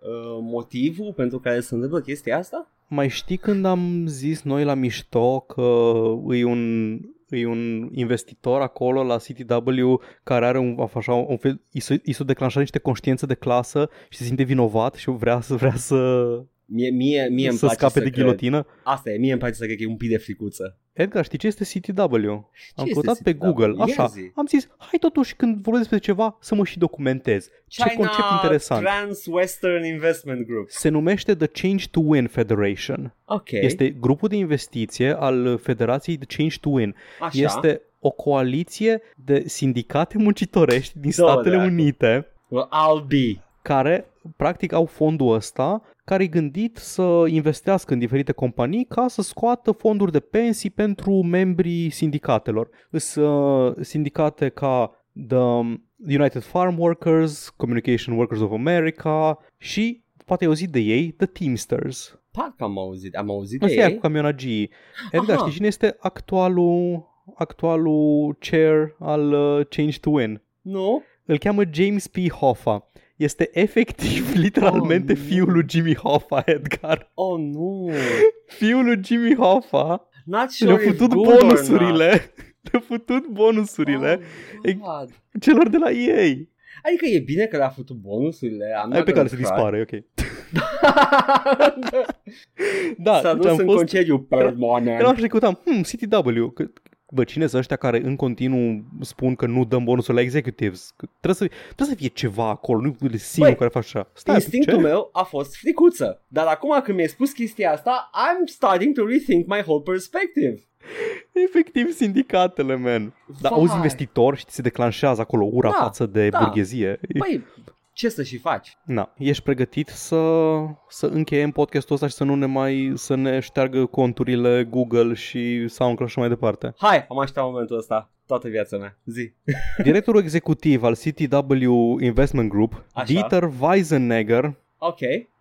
uh, motivul pentru care se întâmplă chestia asta? mai știi când am zis noi la mișto că e un, e un investitor acolo la CTW care are un, așa, un fel, i s-o, i s-o declanșat niște conștiință de clasă și se simte vinovat și vrea să vrea să, Mie, mie, mie îmi să place scape să de cred. ghilotină. Asta e, mie îmi place să cred că e un pic de fricuță. Edgar, știi ce este CTW? Am este căutat pe CTW? Google, Ia așa. zi. Am zis, hai totuși când vorbesc despre ceva să mă și documentez. Ce China concept interesant. Trans-Western Investment Group. Se numește The Change to Win Federation. Ok, Este grupul de investiție al Federației The Change to Win. așa. Este o coaliție de sindicate muncitorești din Două Statele dracu. Unite Well, I'll be. care practic au fondul ăsta care e gândit să investească în diferite companii ca să scoată fonduri de pensii pentru membrii sindicatelor. Sunt uh, sindicate ca The United Farm Workers, Communication Workers of America și, poate ai auzit de ei, The Teamsters. Parcă am auzit, am auzit de Asta e aia ei. cu camionagii. Edgar, Aha. știi cine este actualul, actualul chair al uh, Change to Win? Nu? Îl cheamă James P. Hoffa. Este efectiv, literalmente, Oh, nu. fiul lui Jimmy Hoffa, Edgar. Oh, nu. Fiul lui Jimmy Hoffa Not sure le-a if putut good or not. bonusurile. Le-a putut bonusurile Oh, God. celor de la EA. Adică e bine că le-a făcut bonusurile. I'm Ai not pe care gonna să cry. dispare, ok. Da, S-a deci dus am în fost... concediu permanent. Eram și căutam, hmm, CTW, că, bă, cine sunt ăștia care în continuu spun că nu dăm bonusuri la executives? Că trebuie, să, trebuie să fie ceva acolo, nu e singur Băi, care face așa. Stai, Instinctul ce? meu a fost fricuță. Dar acum când mi-ai spus chestia asta, I'm starting to rethink my whole perspective. Efectiv sindicatele, man. Dar Vai. auzi investitor și ți se declanșează acolo ura Da, față de da. burghezie. E- Păi, ce să și faci? Na, ești pregătit să, să încheiem podcastul ăsta și să nu ne mai să ne șteargă conturile Google și SoundCloud și mai departe. Hai, am așteptat momentul ăsta toată viața mea. Zi. Directorul executiv al CTW Investment Group, Așa. Dieter Weisenegger, Ok,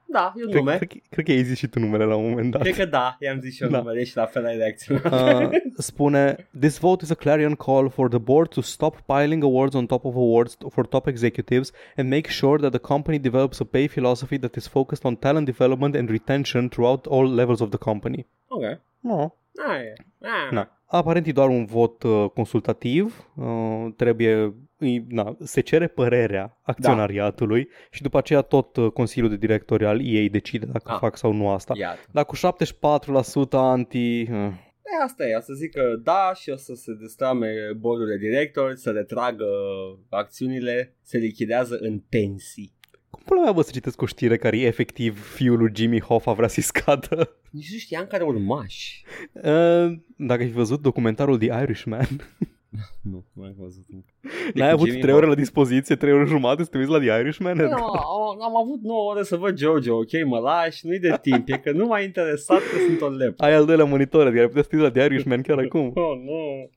da, e un cred, nume. cred, cred că ai zis și tu numele la un moment dat. Cred că da, i-am zis și eu Da. numele și la fel ai reacționat. Uh, spune This vote is a clarion call for the board to stop piling awards on top of awards for top executives and make sure that the company develops a pay philosophy that is focused on talent development and retention throughout all levels of the company. ok. No. Ah, e. Ah. Na. Aparent e doar un vot uh, consultativ, uh, trebuie, îi- na, se cere părerea acționariatului și după aceea tot uh, Consiliul de Directori al EA decide dacă Ah. fac sau nu asta. Iată. Dar cu 74% anti... Uh, E, asta e, o să zic că da și o să se destrame bordul de directori, să retragă acțiunile, se lichidează în pensii. cum pula mea vă să citesc o știre care e efectiv fiul lui Jimmy Hoffa vrea să-i scadă? Nici nu știam care urmași. Uh, dacă ai văzut documentarul The Irishman, Nu, nu am văzut încă. N-ai avut 3 ore la dispoziție, 3 ore jumate să te uiți la The Irishman? Nu, Edgar? am, am avut 9 ore să văd Jojo, ok, mă lași, nu-i de timp, e că nu m-a interesat că sunt o lep. Ai al doilea monitor, adică ai putea să te uiți la The Irishman chiar acum. Oh, nu.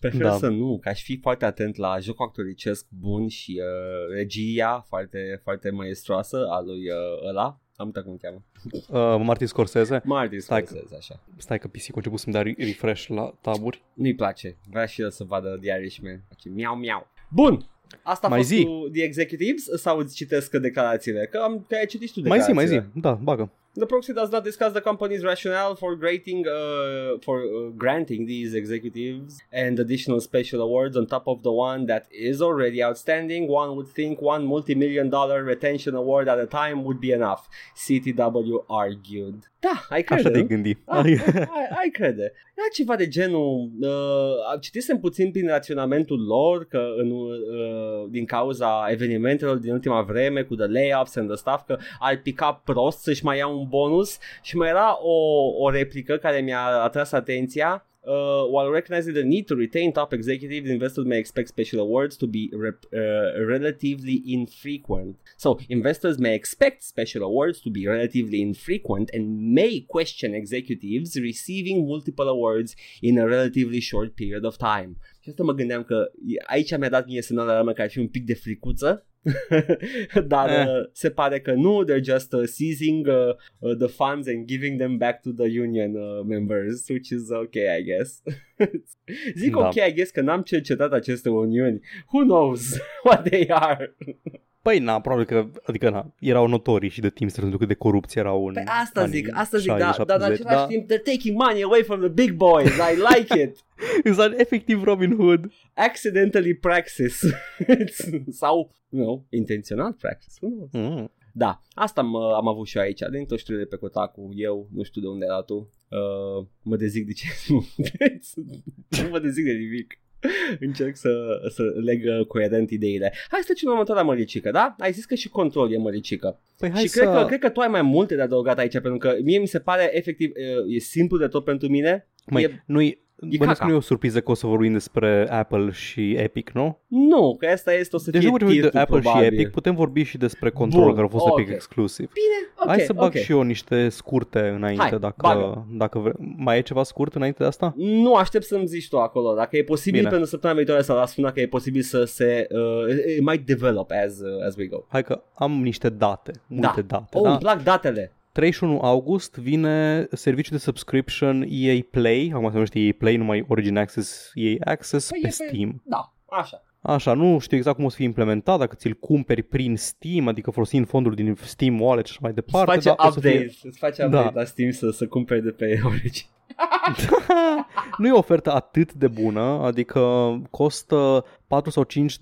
Prefer Da. să nu, că aș fi foarte atent la jocul actoricesc bun și uh, regia foarte, foarte maestroasă a lui uh, ăla. Am uitat cum îl cheamă. Uh, Martin Scorsese. Martin Stai Scorsese, așa. Stai că PC a început să-mi dea re- refresh la taburi. Nu-i place. Vrea și el să vadă The Irishman. Face miau miau. Bun. Asta a Mai fost zi. cu The Executives sau îți citesc declarațiile? Că, am, că ai citit și tu Mai zi, mai declarațiile. zi. Da, bagă. The proxy does not discuss the company's rationale for granting, uh, for uh, granting these executives and additional special awards on top of the one that is already outstanding. One would think one multi-million dollar retention award at a time would be enough. CTW argued. Da, ai crede, Așa te-ai nu? gândi. Ah, ai, ai crede. Era ceva de genul, uh, citisem puțin prin raționamentul lor că în, uh, din cauza evenimentelor din ultima vreme cu the layoffs and the stuff că ar pica prost să-și mai ia un bonus și mai era o, o replică care mi-a atras atenția Uh, while recognizing the need to retain top executives, investors may expect special awards to be rep- uh, relatively infrequent. So, investors may expect special awards to be relatively infrequent and may question executives receiving multiple awards in a relatively short period of time. Și asta mă gândeam că aici mi-a dat mie semnal de alarmă că ar fi un pic de fricuță dar Eh. uh, se pare că nu, they're just uh, seizing uh, uh, the funds and giving them back to the union uh, members, which is okay, I guess. Zic Da. ok, I guess că n-am cercetat aceste uniuni. Who knows what they are? Păi, na, probabil că, adică, na, erau notorii și de timp pentru că de corupție erau în Păi asta anii zic, asta zic, 60, da, dar în 70, același da. timp they're taking money away from the big boys. I like it. Exact, efectiv Robin Hood. Accidentally praxis. Sau, you know, intenționat praxis. Who knows? Mm. Da, asta am, am avut și eu aici, din tot știrile pe Kotaku, eu, nu știu de unde era tu, uh, mă dezic de ce nu, nu mă dezic de nimic. Încerc să, să leg uh, coerent ideile. Hai să trecem la următoarea măricică, da? Ai zis că și control e măricică. Păi hai și să... cred, că, cred că tu ai mai multe de adăugat aici, pentru că mie mi se pare efectiv, uh, e simplu de tot pentru mine. Măi, e, nu-i, e bănesc caca. nu e o surpriză că o să vorbim despre Apple și Epic, nu? nu, că asta este, o să Deci fie nu vorbim de tirtul, Apple probabil. și Epic, putem vorbi și despre Control, Bun, care a fost ok. Epic exclusiv. Bine, ok, Hai să bag ok. și eu niște scurte înainte, Hai, dacă, bagă. dacă vre... Mai e ceva scurt înainte de asta? Nu, aștept să-mi zici tu acolo. Dacă e posibil Bine. pentru săptămâna viitoare sau la sfârșit, dacă e posibil să se... Uh, it might develop as, uh, as we go. Hai că am niște date, multe date, Oh, da? îmi plac datele. 31 august vine serviciul de subscription EA Play, acum se numește EA Play, numai Origin Access, EA Access Păi pe e pe- Steam. Da, așa. Așa, nu știu exact cum o să fie implementat, dacă ți-l cumperi prin Steam, adică folosind fonduri din Steam Wallet și așa mai Îți departe. face dar o să update, fie... îți face Da. update la Steam să, să cumperi de pe Origin. nu e o ofertă atât de bună, adică costă 4 sau 5,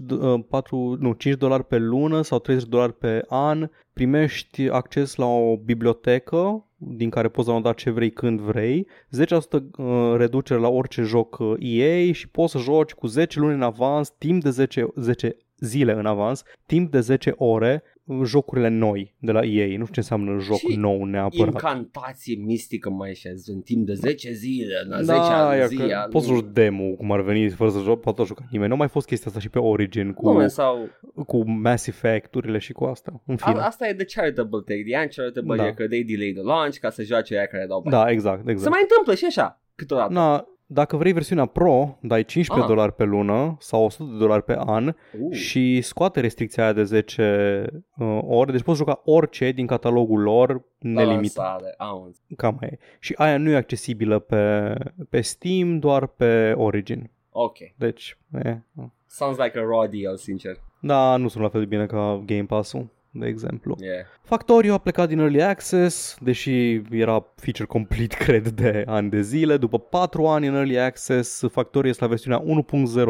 4, nu, 5 dolari pe lună sau 30 dolari pe an, primești acces la o bibliotecă din care poți downloada ce vrei când vrei, 10% uh, reducere la orice joc uh, EA și poți să joci cu 10 luni în avans, timp de 10, 10 zile în avans, timp de 10 ore, uh, jocurile noi de la EA. Nu știu ce înseamnă joc Și nou neapărat. Incantație mistică mai și în timp de 10 zile, în 10 Da, ani ia zi. că poți să joci demo, cum ar veni, fără să joc, poate să juca nimeni. Nu a mai fost chestia asta și pe Origin cu, Nu, man, sau cu Mass Effect-urile și cu asta. În fine. a, asta e the charitable take, the uncharitable Da. e că they delay the launch ca să joace aia care dau bani. Da, exact, Se exact. mai întâmplă și așa, câteodată. Na, dacă vrei versiunea Pro, dai 15 Ah. dolari pe lună sau 100 de dolari pe an Uh. și scoate restricția aia de 10 uh, ore. Deci poți juca orice din catalogul lor nelimitat. Lansare, am înțeles. Cam aia e. Și aia nu e accesibilă pe, pe Steam, doar pe Origin. Ok. Deci, e, Sounds like a raw deal, sincer. da, nu sunt la fel de bine ca Game Pass-ul, de exemplu. Yeah. Factorio a plecat din Early Access, deși era feature complete, cred, de ani de zile. După 4 ani în Early Access, Factorio este la versiunea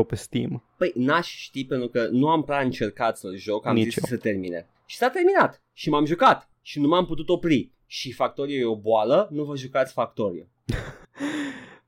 1.0 pe Steam. Păi n-aș ști pentru că nu am prea încercat să-l joc, am Nici zis eu. să se termine. Și s-a terminat. Și m-am jucat. Și nu m-am putut opri. Și Factorio e o boală, nu vă jucați Factorio.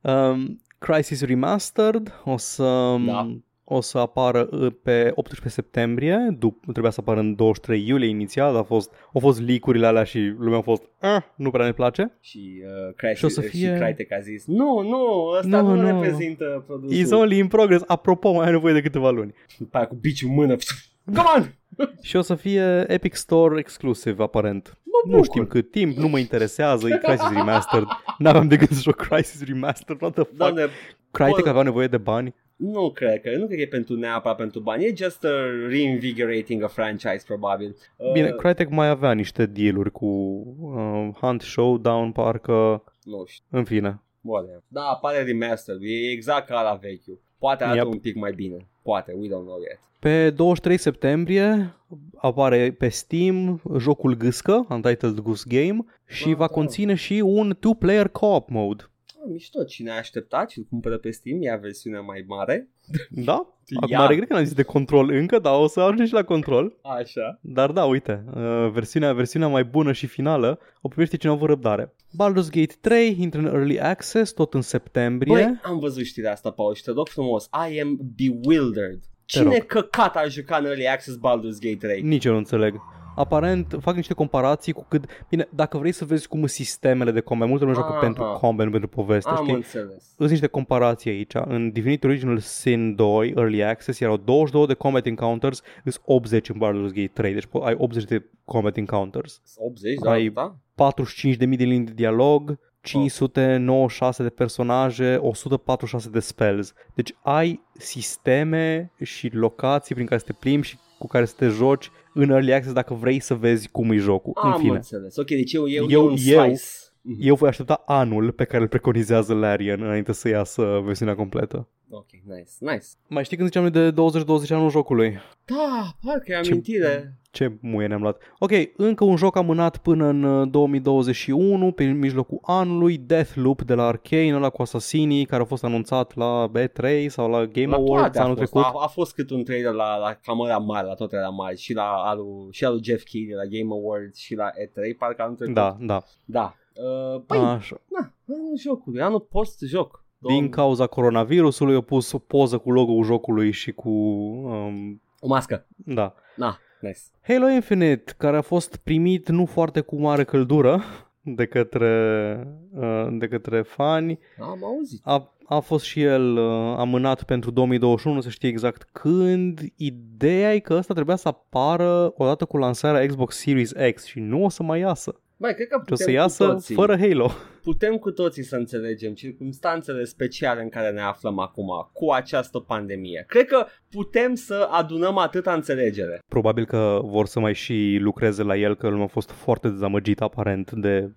Um, Crisis Remastered o să, Da. O să apară uh, pe 18 septembrie, dup- trebuia să apară în 23 iulie inițial, a fost, au fost leak-urile alea și lumea a fost, ah, nu prea ne place. Și uh, Crytek, Și o să fie- și Crytek a zis, nu, nu, ăsta Nu, nu, nu. reprezintă produsul. It's only in progress, apropo, mai ai nevoie de câteva luni. După aia cu biciul în mână. Come on! Și o să fie Epic Store exclusiv, aparent. Mă Nu bucur. știm cât timp, nu mă interesează, e Crisis Remastered. N-aveam de gând să joc Crisis Remastered, what the fuck? Doamne, Crytek bă- avea nevoie de bani? Nu cred că, nu cred că e pentru neapărat pentru bani, e just uh, reinvigorating a franchise, probabil. Uh, Bine, Crytek mai avea niște dealuri cu uh, Hunt Showdown, parcă, Nu știu, în fine. whatever. Da, apare remastered, e exact ca la vechiul. Poate arată Yep. un pic mai bine. poate, we don't know yet. Pe 23 septembrie apare pe Steam jocul Gâscă, Untitled Goose Game, și Ah, va da. conține și un two-player co-op mode. Ah, mișto, cine a așteptat și îl cumpără pe Steam, ia versiunea mai mare. Da? Acum Ia. regret că n-am zis de control încă, dar o să ajungem și la control. Așa. Dar da, uite, uh, versiunea, versiunea mai bună și finală o primește cine a avut răbdare. Baldur's Gate 3 intră în Early Access tot în septembrie. Băi, am văzut știrea asta, Paul, și te rog frumos. I am bewildered. Te Cine rog. căcat a jucat în Early Access Baldur's Gate 3? Nici eu nu înțeleg. Aparent fac niște comparații cu cât... Bine, dacă vrei să vezi cum sunt sistemele de combat, multă lume joacă Aha. pentru combat, nu pentru poveste, Am știi? înțeles. Sunt niște comparații aici. În Divinity Original Sin 2, Early Access, erau 22 de combat encounters, sunt 80 în Baldur's Gate 3, deci po- ai 80 de combat encounters. 80, da, Ai- da? 45.000 de linii de dialog, 596 de personaje, 146 de spells. Deci ai sisteme și locații prin care să te plimbi și cu care să te joci în Early Access dacă vrei să vezi cum e jocul. Am în fine, înțeles. Ok, deci eu, eu, Eu- eu un eu- slice. Mhm. Eu voi aștepta anul pe care îl preconizează Larian înainte să iasă versiunea completă. Ok, nice, nice. Mai știi când ziceam noi de 20-20 anul jocului? Da, parcă e Ce- amintire. Ce muie ne-am luat. Ok, încă un joc amânat până în uh, 2021, pe mijlocul anului, Deathloop de la Arkane, ăla cu asasinii, care a fost anunțat la B3 sau la Game La Awards toate a anul fost, trecut. a, a fost cât un trailer la, la camera mare, la toate la mari, și la alu, și al lui Jeff Keighley la Game Awards și la E3, parcă anul trecut. Da, da. Da. Uh, păi, Așa. na, anul jocului, anul post-joc. Din cauza coronavirusului au pus o poză cu logo-ul jocului și cu... Um, O mască. da. Na, nice. Halo Infinite, care a fost primit nu foarte cu mare căldură de către, uh, de către fani, Am auzit. A, a fost și el uh, amânat pentru 2021, nu se știe exact când. Ideea e că ăsta trebuia să apară odată cu lansarea Xbox Series X și nu o să mai iasă. Mai cred că Și o putem să iasă cu toții, fără Halo. putem cu toții să înțelegem circumstanțele speciale în care ne aflăm acum cu această pandemie. Cred că putem să adunăm atâta înțelegere. Probabil că vor să mai și lucreze la el, că lumea a fost foarte dezamăgit aparent de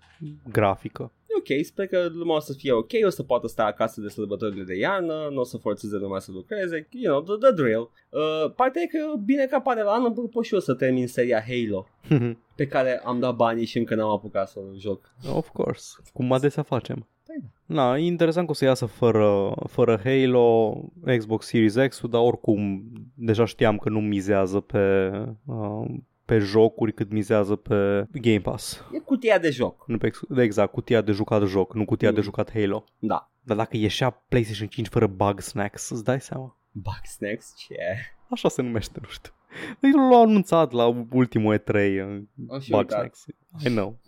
grafică. E ok, sper că lumea o să fie ok, o să poată sta acasă de sărbătorile de iarnă, nu o să forțeze lumea să lucreze, you know, the, the drill. Uh, partea e că bine că apare la anul, pot și eu să termin seria Halo, pe care am dat banii și încă n-am apucat să o joc. of course. Cum adesea facem. Păi Na, e interesant că o să iasă fără, fără Halo, Xbox Series X, dar oricum deja știam că nu mizează pe, uh, pe jocuri cât mizează pe Game Pass. E cutia de joc, Nu pe, ex- de exact, cutia de jucat joc, nu cutia Mm. de jucat Halo. da. Dar dacă ieșea PlayStation 5 fără bug snacks, îți dai seama? Bug Snacks, ce? Așa se numește, nu știu. Deci l-au anunțat la ultimul E3 uh, Am și Bug uitat. snacks. I know.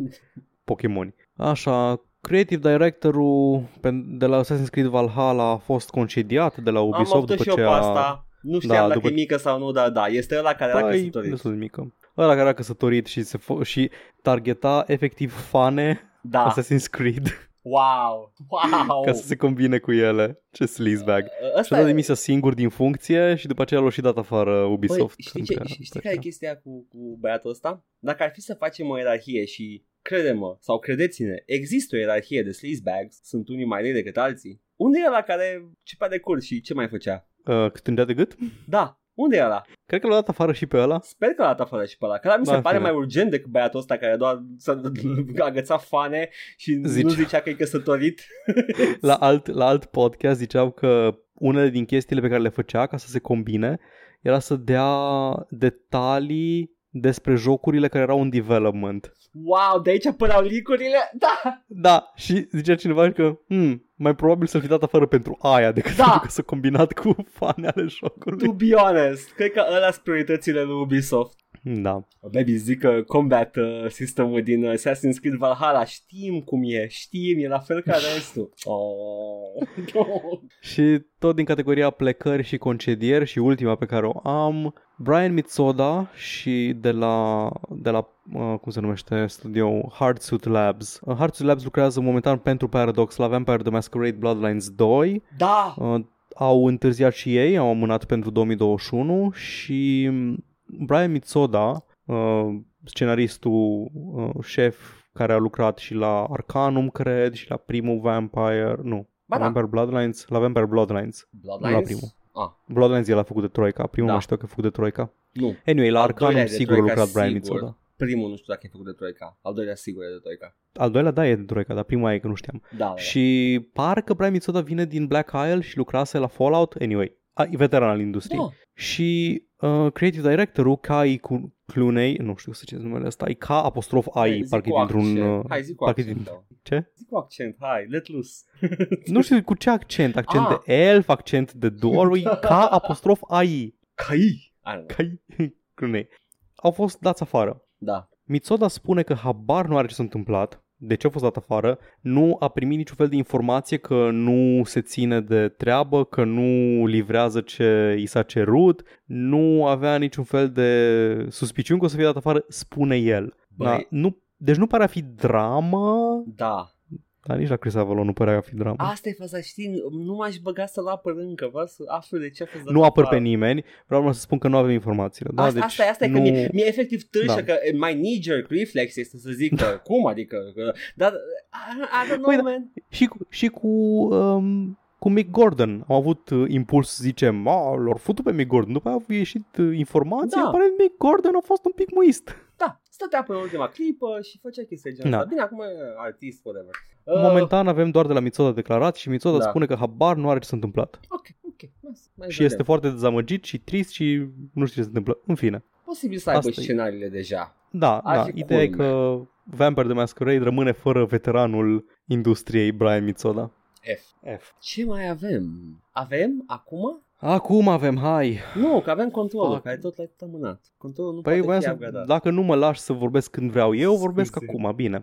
Pokémon. Așa, Creative Directorul pe- de la Assassin's Creed Valhalla a fost concediat de la Am Ubisoft avut după și eu ce pe a... asta. Nu știam Da, dacă după- e mică sau nu, dar da, este ăla care era Păi, căsătorit. destul de mică. Ăla care era căsătorit și, se fo- și targeta efectiv fane Da, Assassin's Creed wow, wow. ca să se combine cu ele. Ce sleazebag. Și-a Ăsta dat e- demisia singur din funcție și după aceea l-a și dat afară Ubisoft. Băi, știi, ce, încă- știi care e chestia cu, cu băiatul ăsta? Dacă ar fi să facem o ierarhie și crede-mă, sau credeți-ne, există o ierarhie de sleazebags, sunt unii mai rei decât alții. Unde e ăla care cepea de curs și ce mai făcea? Uh, cât îndea de gât? Da, unde e ăla? Cred că l-a dat afară și pe ăla. Sper că l-a dat afară și pe ăla, că ăla mi se Da, pare fine. mai urgent decât băiatul ăsta care doar să agăța fane și Zice. nu zicea că e căsătorit. La alt, la alt podcast ziceau că unele din chestiile pe care le făcea ca să se combine era să dea detalii despre jocurile care erau în development. Wow, de aici apăreau licurile? Da! Da, și zicea cineva că hmm, mai probabil să-l fi dat afară pentru aia decât Da. pentru că s-a combinat cu fani ale jocului. To be honest, cred că ăla sunt prioritățile lui Ubisoft. Da. Baby, zic că combat uh, system-ul din uh, Assassin's Creed Valhalla știm cum e, știm, e la fel ca restul. Oh. Și tot din categoria plecări și concedieri și ultima pe care o am, Brian Mitsoda și de la, de la uh, cum se numește studio Hardsuit Labs. Uh, Hardsuit Labs lucrează momentan pentru Paradox la Vampire the Masquerade Bloodlines 2. da, Uh, au întârziat și ei, au amânat pentru 2021 și mm, Brian Mitsoda, uh, scenaristul uh, șef care a lucrat și la Arcanum, cred, și la primul Vampire, nu, Ba da. Vampire Bloodlines, la Vampire Bloodlines, nu la Bloodlines. primul. Ah. Bloodlines el a făcut de Troika, primul Da. da. știu că a făcut de Troika. Nu. Anyway, la Al Arcanum doilea e de sigur a Troika, lucrat Brian sigur. Mitsoda. Primul nu știu dacă e făcut de Troika. Al doilea sigur e de Troika. Al doilea, da, e de Troika, dar prima e că nu știam. Da, da. Și parcă Brian Mitsoda vine din Black Isle și lucrase la Fallout. Anyway, a, e veteran al industriei. Da. Și uh, creative directorul, Kai Cu- Cluney, nu știu să ce numele ăsta, e ca apostrof AI, Hai, zi parcă cu e dintr-un... accent. uh, Hai, zi cu parcă e accent. din- da. Ce? Zi cu accent, hai, let loose. Nu știu cu ce accent, accent Ah. de elf, accent de dor, e ca apostrof AI. Cai. I don't know. Kai Cluney. Au fost dați afară. Da. Mitsoda spune că habar nu are ce s-a întâmplat, de ce a fost dat afară, nu a primit niciun fel de informație că nu se ține de treabă, că nu livrează ce i s-a cerut, nu avea niciun fel de suspiciuni că o să fie dat afară, spune el. Băi. Da, nu, deci nu pare a fi dramă, Da. Dar nici la Chris Avalon nu părea a fi dramă. Asta e faza, știi, nu m-aș băga să-l apăr încă, vreau să aflu de ce a fost dat nu apăr pe afară. nimeni, vreau numai să spun că nu avem informațiile. Da? asta, deci asta, asta e nu... că mie, mie efectiv târșă Da. că my knee-jerk reflex este să zic că cum adică, că, dar I, I don't know Păi da. man. Și cu, și cu, um, cu Mick Gordon. Am avut uh, impuls să zicem, a, lor futu pe Mick Gordon. După aia a ieșit uh, informația, Da. da. aparent Mick Gordon a fost un pic muist. Da, stătea până în ultima clipă și făcea chestii de genul Da. ăsta. Bine, acum e artist, whatever. Momentan avem doar de la Mitsoda declarat și Mitsoda Da. spune că habar nu are ce s-a întâmplat. Ok, ok, nice. Mai Și vedem. este foarte dezamăgit și trist și nu știu ce se întâmplă. În fine. Posibil să aibă Asta e. scenariile deja. Da, Ar da. fi Ideea cool, e că Vampire the Masquerade rămâne fără veteranul industriei Brian Mitsoda. F. F. Ce mai avem? Avem acum? Acum avem, hai. Nu, că avem controlul, Fuck. care tot l-ai tot amânat. Controlul nu Păi poate voiam fi să, upgradat. dacă nu mă lași să vorbesc când vreau eu, vorbesc Scuze. acum, bine.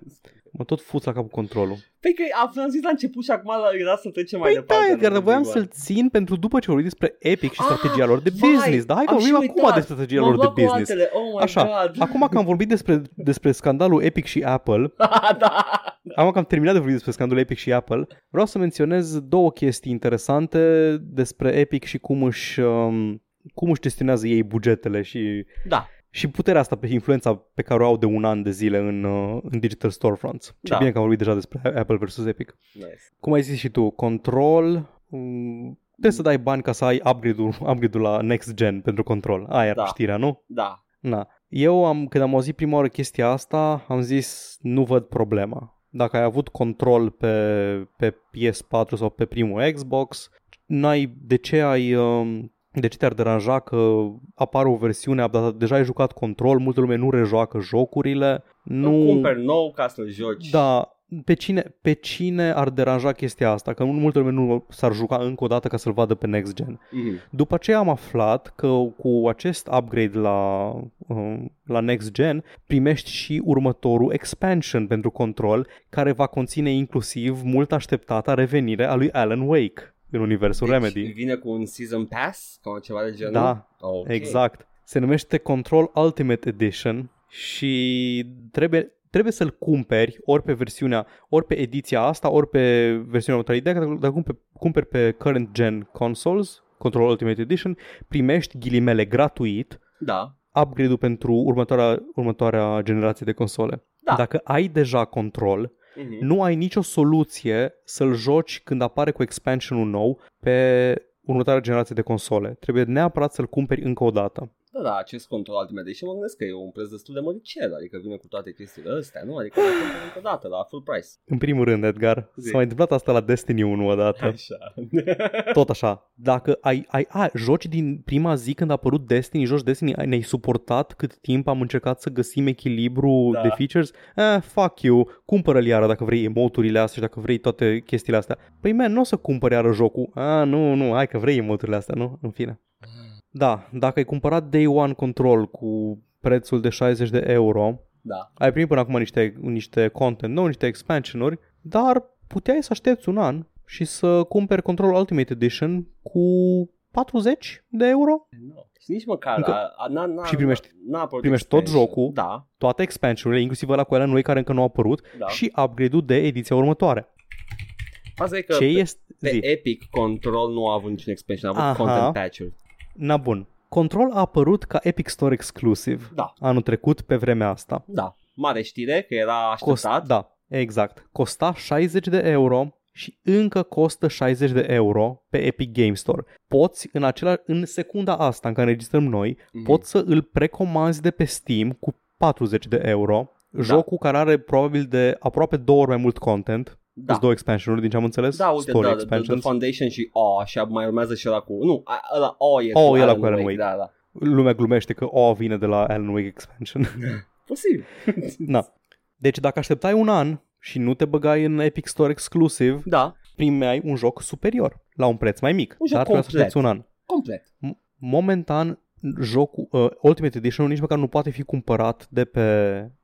Mă tot fuți la capul controlul. Păi că am zis la început și acum la- era să trecem mai Păi departe. da, la Edgar, dar voiam Big One. să-l țin pentru după ce vorbim despre Epic și Ah, strategia lor de vai, business. Da, hai că am și vorbim acum uitat. despre strategia M-am lor de luat cu business. altele. Oh my Așa, God. acum că am vorbit despre, despre scandalul Epic și Apple, da. acum că am terminat de vorbit despre scandalul Epic și Apple, vreau să menționez două chestii interesante despre Epic și cum își, um, cum își gestionează ei bugetele și Da. Și puterea asta pe influența pe care o au de un an de zile în, uh, în digital storefronts. Ce Da. bine că am vorbit deja despre Apple versus Epic. Nice. Cum ai zis și tu, control, um, trebuie să dai bani ca să ai upgrade-ul, upgrade-ul la next gen pentru control. Aia era Da. știrea, nu? Da. Na. Eu am, când am auzit prima oară chestia asta, am zis nu văd problema. Dacă ai avut control pe, pe PS4 sau pe primul Xbox, n-ai, de ce ai... Um, de ce te-ar deranja că apare o versiune updatată? Deja ai jucat control, multă lume nu rejoacă jocurile. Nu Nu, cumperi nou ca să-l joci. da, pe cine, pe cine ar deranja chestia asta? Că multă lume nu s-ar juca încă o dată ca să-l vadă pe next gen. Mhm. După aceea am aflat că cu acest upgrade la, um, la next gen primești și următorul expansion pentru control care va conține inclusiv mult așteptata revenire a lui Alan Wake în universul Deci Remedy. vine cu un season pass sau ceva de genul? Da, Ok. Exact. Se numește Control Ultimate Edition și trebuie, trebuie să-l cumperi ori pe versiunea, ori pe ediția asta, ori pe versiunea următoare. Ideea că dacă, dacă cumperi, cumperi pe current gen consoles, Control Ultimate Edition, primești ghilimele gratuit Da. upgrade-ul pentru următoarea, următoarea generație de console. Da. Dacă ai deja control, Mhm. nu ai nicio soluție să-l joci când apare cu expansionul nou pe următoarea generație de console. Trebuie neapărat să-l cumperi încă o dată. Da, da, acest control ultimate și mă gândesc că e un preț destul de măricel, adică vine cu toate chestiile astea, nu? Adică le cumperi încă o dată la full price. În primul rând, Edgar, Zi. s-a mai întâmplat asta la Destiny 1 odată. Așa. Tot așa. Dacă ai, ai a, joci din prima zi când a apărut Destiny, joci Destiny, ai- ne-ai suportat cât timp am încercat să găsim echilibru Da. de features? Eh, fuck you, cumpără-l iară dacă vrei emoturile astea și dacă vrei toate chestiile astea. Păi man, nu o să cumpări iară jocul. Ah, nu, nu, hai că vrei emoturile astea, nu? În fine. Da, dacă ai cumpărat Day One Control cu prețul de 60 de euro, Da. ai primit până acum niște, niște content nou, niște expansionuri, dar puteai să aștepți un an și să cumperi Control Ultimate Edition cu 40 de euro, No. Și nici măcar Încă- a, a, n-a, n-a, Și primești- n-a apărut primești tot expansion. jocul. Da, toate expansionurile, inclusiv la cu Alan Wake care încă nu au apărut, da. și upgrade-ul de ediția următoare. Asta e că Ce pe, este... pe Zi. Epic Control nu a avut niciun expansion, a avut Aha. content patch-uri. Na bun. Control a apărut ca Epic Store exclusiv Da. anul trecut pe vremea asta. Da. Mare știre că era așteptat. Cost, da, exact. Costa 60 de euro și încă costă 60 de euro pe Epic Game Store. Poți în, acela, în secunda asta în care înregistrăm noi, Mhm. poți să îl precomanzi de pe Steam cu 40 de euro. Da. Jocul care are probabil de aproape două ori mai mult content. Da. Da. două expansion-uri din ce am înțeles. Da, uite, Story da, the, the expansions. Foundation și O și mai urmează și ăla cu... Nu, a- ăla O e O cu e ăla Alan cu Alan Wake. Wake. Da, da. Lumea glumește că O vine de la Alan Wake expansion. Posibil. Na. Deci dacă așteptai un an și nu te băgai în Epic Store exclusiv, Da, primeai un joc superior la un preț mai mic. Un joc dar trebuia să complet. aștepți un an. complet. M- Momentan jocul uh, Ultimate Edition nici măcar nu poate fi cumpărat de pe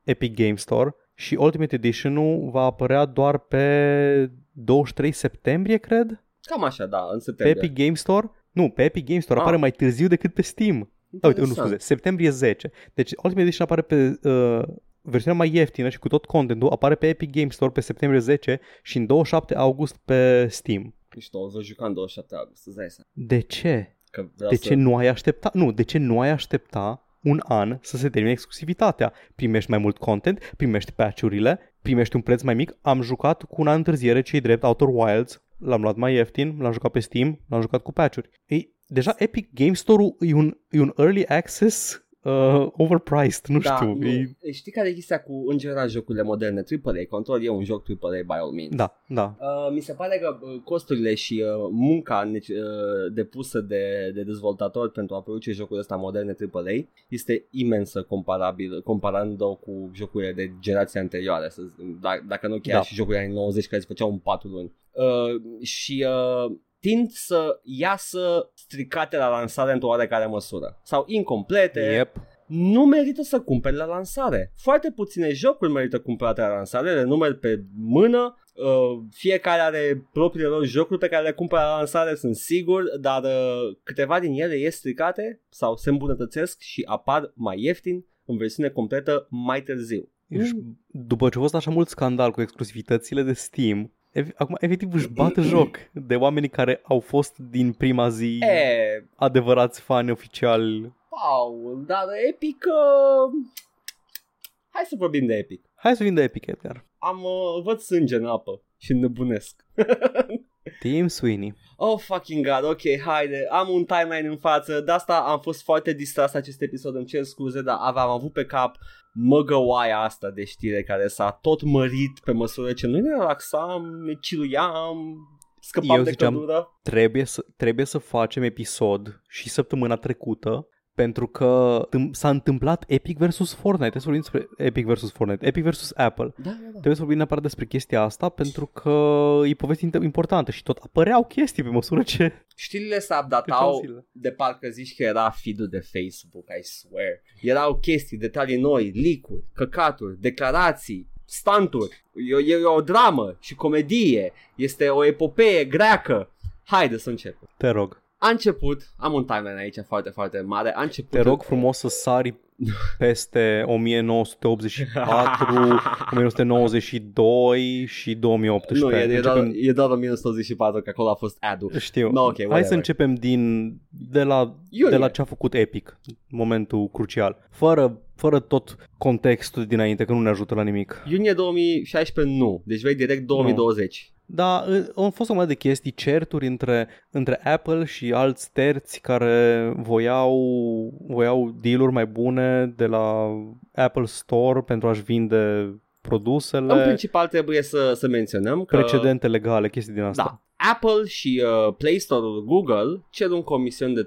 Epic Game Store și Ultimate Edition-ul va apărea doar pe 23 septembrie, cred, Cam așa, da, în pe septembrie. Epic Game Store. Nu, pe Epic Game Store Ah. apare mai târziu decât pe Steam. Da, uite, nu Interesant. scuze, septembrie 10. Deci Ultimate Edition apare pe uh, versiunea mai ieftină și cu tot contentul apare pe Epic Game Store pe septembrie 10 și în 27 august pe Steam. Mișto, o să juca în 27 august, îți dai seama. De ce? Că vreau De să... ce nu ai aștepta? Nu, de ce nu ai aștepta un an să se termine exclusivitatea? Primești mai mult content, primești patch-urile, primești un preț mai mic. Am jucat cu un an întârziere cei drept Outer Wilds, l-am luat mai ieftin, l-am jucat pe Steam, l-am jucat cu patch-uri. Ei, deja Epic Game Store-ul e un, e un early access uh, overpriced, nu da, știu. nu. E, Știi care e chestia cu, în general, jocurile moderne? AAA, Control e un joc AAA by all means. da, da. Uh, mi se pare că uh, costurile și uh, munca nece- uh, depusă de, de dezvoltatori pentru a produce jocul ăsta moderne AAA este imensă comparabil, comparând-o cu jocurile de generația anterioară, să, zic, da, dacă nu chiar Da. și jocurile anii 90 care se făceau în 4 luni. Uh, și uh, tind să iasă stricate la lansare într-o oarecare măsură sau incomplete, Yep. nu merită să cumperi la lansare. Foarte puține jocuri merită cumpărate la lansare, le numeri pe mână, uh, fiecare are propriile lor jocuri pe care le cumpără la lansare, sunt sigur, dar uh, câteva din ele ies stricate sau se îmbunătățesc și apar mai ieftin în versiune completă mai târziu. Și după ce a fost așa mult scandal cu exclusivitățile de Steam, ev- acum efectiv își bate joc de oamenii care au fost din prima zi E, adevărați fani oficiali. Paul, dar Epic... Uh... Hai să vorbim de Epic. Hai să vin de Epic, Edgar. Am, uh, văd sânge în apă și înnebunesc. Tim Sweeney. Oh fucking god, ok, haide, am un timeline în față, de asta am fost foarte distras acest episod, îmi cer scuze, dar aveam avut pe cap măgăoaia asta de știre care s-a tot mărit pe măsură ce noi ne relaxam, ne ciluiam, scăpam Eu de ziceam- căldură. Trebuie să, trebuie să facem episod și săptămâna trecută pentru că tâm- s-a întâmplat Epic versus Fortnite. Trebuie să vorbim despre Epic versus Fortnite. Epic versus Apple. Da, da, da. Trebuie să vorbim neapărat despre chestia asta pentru că e poveste int- importantă și tot apăreau chestii pe măsură ce Știrile se treceau updatau zilele. de parcă zici că era feed de Facebook, I swear. Erau chestii, detalii noi, leak-uri, căcaturi, declarații, stanturi. E, e, e o dramă și comedie. Este o epopee greacă. Haide să începem. Te rog. A început, am un timeline aici foarte, foarte mare, a început... Te rog frumos să sari peste 1984, 1992 și 2018. Nu, e, e, doar, Începem- e doar 1924, că acolo a fost ad-ul. Știu. No, ok, Hai whatever. să începem din de la, Iunie. de la ce a făcut Epic, momentul crucial. Fără, fără tot contextul dinainte, că nu ne ajută la nimic. Iunie 2016 nu, deci vei direct 2020. Da, au fost o de chestii, certuri între, între Apple și alți terți care voiau, voiau deal-uri mai bune de la Apple Store pentru a-și vinde produsele, În principal trebuie să, să menționăm că... precedente legale, chestii din asta. Da. Apple și uh, Play Store-ul Google cer un comision de 30%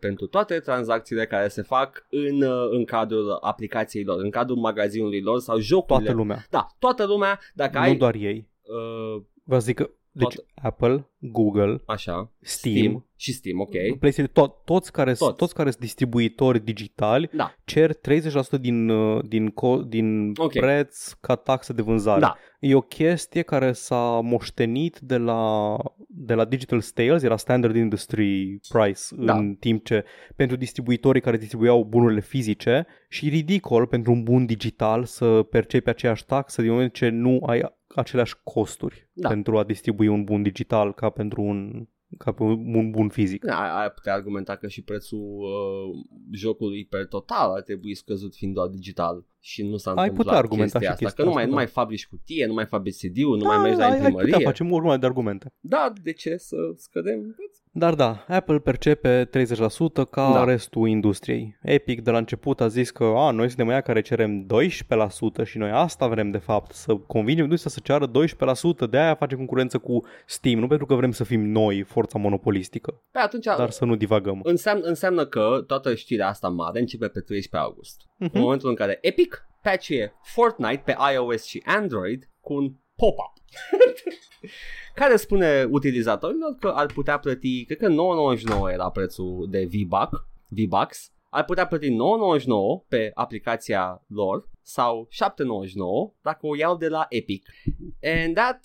pentru toate tranzacțiile care se fac în, uh, în cadrul aplicației lor, în cadrul magazinului lor sau jocurile. Toată lumea, Da, toată lumea, dacă nu ai... doar ei. Uh, Vă zic că, deci Toată- Apple, Google, așa, Steam, și Steam, ok. PlayStation, to- toți care Toți. toți care sunt distribuitori digitali Da, cer 30% din, uh, din, co- din Ok. preț ca taxă de vânzare. da, E o chestie care s-a moștenit de la, de la Digital Sales, era standard industry price Da. în timp ce pentru distribuitorii care distribuiau bunurile fizice și e ridicol pentru un bun digital să percepi aceeași taxă din moment ce nu ai aceleași costuri Da. pentru a distribui un bun digital ca pentru un ca pe un, un bun fizic. Da, ai putea argumenta că și prețul uh, jocului per total ar trebui scăzut fiind doar digital și nu s-a Ai întâmplat putea argumenta chestia și asta, chestia că nu mai, asta, nu da. mai fabrici cutie, nu mai fabrici CD-ul, nu Da, mai mergi la ai, ai putea imprimărie. facem urmă de argumente. Da, de ce să scădem? Dar da, Apple percepe 30% ca Da. restul industriei. Epic de la început a zis că a, noi suntem aia care cerem 12% și noi asta vrem de fapt, să convingem industria să ceară 12%, de aia facem concurență cu Steam, nu pentru că vrem să fim noi forța monopolistică, Pe atunci dar să nu divagăm. înseamnă, înseamnă că toată știrea asta mare începe pe 13 august. În Mhm. momentul în care Epic patchuie Fortnite pe iOS și Android cu un pop-up care spune utilizatorilor că ar putea plăti, cred că 9.99 era prețul de V-Buck, V-Bucks, ar putea plăti 9.99 pe aplicația lor sau 7.99 dacă o iau de la Epic. And that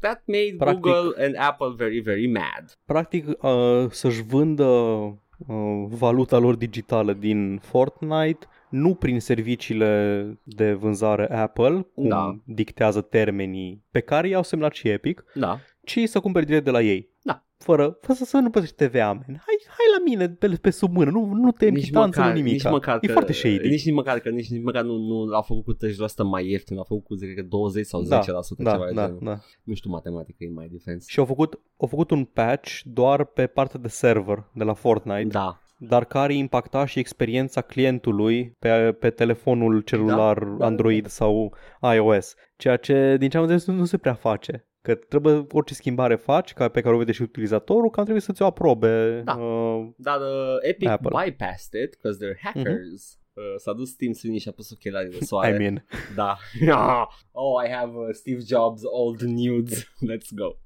that made Practic- Google and Apple very very mad. Practic uh, să-și vândă uh, valuta lor digitală din Fortnite nu prin serviciile de vânzare Apple, cum Da. dictează termenii pe care i-au semnat și Epic, Da. ci să cumperi direct de la ei. Da. Fără, fără să, să nu plătești TVA, man. Hai, hai la mine pe, pe sub mână, nu, nu te chitanță, nu nimic. nici măcar e că, foarte shady. Nici, nici măcar că nici, nici măcar nu, nu l-a făcut cu 30% mai ieftin, l-a făcut cu cred că 20 sau 10% da, ceva da, de da, genul. da. Nu știu matematică e mai defense. Și au făcut, au făcut un patch doar pe partea de server de la Fortnite, Da. Dar care impacta și experiența clientului pe, pe telefonul celular Da, da, Android sau iOS. Ceea ce, din ce am înțeles, nu, nu se prea face. Că trebuie orice schimbare faci, ca pe care o vede și utilizatorul, că trebuie să ți-o aprobe. Da. Uh, Dar uh, Epic Apple. bypassed it because they're hackers. Uh, s-a dus Tim Sweeney și a pus ochelarii de soare. I mean, Da. oh, I have uh, Steve Jobs old nudes. Let's go.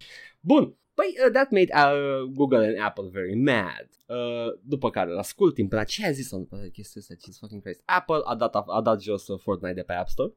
Bun. Păi, uh, that made uh, Google and Apple very mad. Uh, după care, la scurt timp, la ce a zis uh, chestia asta, Jesus fucking Christ. Apple a dat, a dat jos uh, Fortnite de pe App Store.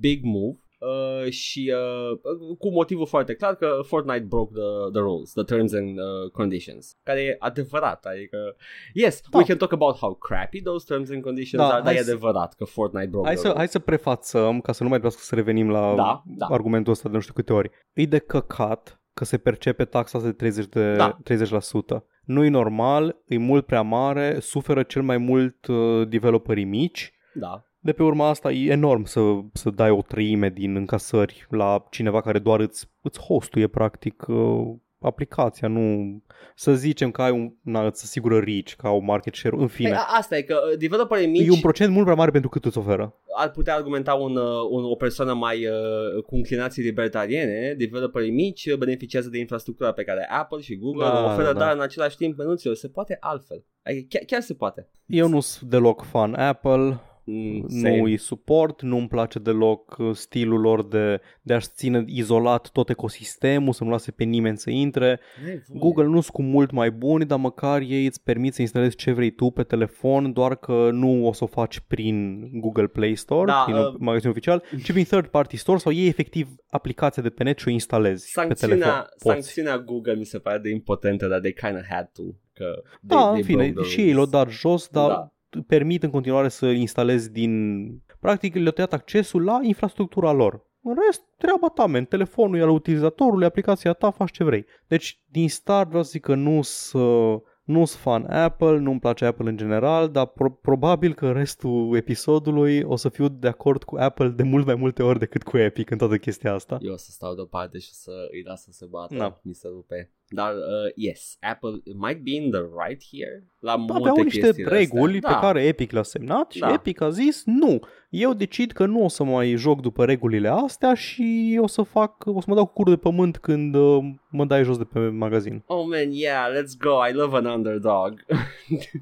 Big move. Uh, și uh, cu motivul foarte clar că Fortnite broke the, the rules, the terms and uh, conditions, care e adevărat, adică yes, Da. we can talk about how crappy those terms and conditions Da, are, dar hai e să- adevărat că Fortnite broke hai the să, rules. hai să prefațăm, ca să nu mai trebuiască să revenim la Da, da. argumentul ăsta de nu știu câte ori. E de căcat că se percepe taxa de 30%. De, Da. 30%. Nu e normal, e mult prea mare, suferă cel mai mult uh, developerii mici. Da, De pe urma asta e enorm să, să dai o treime din încasări la cineva care doar îți, îți hostuie practic uh, aplicația, nu să zicem că ai un, na, îți asigură reach, că au market share, în Păi, fine. a- asta e că uh, developerii mici E un procent mult prea mare pentru cât îți oferă. ar putea argumenta un, uh, un, o persoană mai uh, cu inclinații libertariene, developerii mici uh, beneficiază de infrastructura pe care Apple și Google Da, o oferă, da. dar în același timp nu ți se poate altfel. Adică chiar, chiar se poate. Eu nu sunt deloc fan Apple, Mm, nu same. îi suport, nu-mi place deloc uh, stilul lor de, de a-și ține izolat tot ecosistemul, să nu lase pe nimeni să intre. N-ai voie. Google nu sunt cu mult mai buni, dar măcar ei îți permit să instalezi ce vrei tu pe telefon, doar că nu o să o faci prin Google Play Store, Da, prin uh, magazinul oficial, ci prin third party store sau iei efectiv aplicația de pe net și o instalezi pe telefon. Sancțiunea, Poți. sancțiunea Google mi se pare de impotentă, dar they kind of had to. Că Da, they, în they fine, broke the și ei l-au rules. dat jos, dar Da. Permit în continuare să instalezi din... Practic le-au tăiat accesul la infrastructura lor. În rest, treaba ta, men. Telefonul e al utilizatorului, aplicația ta, faci ce vrei. Deci, din start vreau să zic că nu sunt nu sunt fan Apple, nu-mi place Apple în general, dar pro- probabil că restul episodului o să fiu de acord cu Apple de mult mai multe ori decât cu Epic în toată chestia asta. Eu o să stau deoparte și să îi las să se bată, Da. mi se rupe. Dar, uh, yes, Apple might be in the right here la Da, multe aveau niște chestiile reguli astea. pe care Epic le-a semnat și Da. Epic a zis nu, eu decid că nu o să mai joc după regulile astea și o să fac, o să mă dau cu curul de pământ când uh, mă dai jos de pe magazin. Oh man, yeah, let's go, I love an underdog.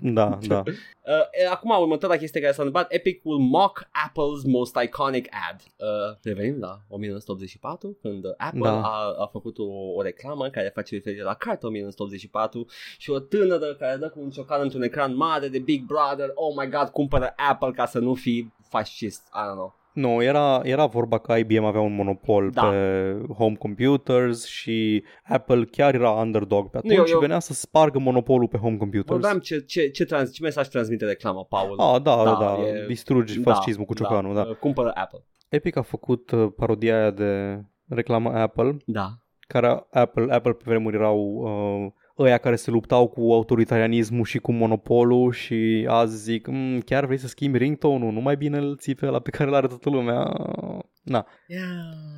Da, da. Uh, acum, următoarea chestie care s-a întâmplat, Epic will mock Apple's most iconic ad. Uh, revenim la 1984, când Apple Da. a, a făcut o, o reclamă care face referire la cartea 1984 și o tânără care dă cu un ciocan într-un ecran mare de Big Brother, oh my god, cumpără Apple ca să nu fii fascist, I don't know. Nu, era, era vorba că IBM avea un monopol Da. pe home computers și Apple chiar era underdog pe atunci eu- și eu- venea să spargă monopolul pe home computers. Vorbeam ce, ce, ce, trans, ce mesaj transmite reclama, Paul. Ah, da, da, Da, da, e- distrugi Da, fascismul cu ciocanul, da. Uh, Cumpără Apple. Epic a făcut uh, parodia aia de reclamă Apple Da. Care Apple, Apple pe vremuri erau uh, ăia care se luptau cu autoritarianismul și cu monopolul și azi zic, mm, chiar vrei să schimbi ringtone-ul, nu mai bine îl ții pe ăla pe care l-are toată lumea. Na. Yeah,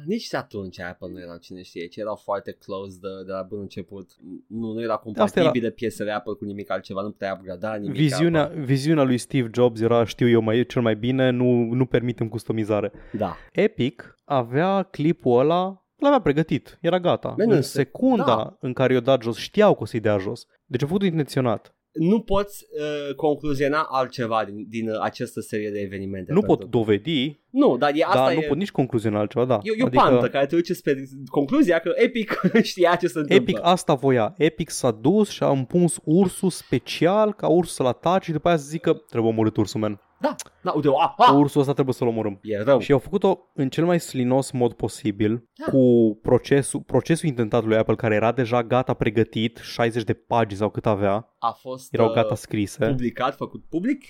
nici atunci Apple nu erau cine știe, ci erau foarte close de, de la bun început. Nu, nu era compatibil era... piesele Apple cu nimic altceva, nu puteai upgrada nimic. Viziunea, viziunea lui Steve Jobs era, știu eu mai cel mai bine, nu, nu permitem customizare. Da. Epic avea clipul ăla l-avea pregătit, era gata. Man, în secunda da. în care i-o dat jos, știau că o să-i dea jos. Deci a făcut intenționat. Nu poți uh, concluziona altceva din, din uh, această serie de evenimente. Nu pot dovedi. Nu, dar e asta dar e... nu pot nici concluziona altceva, da. E, e o adică... pantă care te duce spre concluzia că Epic știa ce se întâmplă. Epic asta voia. Epic s-a dus și a împuns ursul special ca ursul să-l atace și după aia să zică trebuie omorât ursul, man. Da, da, uite, ah, ah. ursul ăsta trebuie să-l omorâm. E rău. Și au făcut-o în cel mai slinos mod posibil da. cu procesul, procesul intentat lui Apple care era deja gata pregătit, 60 de pagini sau cât avea. A fost erau gata uh, scrise. Publicat, făcut public,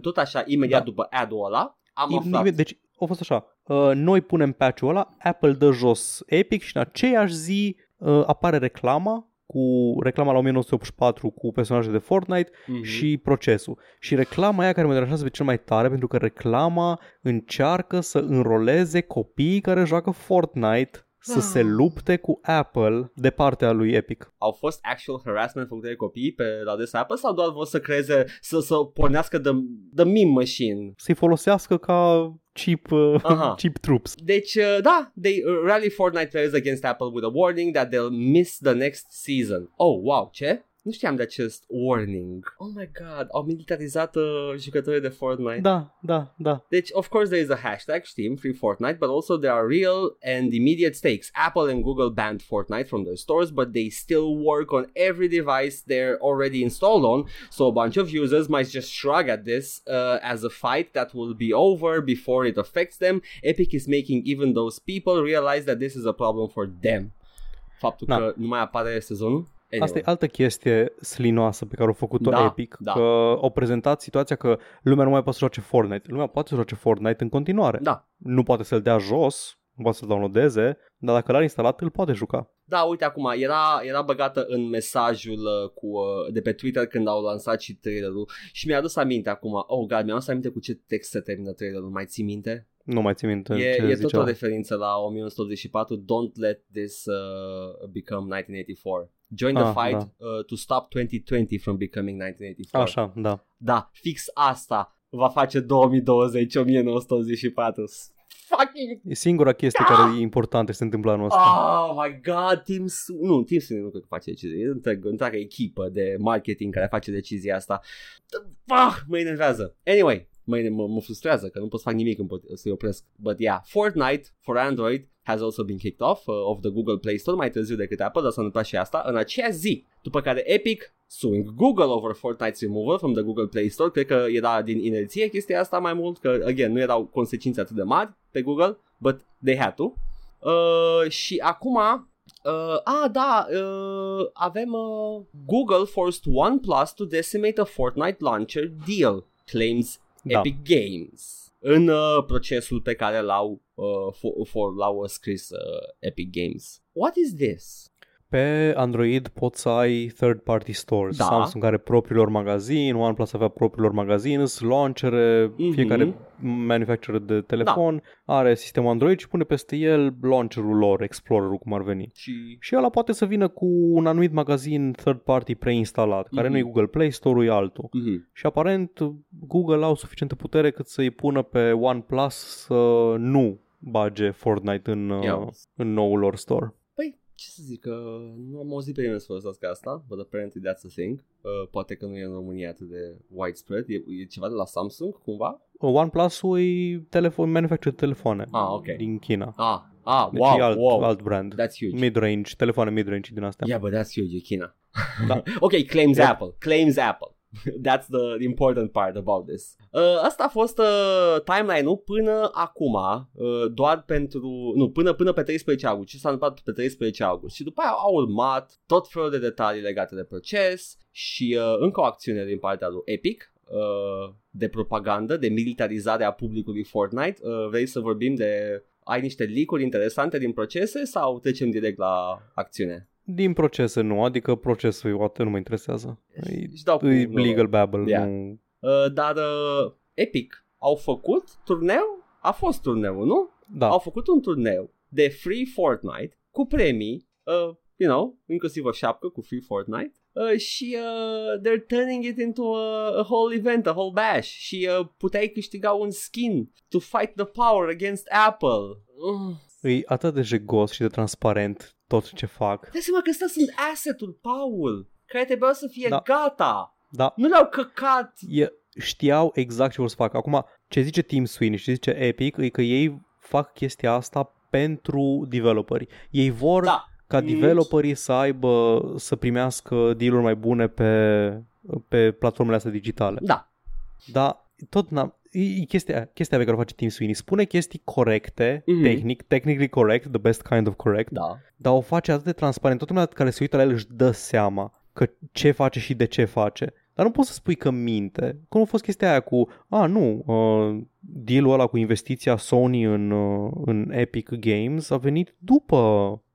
tot așa, imediat da. după ad-ul ăla. Am aflat. Deci a fost așa, uh, noi punem patch-ul ăla, Apple dă jos Epic și în aceeași zi uh, apare reclama cu reclama la 1984 cu personaje de Fortnite mm-hmm. și procesul. Și reclama aia care mă deranjează pe cel mai tare pentru că reclama încearcă să înroleze copiii care joacă Fortnite să se lupte cu Apple de partea lui Epic. Au fost actual harassment făcute de copii pe la des Apple sau doar vor să creeze, să, să pornească de, de meme machine? Să-i folosească ca cheap, uh, cheap troops. Deci, uh, da, they rally Fortnite players against Apple with a warning that they'll miss the next season. Oh, wow, ce? Nu știam de acest warning. Oh my god, au militarizat uh, jucătorii de Fortnite. Da, da, da. Deci, of course there is a hashtag, știm, Free Fortnite, but also there are real and immediate stakes. Apple and Google banned Fortnite from their stores, but they still work on every device they're already installed on, so a bunch of users might just shrug at this uh, as a fight that will be over before it affects them. Epic is making even those people realize that this is a problem for them. Faptul da. că nu mai apare sezonul? Anyway. Asta e altă chestie slinoasă pe care au făcut-o da, Epic, da. că au prezentat situația că lumea nu mai poate să joace Fortnite. Lumea poate să joace Fortnite în continuare. Da. Nu poate să-l dea jos, nu poate să-l downloadeze, dar dacă l-a instalat, îl poate juca. Da, uite acum, era, era băgată în mesajul uh, cu, uh, de pe Twitter când au lansat și trailerul și mi-a adus aminte acum, oh god, mi-a adus aminte cu ce text se termină trailerul, mai ții minte? Nu mai țin minte E, ce e zicea. tot o referință la 1984, don't let this uh, become 1984. Join the Ah, fight da. uh, to stop 2020 from becoming 1984. Așa, da. Da, fix asta va face 2020 1984. Fucking E singura chestie Ah! care e importantă și se întâmplă anul ăsta. Oh my god, Team Su- Nu, Team Su- nu cred că face decizie. E întreg, întreaga echipă de marketing care face decizia asta. Ah, mă enervează. Anyway, mă, mă, mă frustrează că nu pot să fac nimic împot- să-i opresc. But yeah, Fortnite for Android has also been kicked off uh, of the Google Play Store mai târziu decât Apple, dar s-a întâmplat și asta în aceea zi. După care Epic suing Google over Fortnite's removal from the Google Play Store. Cred că era din inerție chestia asta mai mult, că, again, nu erau consecințe atât de mari pe Google, but they had to. Uh, și acum Uh, ah, da, uh, avem uh, Google forced OnePlus to decimate a Fortnite launcher deal, claims Da. Epic Games. În uh, procesul pe care l-au, uh, for, for, l-au scris uh, Epic Games. What is this? Pe Android poți să ai third party stores. Da. Samsung are propriul lor magazin, OnePlus avea propriul lor magazin, sunt launchere, Mhm. fiecare manufacturer de telefon are sistemul Android și pune peste el launcherul lor, Explorer-ul cum ar veni. Și Și ăla poate să vină cu un anumit magazin third party preinstalat, care Mhm. nu e Google Play Store-ul, e altul. mm-hmm. Și aparent Google au suficientă putere cât să-i pună pe OnePlus să nu bage Fortnite în, Ia. uh, în noul lor store. Păi, ce să zic, uh, nu am auzit pe nimeni să folosească asta, but apparently that's a thing. Uh, poate că nu e în România atât de widespread. E, e ceva de la Samsung, cumva? OnePlus-ul e telefon, manufacturer de telefoane Ah, ok. din China. Ah, ah, Deci wow, e alt, wow. alt brand. That's huge. Mid-range, telefoane mid-range din astea. Yeah, but that's huge, e China. Da. ok, claims Yep. Apple. Claims Apple. That's the important part about this. Uh, asta a fost uh, timeline-ul până acum, uh, doar pentru, nu, până, până pe 13 august. Ce s-a întâmplat pe 13 august? Și după aia au urmat tot felul de detalii legate de proces și uh, încă o acțiune din partea lui Epic, uh, de propagandă, de militarizare a publicului Fortnite. Uh, vrei să vorbim de ai niște leak interesante din procese sau trecem direct la acțiune? Din procese nu, adică procesul eu atât nu mă interesează. Își dau cu E noroc. legal babble, Yeah. nu... Uh, dar uh, Epic au făcut turneu? A fost turneul, nu? Da, Au făcut un turneu de Free Fortnite cu premii, uh, you know, inclusiv o șapcă cu Free Fortnite uh, și uh, they're turning it into a, a whole event, a whole bash și uh, puteai câștiga un skin to fight the power against Apple. Uh. e atât de jegos și de transparent tot ce fac. Dai seama că astea sunt asset-ul, Paul, care trebuiau să fie Da. gata. Da, Nu le-au căcat. e, știau exact ce vor să facă. Acum, ce zice Team Sweeney și ce zice Epic e că ei fac chestia asta pentru developeri. Ei vor Da. ca developerii să aibă, să primească deal-uri mai bune pe, pe platformele astea digitale. Da. Dar tot n-am, e, e chestia, chestia pe care o face Team Sweeney. Spune chestii corecte, Mhm. tehnic, technically correct, the best kind of correct, Da. dar o face atât de transparent. Toată lumea care se uită la el își dă seama că ce face și de ce face. Dar nu poți să spui că minte. Cum a fost chestia aia cu, a, nu, uh, deal-ul ăla cu investiția Sony în, uh, în Epic Games a venit după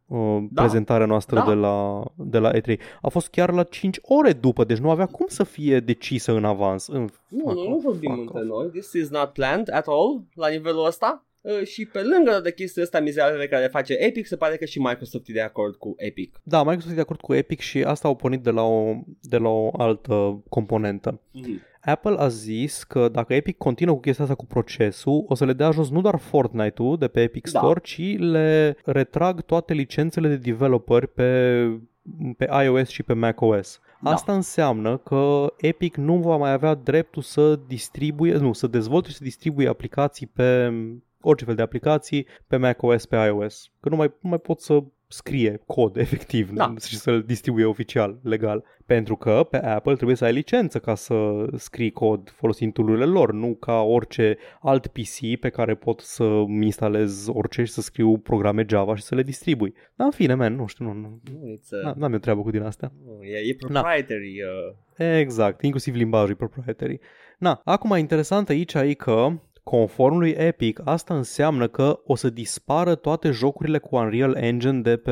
uh, Da. prezentarea noastră Da. de, la, de la E3. A fost chiar la 5 ore după, deci nu avea cum să fie decisă în avans. În, Nu, fuck nu, nu off, vorbim fuck între off. noi. This is not planned at all la nivelul ăsta. Uh, și pe lângă de chestia asta mizerabile care le face Epic, se pare că și Microsoft e de acord cu Epic. Da, Microsoft e de acord cu Epic și asta au pornit de la o, de la o altă componentă. Mm-hmm. Apple a zis că dacă Epic continuă cu chestia asta cu procesul, o să le dea jos nu doar Fortnite-ul de pe Epic Da. Store, ci le retrag toate licențele de developer pe, pe iOS și pe macOS. Da. Asta înseamnă că Epic nu va mai avea dreptul să distribuie, nu, să dezvolte și să distribuie aplicații pe orice fel de aplicații pe macOS, pe iOS. Că nu mai, nu mai pot să scrie cod efectiv Da. și să-l distribuie oficial, legal. Pentru că pe Apple trebuie să ai licență ca să scrii cod folosind tool lor, nu ca orice alt PC pe care pot să-mi instalez orice și să scriu programe Java și să le distribui. Dar în fine, man, nu știu, nu, nu, Nu, it's a, n- n-am eu treabă cu din astea. nu, e, e proprietary. Uh, Exact, inclusiv limbajul e proprietary. Na, acum interesant aici e că Conform lui Epic, asta înseamnă că o să dispară toate jocurile cu Unreal Engine de pe,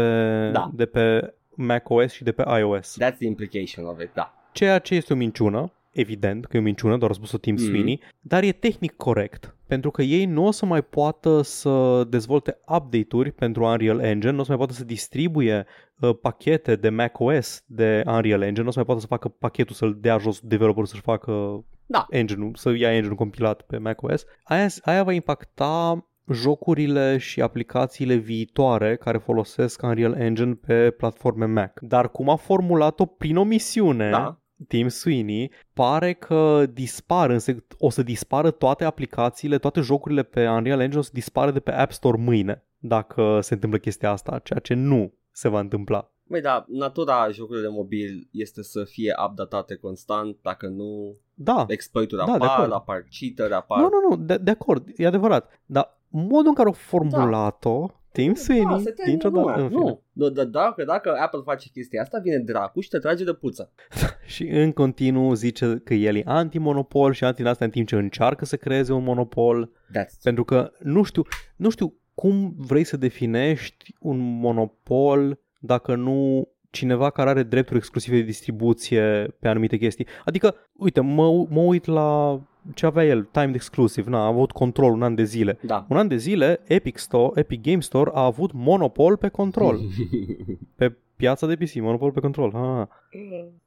Da. de pe macOS și de pe iOS. that's the implication of it, da. Ceea ce este o minciună, evident că e o minciună, doar a spus-o Tim Mhm. Sweeney, dar e tehnic corect. Pentru că ei nu o să mai poată să dezvolte update-uri pentru Unreal Engine, nu o să mai poată să distribuie uh, pachete de macOS de Unreal Engine, nu o să mai poată să facă pachetul să-l dea jos developerul să-și facă Da. engine-ul, să ia engine-ul compilat pe macOS. Aia, aia va impacta jocurile și aplicațiile viitoare care folosesc Unreal Engine pe platforme Mac. Dar cum a formulat-o prin omisiune, Da. Tim Sweeney, pare că dispar, însă o să dispară toate aplicațiile, toate jocurile pe Unreal Engine o să dispară de pe App Store mâine, dacă se întâmplă chestia asta, ceea ce nu se va întâmpla. Băi, da, natura jocurilor de mobil este să fie updatate constant, dacă nu Da, exploit-uri Da, de apar, acord. apar cheater, apar... nu, nu, nu, de, de acord, e adevărat, dar modul în care au formulat-o Tim Da, Sweeney, se termină dintr-o dată, lumea. în fine. Nu, da, da, dacă, dacă Apple face chestia asta, vine dracu și te trage de puță. Și în continuu zice că el e anti-monopol și anti asta în timp ce încearcă să creeze un monopol. That's Pentru că nu știu, nu știu cum vrei să definești un monopol dacă nu cineva care are drepturi exclusive de distribuție pe anumite chestii. Adică, uite, mă, mă uit la ce avea el, timed exclusive, na, a avut control un an de zile. Da. Un an de zile, Epic Store, Epic Game Store a avut monopol pe control. pe piața de PC, monopol pe control. Ah.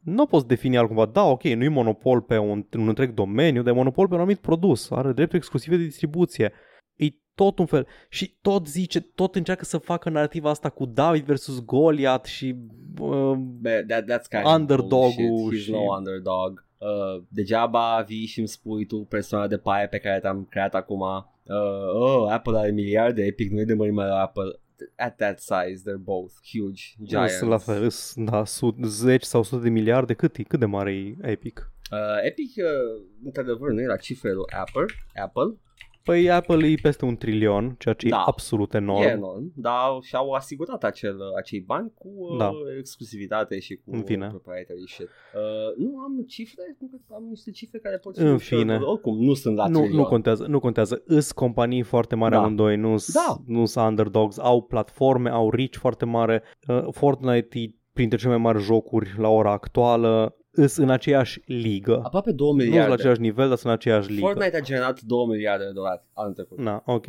Nu poți defini altcumva. Da, ok, nu e monopol pe un, un întreg domeniu, dar e monopol pe un anumit produs. Are drepturi exclusive de distribuție. E tot un fel. Și tot zice, tot încearcă să facă narrativa asta cu David versus Goliath și... Uh, Be- that, that's kind Underdog-ul of bullshit. He's și- no underdog. Uh, degeaba vii și îmi spui tu persoana de paie pe care te-am creat acum. Uh, oh, Apple are miliarde, Epic nu e de mărimea la Apple. At that size, they're both huge giants. sunt la fel, sunt, da, sut, zeci sau sute de miliarde. Cât, e, cât de mare e Epic? Uh, Epic, uh, într-adevăr, nu era cifrele lui Apple, Apple Păi Apple e peste un trilion, ceea ce Da. e absolut enorm. E enorm, dar și-au asigurat acel, acei bani cu uh, Da. exclusivitate și cu În fine. proprietary shit. Uh, nu am cifre, nu cred că am niște cifre care pot fi În ușor- fine. Oricum, nu sunt la nu, trilion. nu contează, nu contează. Îs companii foarte mari Da. amândoi, nu Da. nu sunt underdogs, au platforme, au reach foarte mare. Uh, Fortnite e printre cele mai mari jocuri la ora actuală. Îs în aceeași ligă. Aproape 2 Nu sunt la miliarde. același nivel, dar sunt în aceeași ligă. Fortnite a generat 2 miliarde de dolari anul trecut. Na, ok.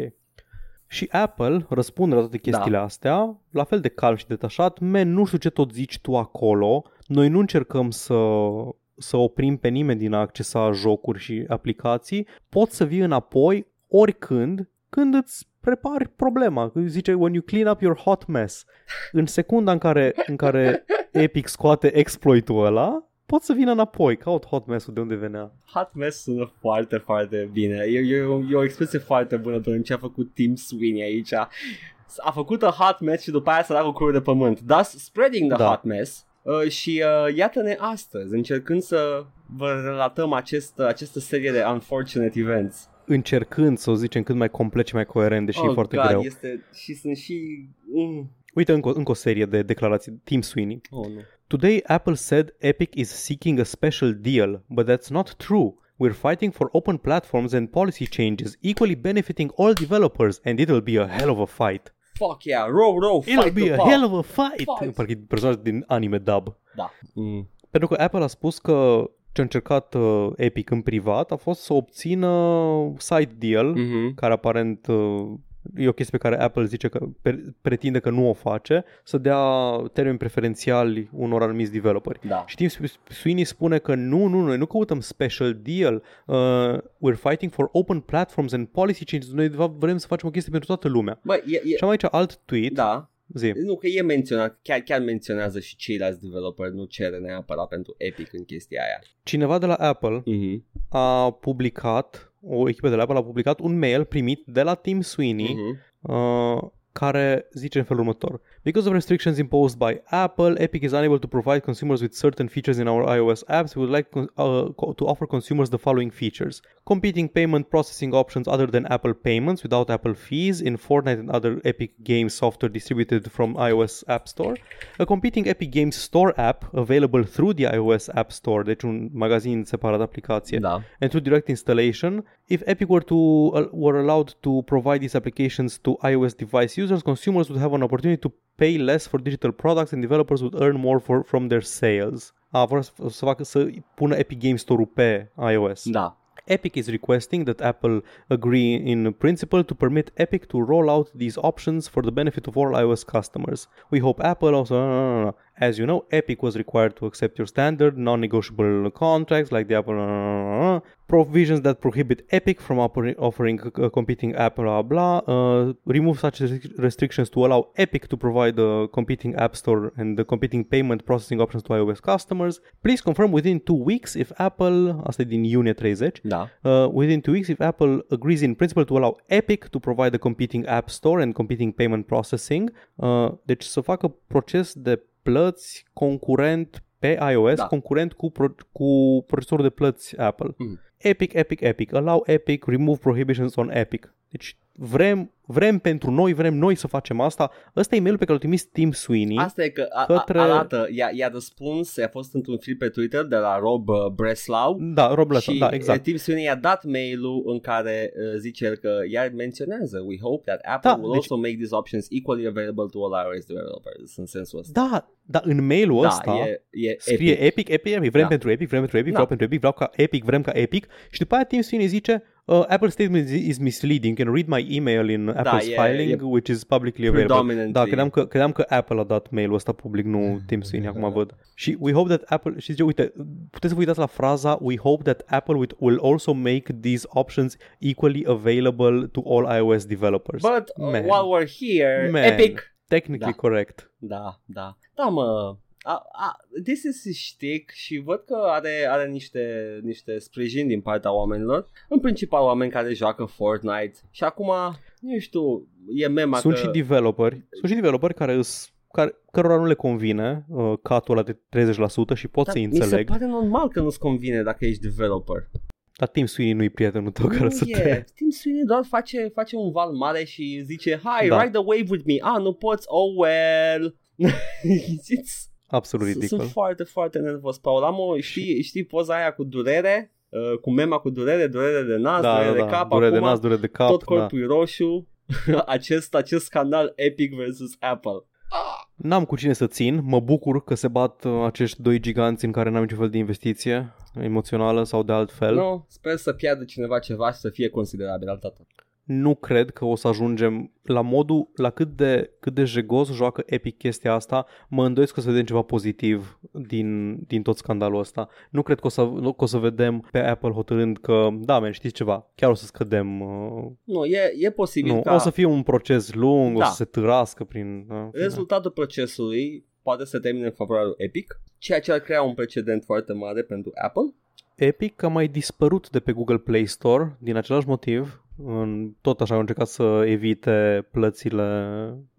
Și Apple răspunde la toate chestiile Da. astea, la fel de calm și detașat, man, nu știu ce tot zici tu acolo, noi nu încercăm să, să oprim pe nimeni din a accesa jocuri și aplicații, poți să vii înapoi oricând când îți repari problema. Zice, when you clean up your hot mess. În secunda în care, în care Epic scoate exploitul ăla, poți să vină înapoi. Caut hot mess-ul de unde venea. Hot mess sună foarte, foarte bine. E, e, e, o- e o expresie foarte bună pentru ce a făcut Tim Sweeney aici. A făcut a hot mess și după aia s-a dat cu curul de pământ. Thus spreading the Da. hot mess. Uh, și uh, iată-ne astăzi, încercând să vă relatăm acest, această serie de unfortunate events. Încercând să o zicem cât mai complet și mai coerent, deși e foarte Oh, God, greu. Este, și sunt și... Mm. Uite încă, încă o serie de declarații. Tim Sweeney. Oh, nu. Today Apple said Epic is seeking a special deal, but that's not true. We're fighting for open platforms and policy changes, equally benefiting all developers, and it'll be a hell of a fight. Fuck yeah, row, row, It'll fight be the a power. hell of a fight! Fight. Parcă e personaj din anime dub. Da. Mm. Pentru că Apple a spus că ce a încercat uh, Epic în privat a fost să obțină side deal, Mm-hmm. care aparent uh, e o chestie pe care Apple zice că pre- pretinde că nu o face, să dea termeni preferențiali unor anumiți developeri. Da. Și Tim Sweeney spune că nu, nu, noi nu căutăm special deal, uh, we're fighting for open platforms and policy changes, noi de fapt vrem să facem o chestie pentru toată lumea. Bă, e, e, Și am aici alt tweet, da, zi. Nu, că e menționat, chiar, chiar menționează și ceilalți developeri, nu cere neapărat pentru Epic în chestia aia. Cineva de la Apple Mm-hmm. a publicat, o echipă de la Apple a publicat un mail primit de la Tim Sweeney Mm-hmm. uh, care zice în felul următor. Because of restrictions imposed by Apple, Epic is unable to provide consumers with certain features in our iOS apps. We would like con- uh, co- to offer consumers the following features. Competing payment processing options other than Apple payments without Apple fees in Fortnite and other Epic Games software distributed from iOS App Store. A competing Epic Games Store app available through the iOS App Store, deci un magazin separat de aplicație Da. and through direct installation. If Epic were to uh, were allowed to provide these applications to iOS device users, consumers would have an opportunity to pay less for digital products and developers would earn more for, from their sales. A, vor să, să facă să pună Epic Games Store-ul pe iOS. Da. Epic is requesting that Apple agree in principle to permit Epic to roll out these options for the benefit of all iOS customers. We hope Apple also. no, no, no, no. As you know, Epic was required to accept your standard non-negotiable contracts like the Apple provisions that prohibit Epic from offering a competing app, blah blah. Uh, remove such restrictions to allow Epic to provide the competing app store and the competing payment processing options to iOS customers. Please confirm within two weeks if Apple, asta e din iunie 30, Da. uh, within two weeks if Apple agrees in principle to allow Epic to provide the competing app store and competing payment processing. Uh, deci să facă proces de plăți concurent pe iOS, Da. concurent cu, pro- cu procesorul de plăți Apple. Mhm. Epic, Epic, Epic. Allow Epic, remove prohibitions on Epic. Deci vrem, vrem pentru noi, vrem noi să facem asta. Ăsta e e-mailul pe care l-a trimis Tim Sweeney. Asta e că a, Către- a, arată, i-a, i-a răspuns, a fost într-un fil pe Twitter de la Rob uh, Breslau da, Rob Lesnar, și da, uh, exact. Tim Sweeney i-a dat mail-ul în care uh, zice el că iar menționează We hope that Apple Da, will deci- also make these options equally available to all iOS developers în sensul ăsta. Da, dar în mailul Da, ăsta... e, e Scrie epic. Epic, Epic, Epic, vrem Da. pentru Epic, vrem pentru Epic, Da. vreau pentru Epic, vreau ca Epic, vrem ca Epic și după aia Tim Sweeney zice uh, Apple statement is- is misleading, you can read my email in Apple's e- filing e which is publicly available. predominantly- Da, credeam că, credeam că Apple a dat mailul ăsta public, nu Tim Sweeney, acum văd. Și we hope that Apple, și zice, uite, puteți să vă uitați la fraza We hope that Apple will- will also make these options equally available to all iOS developers. But uh, Man. while we're here, Man. Epic. Technically Da. correct. Da, da. Da, mă. A, a, this is știc și văd că are, are niște, niște sprijin din partea oamenilor. În principal oameni care joacă Fortnite. Și acum, nu știu, e mema Sunt că... și developeri, sunt și developeri care îs care, cărora nu le convine uh, catul ăla de 30% și pot Dar să-i mi se înțeleg. pare normal că nu-ți convine dacă ești developer. Dar Tim Sweeney nu-i prietenul tău care Nu să e. te... Tim Sweeney doar face, face un val mare și zice Hi, Da. ride the wave with me. Ah, nu poți? Oh, well. It's, Absolut sunt ridicol. foarte, foarte nervos. Paul, am o, știi, știi poza aia cu durere? Uh, cu mema cu durere, durere de nas, Da, durere da, de da. cap. Dure de Acum nas, dure de cap. tot da. corpul e roșu. acest, acest scandal Epic versus Apple. Ah! N-am cu cine să țin, mă bucur că se bat uh, acești doi giganți în care n-am niciun fel de investiție emoțională sau de altfel. Nu, sper să piardă cineva ceva și să fie considerabil atât. Nu cred că o să ajungem la modul, la cât de, cât de jegos joacă Epic chestia asta, mă îndoiesc că o să vedem ceva pozitiv din, din tot scandalul ăsta. Nu cred că o, să, că o să vedem pe Apple hotărând că, da, men, știți ceva, chiar o să scădem. Uh, Nu, e, e posibil nu, ca o să fie un proces lung, Da. o să se târască prin... Uh, rezultatul procesului poate să termine în favoarea lui Epic, ceea ce ar crea un precedent foarte mare pentru Apple. Epic a mai dispărut de pe Google Play Store din același motiv. În, tot așa au încercat să evite plățile,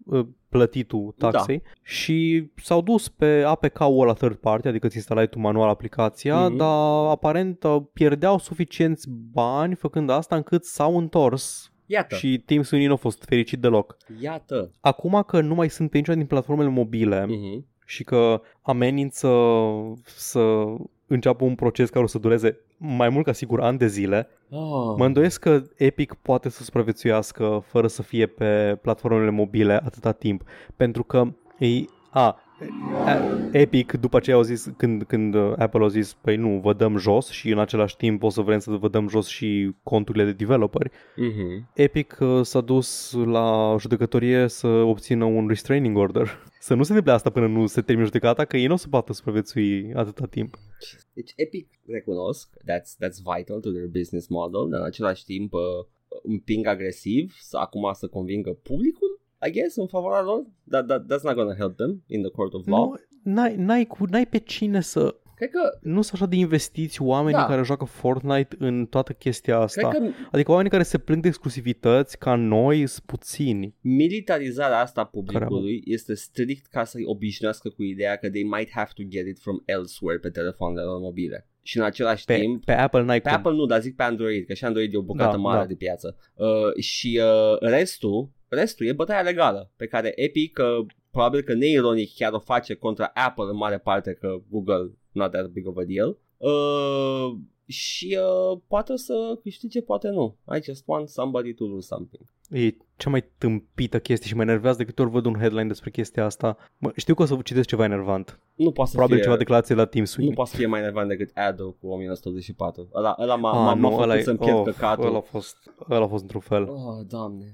uh, plătitul taxei da. și s-au dus pe APK-ul la third party, adică îți instalai tu manual aplicația, Mhm. dar aparent uh, pierdeau suficienți bani făcând asta încât s-au întors Iată, și... și Tim Sweeney nu a fost fericit deloc. iată. Acum că nu mai sunt pe niciuna din platformele mobile, Uh-huh. și că amenință să înceapă un proces care o să dureze mai mult ca sigur ani de zile. Oh. Mă îndoiesc că Epic poate să supraviețuiască fără să fie pe platformele mobile atâta timp, pentru că ei, a, a- Epic după aceea au zis, când, când Apple a zis, păi nu, vă dăm jos și în același timp o să vrem să vă dăm jos și conturile de developeri, Uh-huh. Epic uh, s-a dus la judecătorie să obțină un restraining order. Să nu se întâmple asta până nu se termină judecata, că ei nu o să poată supraviețui atâta timp. Deci Epic recunosc, that's, that's vital to their business model, dar în același timp uh, împing agresiv să acum să convingă publicul, I guess, în favoarea lor. That, that, that's not gonna help them in the court of law. Nu, n-ai, n-ai, cu, n-ai pe cine să... Cred că, Nu sunt așa de investiți oamenii Da. care joacă Fortnite în toată chestia asta. cred că Adică oamenii care se plâng de exclusivități ca noi sunt puțini. militarizarea asta a publicului este strict ca să-i obișnuiască cu ideea că they might have to get it from elsewhere pe telefoanele lor mobile. Și în același Pe, timp, pe Apple n-ai Pe cum. Apple nu, dar zic pe Android, că și Android e o bucată Da, mare da. de piață. Uh, și uh, restul, restul e bătaia legală, pe care Epic, uh, probabil că neironic chiar o face contra Apple în mare parte, că Google not that big of a deal. Uh, și uh, poate o să câștige, poate nu. I just want somebody to do something. E cea mai tâmpită chestie și mă enervează de câte ori văd un headline despre chestia asta. Mă, știu că o să citesc ceva enervant. Nu poate să Probabil fie, ceva declarație la Team nu Sweeney. poate să fie mai nervant decât Ado cu 1984. Ăla, ăla m-a, Ah, m-a, m-a nu, făcut ăla e- să-mi pierd of, căcatul. ăla a fost, ăla a fost într-un fel. Oh, doamne.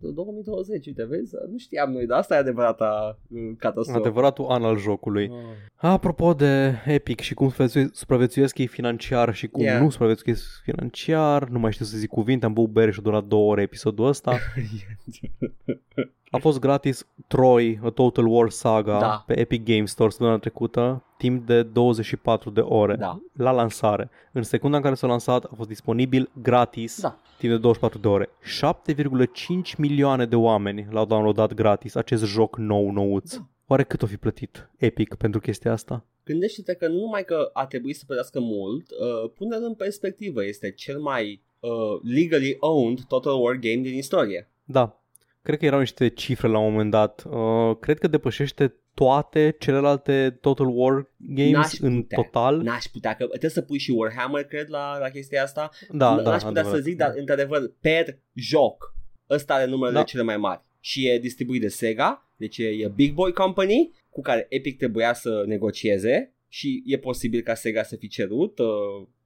2020, uite, vezi? Nu știam noi, dar asta e adevărata uh, catastrofă. Adevăratul an al jocului. Oh. Apropo de Epic și cum supraviețue- supraviețuiesc ei financiar și cum Yeah. nu supraviețuiesc financiar, nu mai știu să zic cuvinte, am băut bere și a durat două ore episodul ăsta. A fost gratis Troy, A Total War Saga Da. pe Epic Games Store săptămâna trecută, timp de 24 de ore Da. la lansare. În secunda în care s-a lansat a fost disponibil gratis Da. timp de 24 de ore. 7,5 milioane de oameni l-au downloadat gratis acest joc nou nouț. Da. Oare cât o fi plătit Epic pentru chestia asta? Gândește-te că nu numai că a trebuit să plătească mult, uh, pune-l în perspectivă, este cel mai uh, legally owned Total War game din istorie. Da, cred că erau niște cifre la un moment dat. Uh, cred că depășește toate celelalte Total War games N-aș în putea. total. N-aș putea, că trebuie să pui și Warhammer, cred, la, la chestia asta. Da, N- da, N-aș putea să adevărat. zic, dar într-adevăr, per joc, ăsta are numerele Da. cele mai mari. Și e distribuit de Sega, deci e, e Big Boy Company, cu care Epic trebuia să negocieze și e posibil ca Sega să fi cerut, uh,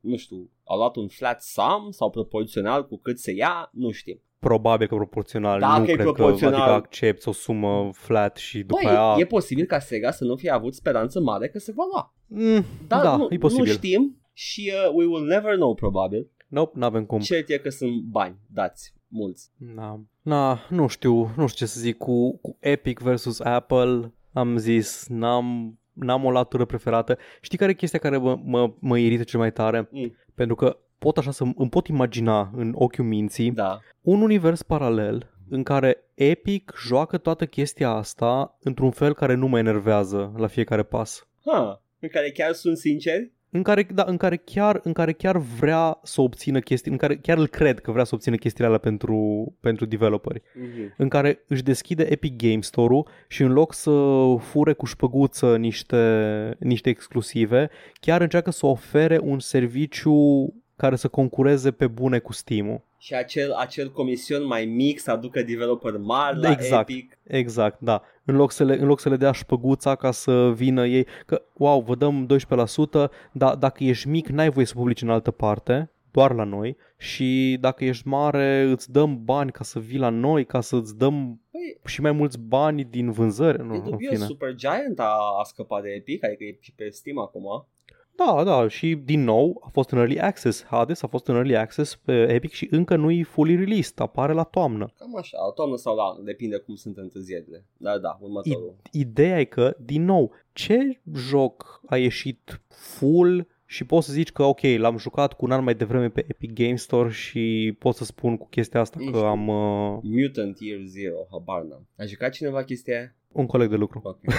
nu știu, au luat un flat sum sau proporțional cu cât se ia, nu știm. Probabil că proporțional. Dacă nu e cred proporțional- că adică accepti o sumă flat și după Băi, aia... e posibil ca Sega să nu fie avut speranță mare că se va lua. Mm, Dar da, nu, e posibil. nu știm și uh, we will never know probabil. Nope, n-avem cum. Cert e că sunt bani dați, mulți. Na, na, nu știu, nu știu ce să zic cu, cu Epic versus Apple. Am zis, n-am, n-am o latură preferată. Știi care e chestia care mă, mă, mă irită cel mai tare? Mm. Pentru că pot așa să îmi pot imagina în ochiul minții Da. un univers paralel în care Epic joacă toată chestia asta într-un fel care nu mă enervează la fiecare pas. Ha, în care chiar sunt sinceri? în care, da, în care, chiar, în care chiar vrea să obțină chestii, în care chiar îl cred că vrea să obțină chestiile alea pentru, pentru developeri, Mhm. în care își deschide Epic Game Store-ul și în loc să fure cu șpăguță niște, niște exclusive, chiar încearcă să ofere un serviciu care să concureze pe bune cu Steam-ul. Și acel, acel comision mai mic să aducă developer mari la Exact. Epic. Exact, da. În loc să le, în loc să le dea șpăguța ca să vină ei, că, wow, vă dăm 12%, dar dacă ești mic, n-ai voie să publici în altă parte, doar la noi, și dacă ești mare, îți dăm bani ca să vii la noi, ca să îți dăm Păi, și mai mulți bani din vânzări. Nu, e în dubios, fine. Supergiant a, a scăpat de Epic, adică e și pe Steam acum. Da, da, și din nou a fost în Early Access. Hades a fost în Early Access pe Epic și încă nu e fully released, apare la toamnă. Cam așa, la toamnă sau la anul, depinde cum sunt întârzierile. Dar da, următorul. Ideea e că, din nou, ce joc a ieșit full și poți să zici că ok, l-am jucat cu un an mai devreme pe Epic Game Store și pot să spun cu chestia asta Nu că știu. am uh, Mutant Year Zero, habar n-am. A jucat cineva chestia aia? un coleg de lucru. Ok.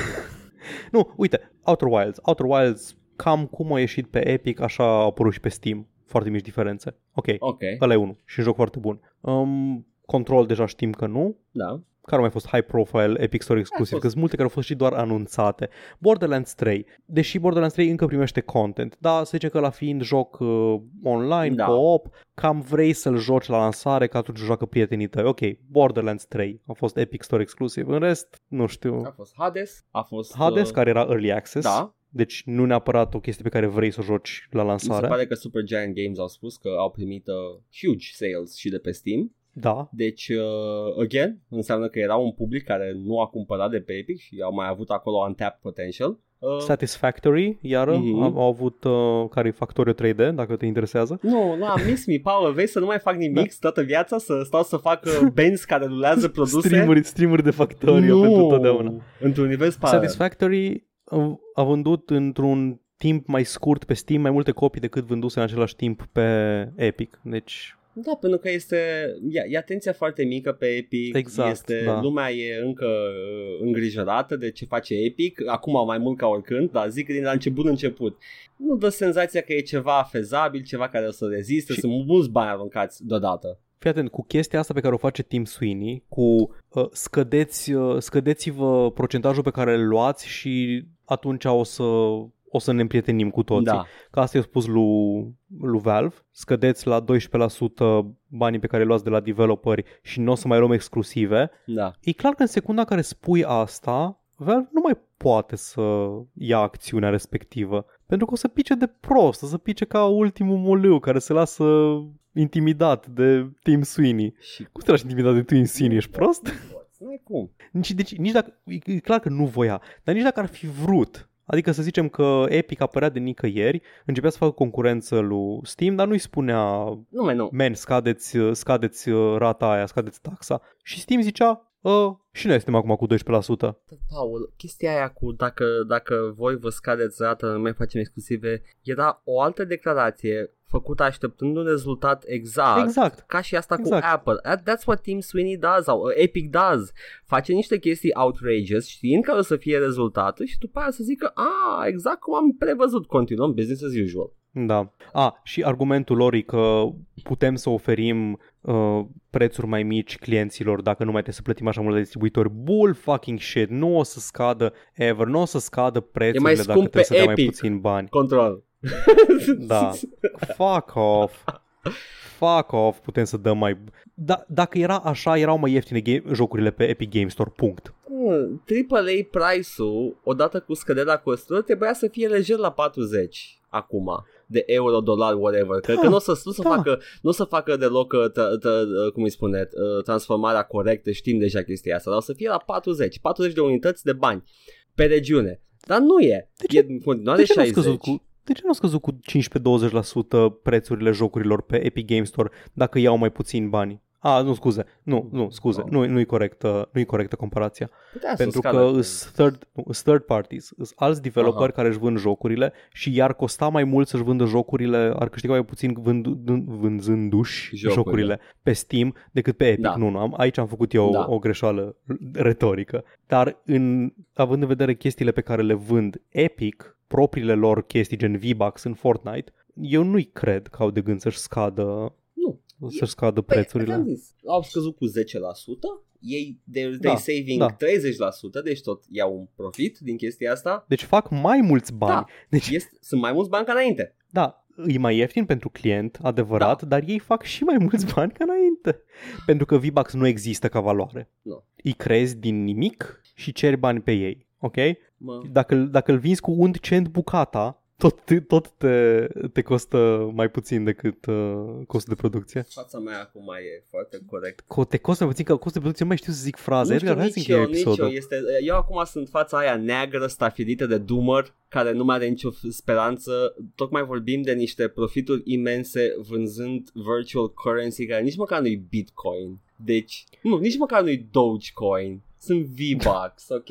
Nu, uite, Outer Wilds. Outer Wilds, cam cum a ieșit pe Epic, așa a apărut și pe Steam. Foarte mici diferențe. Ok, ok, ăla e unul și un joc foarte bun. Um, Control deja știm că nu. da. care au mai fost high profile Epic Store exclusiv, fost. că sunt multe care au fost și doar anunțate. Borderlands 3, deși Borderlands 3 încă primește content, da, să zicem că la fiind joc uh, online, Da. co-op, cam vrei să-l joci la lansare, că atunci joacă prietenii tăi. Ok, Borderlands 3 a fost Epic Store exclusiv. În rest, nu știu. A fost Hades, a fost... Hades, uh, care era Early Access, Da, deci nu neapărat o chestie pe care vrei să o joci la mi se lansare. pare că Supergiant Games au spus că au primit uh, huge sales și de pe Steam. Da, Deci, uh, again, înseamnă că era un public care nu a cumpărat de pe Epic și au mai avut acolo untapped potential. Uh, Satisfactory, iară, Mhm. au, au avut, uh, care e Factorio 3D, dacă te interesează. nu, nu, am miss me, Paul, vrei să nu mai fac nimic Da. toată viața? Să stau să fac uh, benzi care rulează produse? Streamuri, streamuri de Factorio nu, pentru totdeauna. Într-un univers paralel. Satisfactory a- a vândut într-un timp mai scurt pe Steam mai multe copii decât vânduse în același timp pe Epic. Deci, Da, pentru că este e, e atenția foarte mică pe Epic, Exact, este, da. lumea e încă uh, îngrijorată de ce face Epic, acum mai mult ca oricând, dar zic că din la început început. Nu dă senzația că e ceva fezabil, ceva care o să reziste, Și- sunt mulți bani aruncați deodată. Fii atent, cu chestia asta pe care o face Tim Sweeney, cu uh, scădeți, uh, scădeți-vă procentajul pe care îl luați și atunci o să, o să ne împrietenim cu toții. Da, Că asta i-a spus lui, lui Valve, scădeți la 12% banii pe care îi luați de la developeri și nu o să mai luăm exclusive. da. E clar că în secunda care spui asta, Valve nu mai poate să ia acțiunea respectivă. Pentru că o să pice de prost, o să pice ca ultimul moleu care se lasă intimidat de Tim Sweeney. Și Cum te lași intimidat de Tim Sweeney? Ești prost? nu ai cum. Nici, deci, nici dacă, e clar că nu voia, dar nici dacă ar fi vrut, adică să zicem că Epic apărea de nicăieri, începea să facă concurență lui Steam, dar nu-i spunea, Nu mai nu. men, scadeți, scadeți uh, rata aia, scadeți taxa. Și Steam zicea, uh, și noi suntem acum cu 12%. Paul, chestia aia cu dacă, dacă voi vă scadeți rata, nu mai facem exclusive, era o altă declarație făcută așteptând un rezultat exact. Exact. Ca și asta Exact. cu Apple. That- That's what Tim Sweeney does, sau uh, Epic does. Face niște chestii outrageous știind că o să fie rezultatul și după aia să zică, a, exact cum am prevăzut, continuăm business as usual. Da. A, și argumentul lor e că putem să oferim uh, prețuri mai mici clienților dacă nu mai trebuie să plătim așa mult de distribuitori. Bull fucking shit. Nu o să scadă ever. Nu o să scadă prețurile mai dacă scump trebuie pe să dea mai Epic. puțin bani. Control. Da. Fuck off. Fuck off, putem să dăm mai... Da, dacă era așa, erau mai ieftine game, jocurile pe Epic Game Store, punct. AAA price-ul, odată cu scăderea costurilor, trebuia să fie lejer la 40 acum de euro, dolar, whatever. Cred Da, că nu o să, nu să da. facă, nu o să facă deloc, uh, tă, tă, uh, cum îi spune, uh, transformarea corectă, știm deja chestia asta, dar o să fie la 40, 40 de unități de bani pe regiune. Dar nu e. De ce- e în continuare De ce nu au 60. scăzut cu... De ce nu au scăzut cu 15-20% prețurile jocurilor pe Epic Game Store dacă iau mai puțin bani? A, nu, scuze. Nu, nu, scuze. Nu, nu-i corectă, nu-i corectă comparația. Putea să Pentru scadă. că sunt third, nu, sunt third parties, sunt alți developeri Aha. care își vând jocurile și iar costa mai mult să-și vândă jocurile, ar câștiga mai puțin vându- vând- vânzându-și Jocurile. jocurile. pe Steam decât pe Epic. Da. Nu, nu, am, aici am făcut eu Da. o greșeală retorică. Dar în, având în vedere chestiile pe care le vând Epic, propriile lor chestii gen V-Bucks în Fortnite, eu nu-i cred că au de gând să-și scadă Nu. să-și scadă Păi, prețurile. am zis, au scăzut cu 10%, ei they're, Da, they're saving da. 30%, deci tot iau un profit din chestia asta. Deci fac mai mulți bani. Da. Deci, Este, sunt mai mulți bani ca înainte. da, e mai ieftin pentru client, adevărat, Da. dar ei fac și mai mulți bani ca înainte. Pentru că V-Bucks nu există ca valoare. Nu. Îi creezi din nimic și ceri bani pe ei. Ok? Mă, Dacă, dacă îl vinzi cu un cent bucata, tot, te- tot te, te costă mai puțin decât uh, costul de producție. fața mea acum e foarte corect. Co- te costă mai puțin că costul de producție, nu mai știu să zic fraze. Nu știu Edgar, hai să nici încheie eu, nici episodul. eu. Este, eu acum sunt fața aia neagră, stafilită de doomer, care nu mai are nicio f- speranță. Tocmai vorbim de niște profituri imense vânzând virtual currency, care nici măcar nu-i Bitcoin. Deci, nu, nici măcar nu-i Dogecoin. Sunt V-Bucks, ok?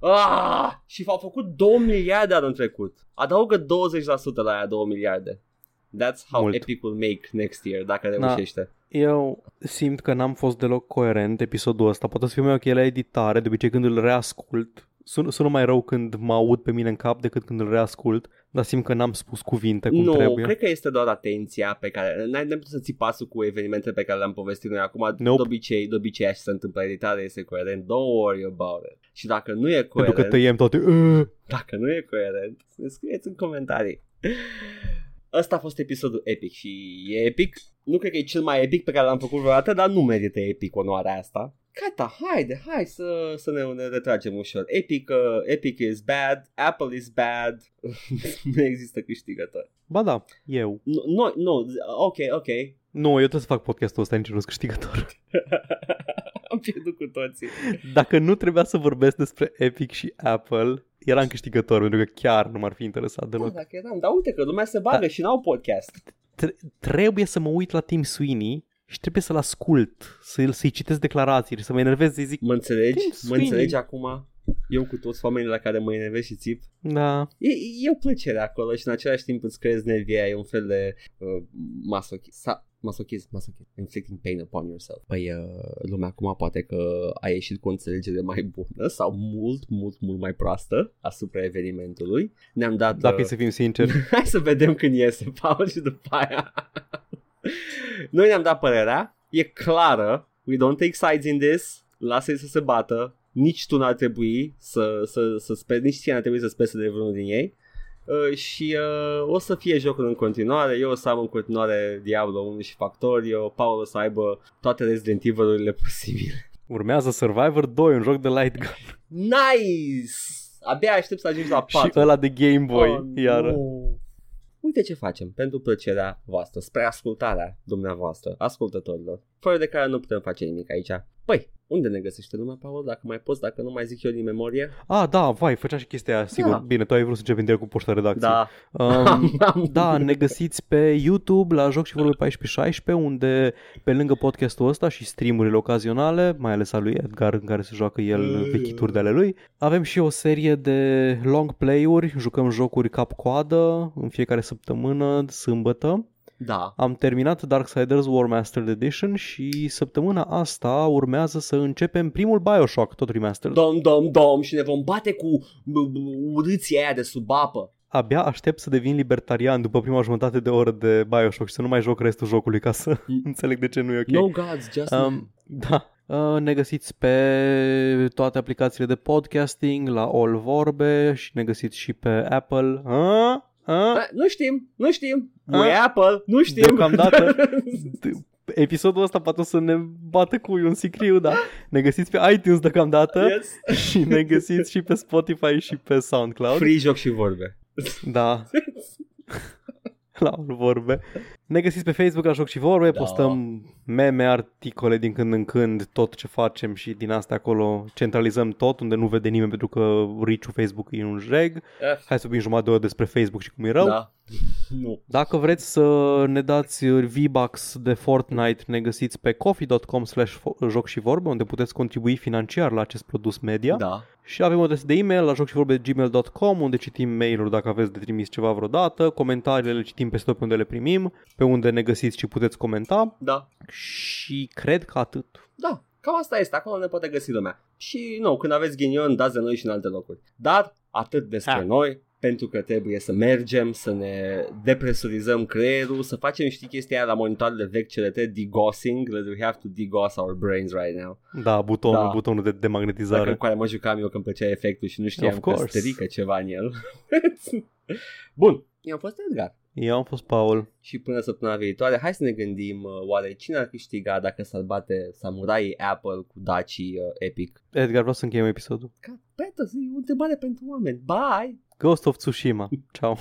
Ah! Și au făcut 2 miliarde anul trecut. Adaugă 20% la aia 2 miliarde. That's how Mult. Epic will make next year, dacă Da. reușește. Eu simt că n-am fost deloc coerent episodul ăsta. Poate să fiu mai ok la editare, de obicei când îl reascult. Sun, sună mai rău când mă aud pe mine în cap decât când îl reascult, dar simt că n-am spus cuvinte cum nu, trebuie. cred că este doar atenția pe care n-ai n-ai putut să ții pasul cu evenimentele pe care le-am povestit noi acum. Nope. De obicei, de obicei așa se întâmplă editarea, este coerent. Don't worry about it. Și dacă nu e Pentru coerent, că tăiem toate... Uh, dacă nu e coerent, să ne scrieți în comentarii. Ăsta a fost episodul epic și e epic. Nu cred că e cel mai epic pe care l-am făcut vreodată, dar nu merită epic onoarea asta. Gata, haide, hai să, să ne, ne retragem ușor. Epic, uh, epic is bad, Apple is bad, nu există câștigător. ba da, eu. Nu, nu, nu, ok, ok. Nu, eu trebuie să fac podcastul ăsta, nici nu sunt câștigător. Am pierdut cu toții. Dacă nu trebuia să vorbesc despre Epic și Apple, eram câștigător, pentru că chiar nu m-ar fi interesat Da, deloc. dacă eram, dar uite că lumea se bagă Da. și n-au podcast. Tre- trebuie să mă uit la Tim Sweeney și trebuie să-l ascult, să-l, să-i citesc declarațiile, să mă enervez, să-i zic, Mă înțelegi? Tim Mă Sweeney. înțelegi acum? Eu cu toți oamenii la care mă enervez și țip. da, E, e o plăcere acolo și în același timp îți creezi nervia, e un fel de uh, masochism. Sa- masochism, masochism, inflicting pain upon yourself. Păi uh, lumea acum poate că a ieșit cu o înțelegere mai bună sau mult, mult, mult mai proastă asupra evenimentului. Ne-am dat... dacă e uh, să fim sinceri. Hai să vedem când iese, Paul, și după aia. Noi ne-am dat părerea, e clară, we don't take sides in this, lasă-i să se bată, nici tu n-ar trebui să, să, să speri, nici ție n-ar trebui să speri de vreunul din ei. Uh, și uh, o să fie jocul în continuare, eu o să am în continuare Diablo 1 și Factorio, Paul o să aibă toate Resident Evil-urile posibile. Urmează Survivor 2, un joc de light gun. Nice! Abia aștept să ajungi la 4. și ăla de Game Boy, Oh, iară. nu. Uite ce facem pentru plăcerea voastră, spre ascultarea dumneavoastră, ascultătorilor, fără de care nu putem face nimic aici. Păi, unde ne găsește lumea, Paul? Dacă mai poți, dacă nu mai zic eu din memorie. Ah, da, vai, făcea și chestia aia, sigur. Da. Bine, tu ai vrut să începi direct cu poșta redacției. Da. Um, da, ne găsiți pe YouTube la Joc și Vorbe 1416 unde pe lângă podcastul ăsta și streamurile ocazionale, mai ales al lui Edgar în care se joacă el vechituri de ale lui, avem și o serie de long play-uri, jucăm jocuri cap-coadă în fiecare săptămână, sâmbătă. Da. Am terminat Darksiders War Mastered Edition și săptămâna asta urmează să începem primul Bioshock, tot remastered. Dom, dom, dom și ne vom bate cu b- b- urâții aia de sub apă. Abia aștept să devin libertarian după prima jumătate de oră de Bioshock și să nu mai joc restul jocului ca să înțeleg de ce nu e ok. No gods, just Um, da. Uh, ne găsiți pe toate aplicațiile de podcasting, la All Vorbe și ne găsiți și pe Apple. Uh? Uh? Da, nu știm, nu știm. A? Noi Apple, nu știm. Deocamdată. Episodul ăsta poate o să ne bată cu un sicriu, da. Ne găsiți pe iTunes deocamdată yes. și ne găsiți și pe Spotify și pe SoundCloud. Free joc și vorbe. Da. la All vorbe. Ne găsiți pe Facebook la Joc și Vorbe, Da. postăm meme, articole din când în când, tot ce facem și din asta acolo centralizăm tot, unde nu vede nimeni pentru că reach-ul Facebook e un jeg. Eh, Hai să vorbim jumătate de oră despre Facebook și cum e rău. Da. Nu. Dacă vreți să ne dați V-Bucks de Fortnite, ne găsiți pe coffee.com slash joc și vorbe, unde puteți contribui financiar la acest produs media. Da. Și avem o adresă de e-mail la jocșivorbe.gmail.com unde citim mail-uri dacă aveți de trimis ceva vreodată, comentariile le citim peste tot pe unde le primim, pe unde ne găsiți și puteți comenta Da. și cred că atât. Da. Cam asta este, acolo ne poate găsi lumea. Și nu, când aveți ghinion, dați de noi și în alte locuri. Dar atât despre Ah. noi, pentru că trebuie să mergem, să ne depresurizăm creierul, să facem, știi, chestia aia la monitoarele vechi, cele trei degossing, that we have to degauss our brains right now. Da, butonul, Da. butonul de demagnetizare. Dacă cu care mă jucam eu când plăcea efectul și nu știam Of că course. strică ceva în el. Bun, eu am fost Edgar. Eu am fost Paul. Și până săptămâna viitoare, hai să ne gândim uh, oare cine ar câștiga dacă s-ar bate samuraii Apple cu Daci uh, Epic. Edgar, vreau să încheiem episodul. Ca, Peter, e o întrebare pentru oameni. Bye! Ghost of Tsushima. Ciao.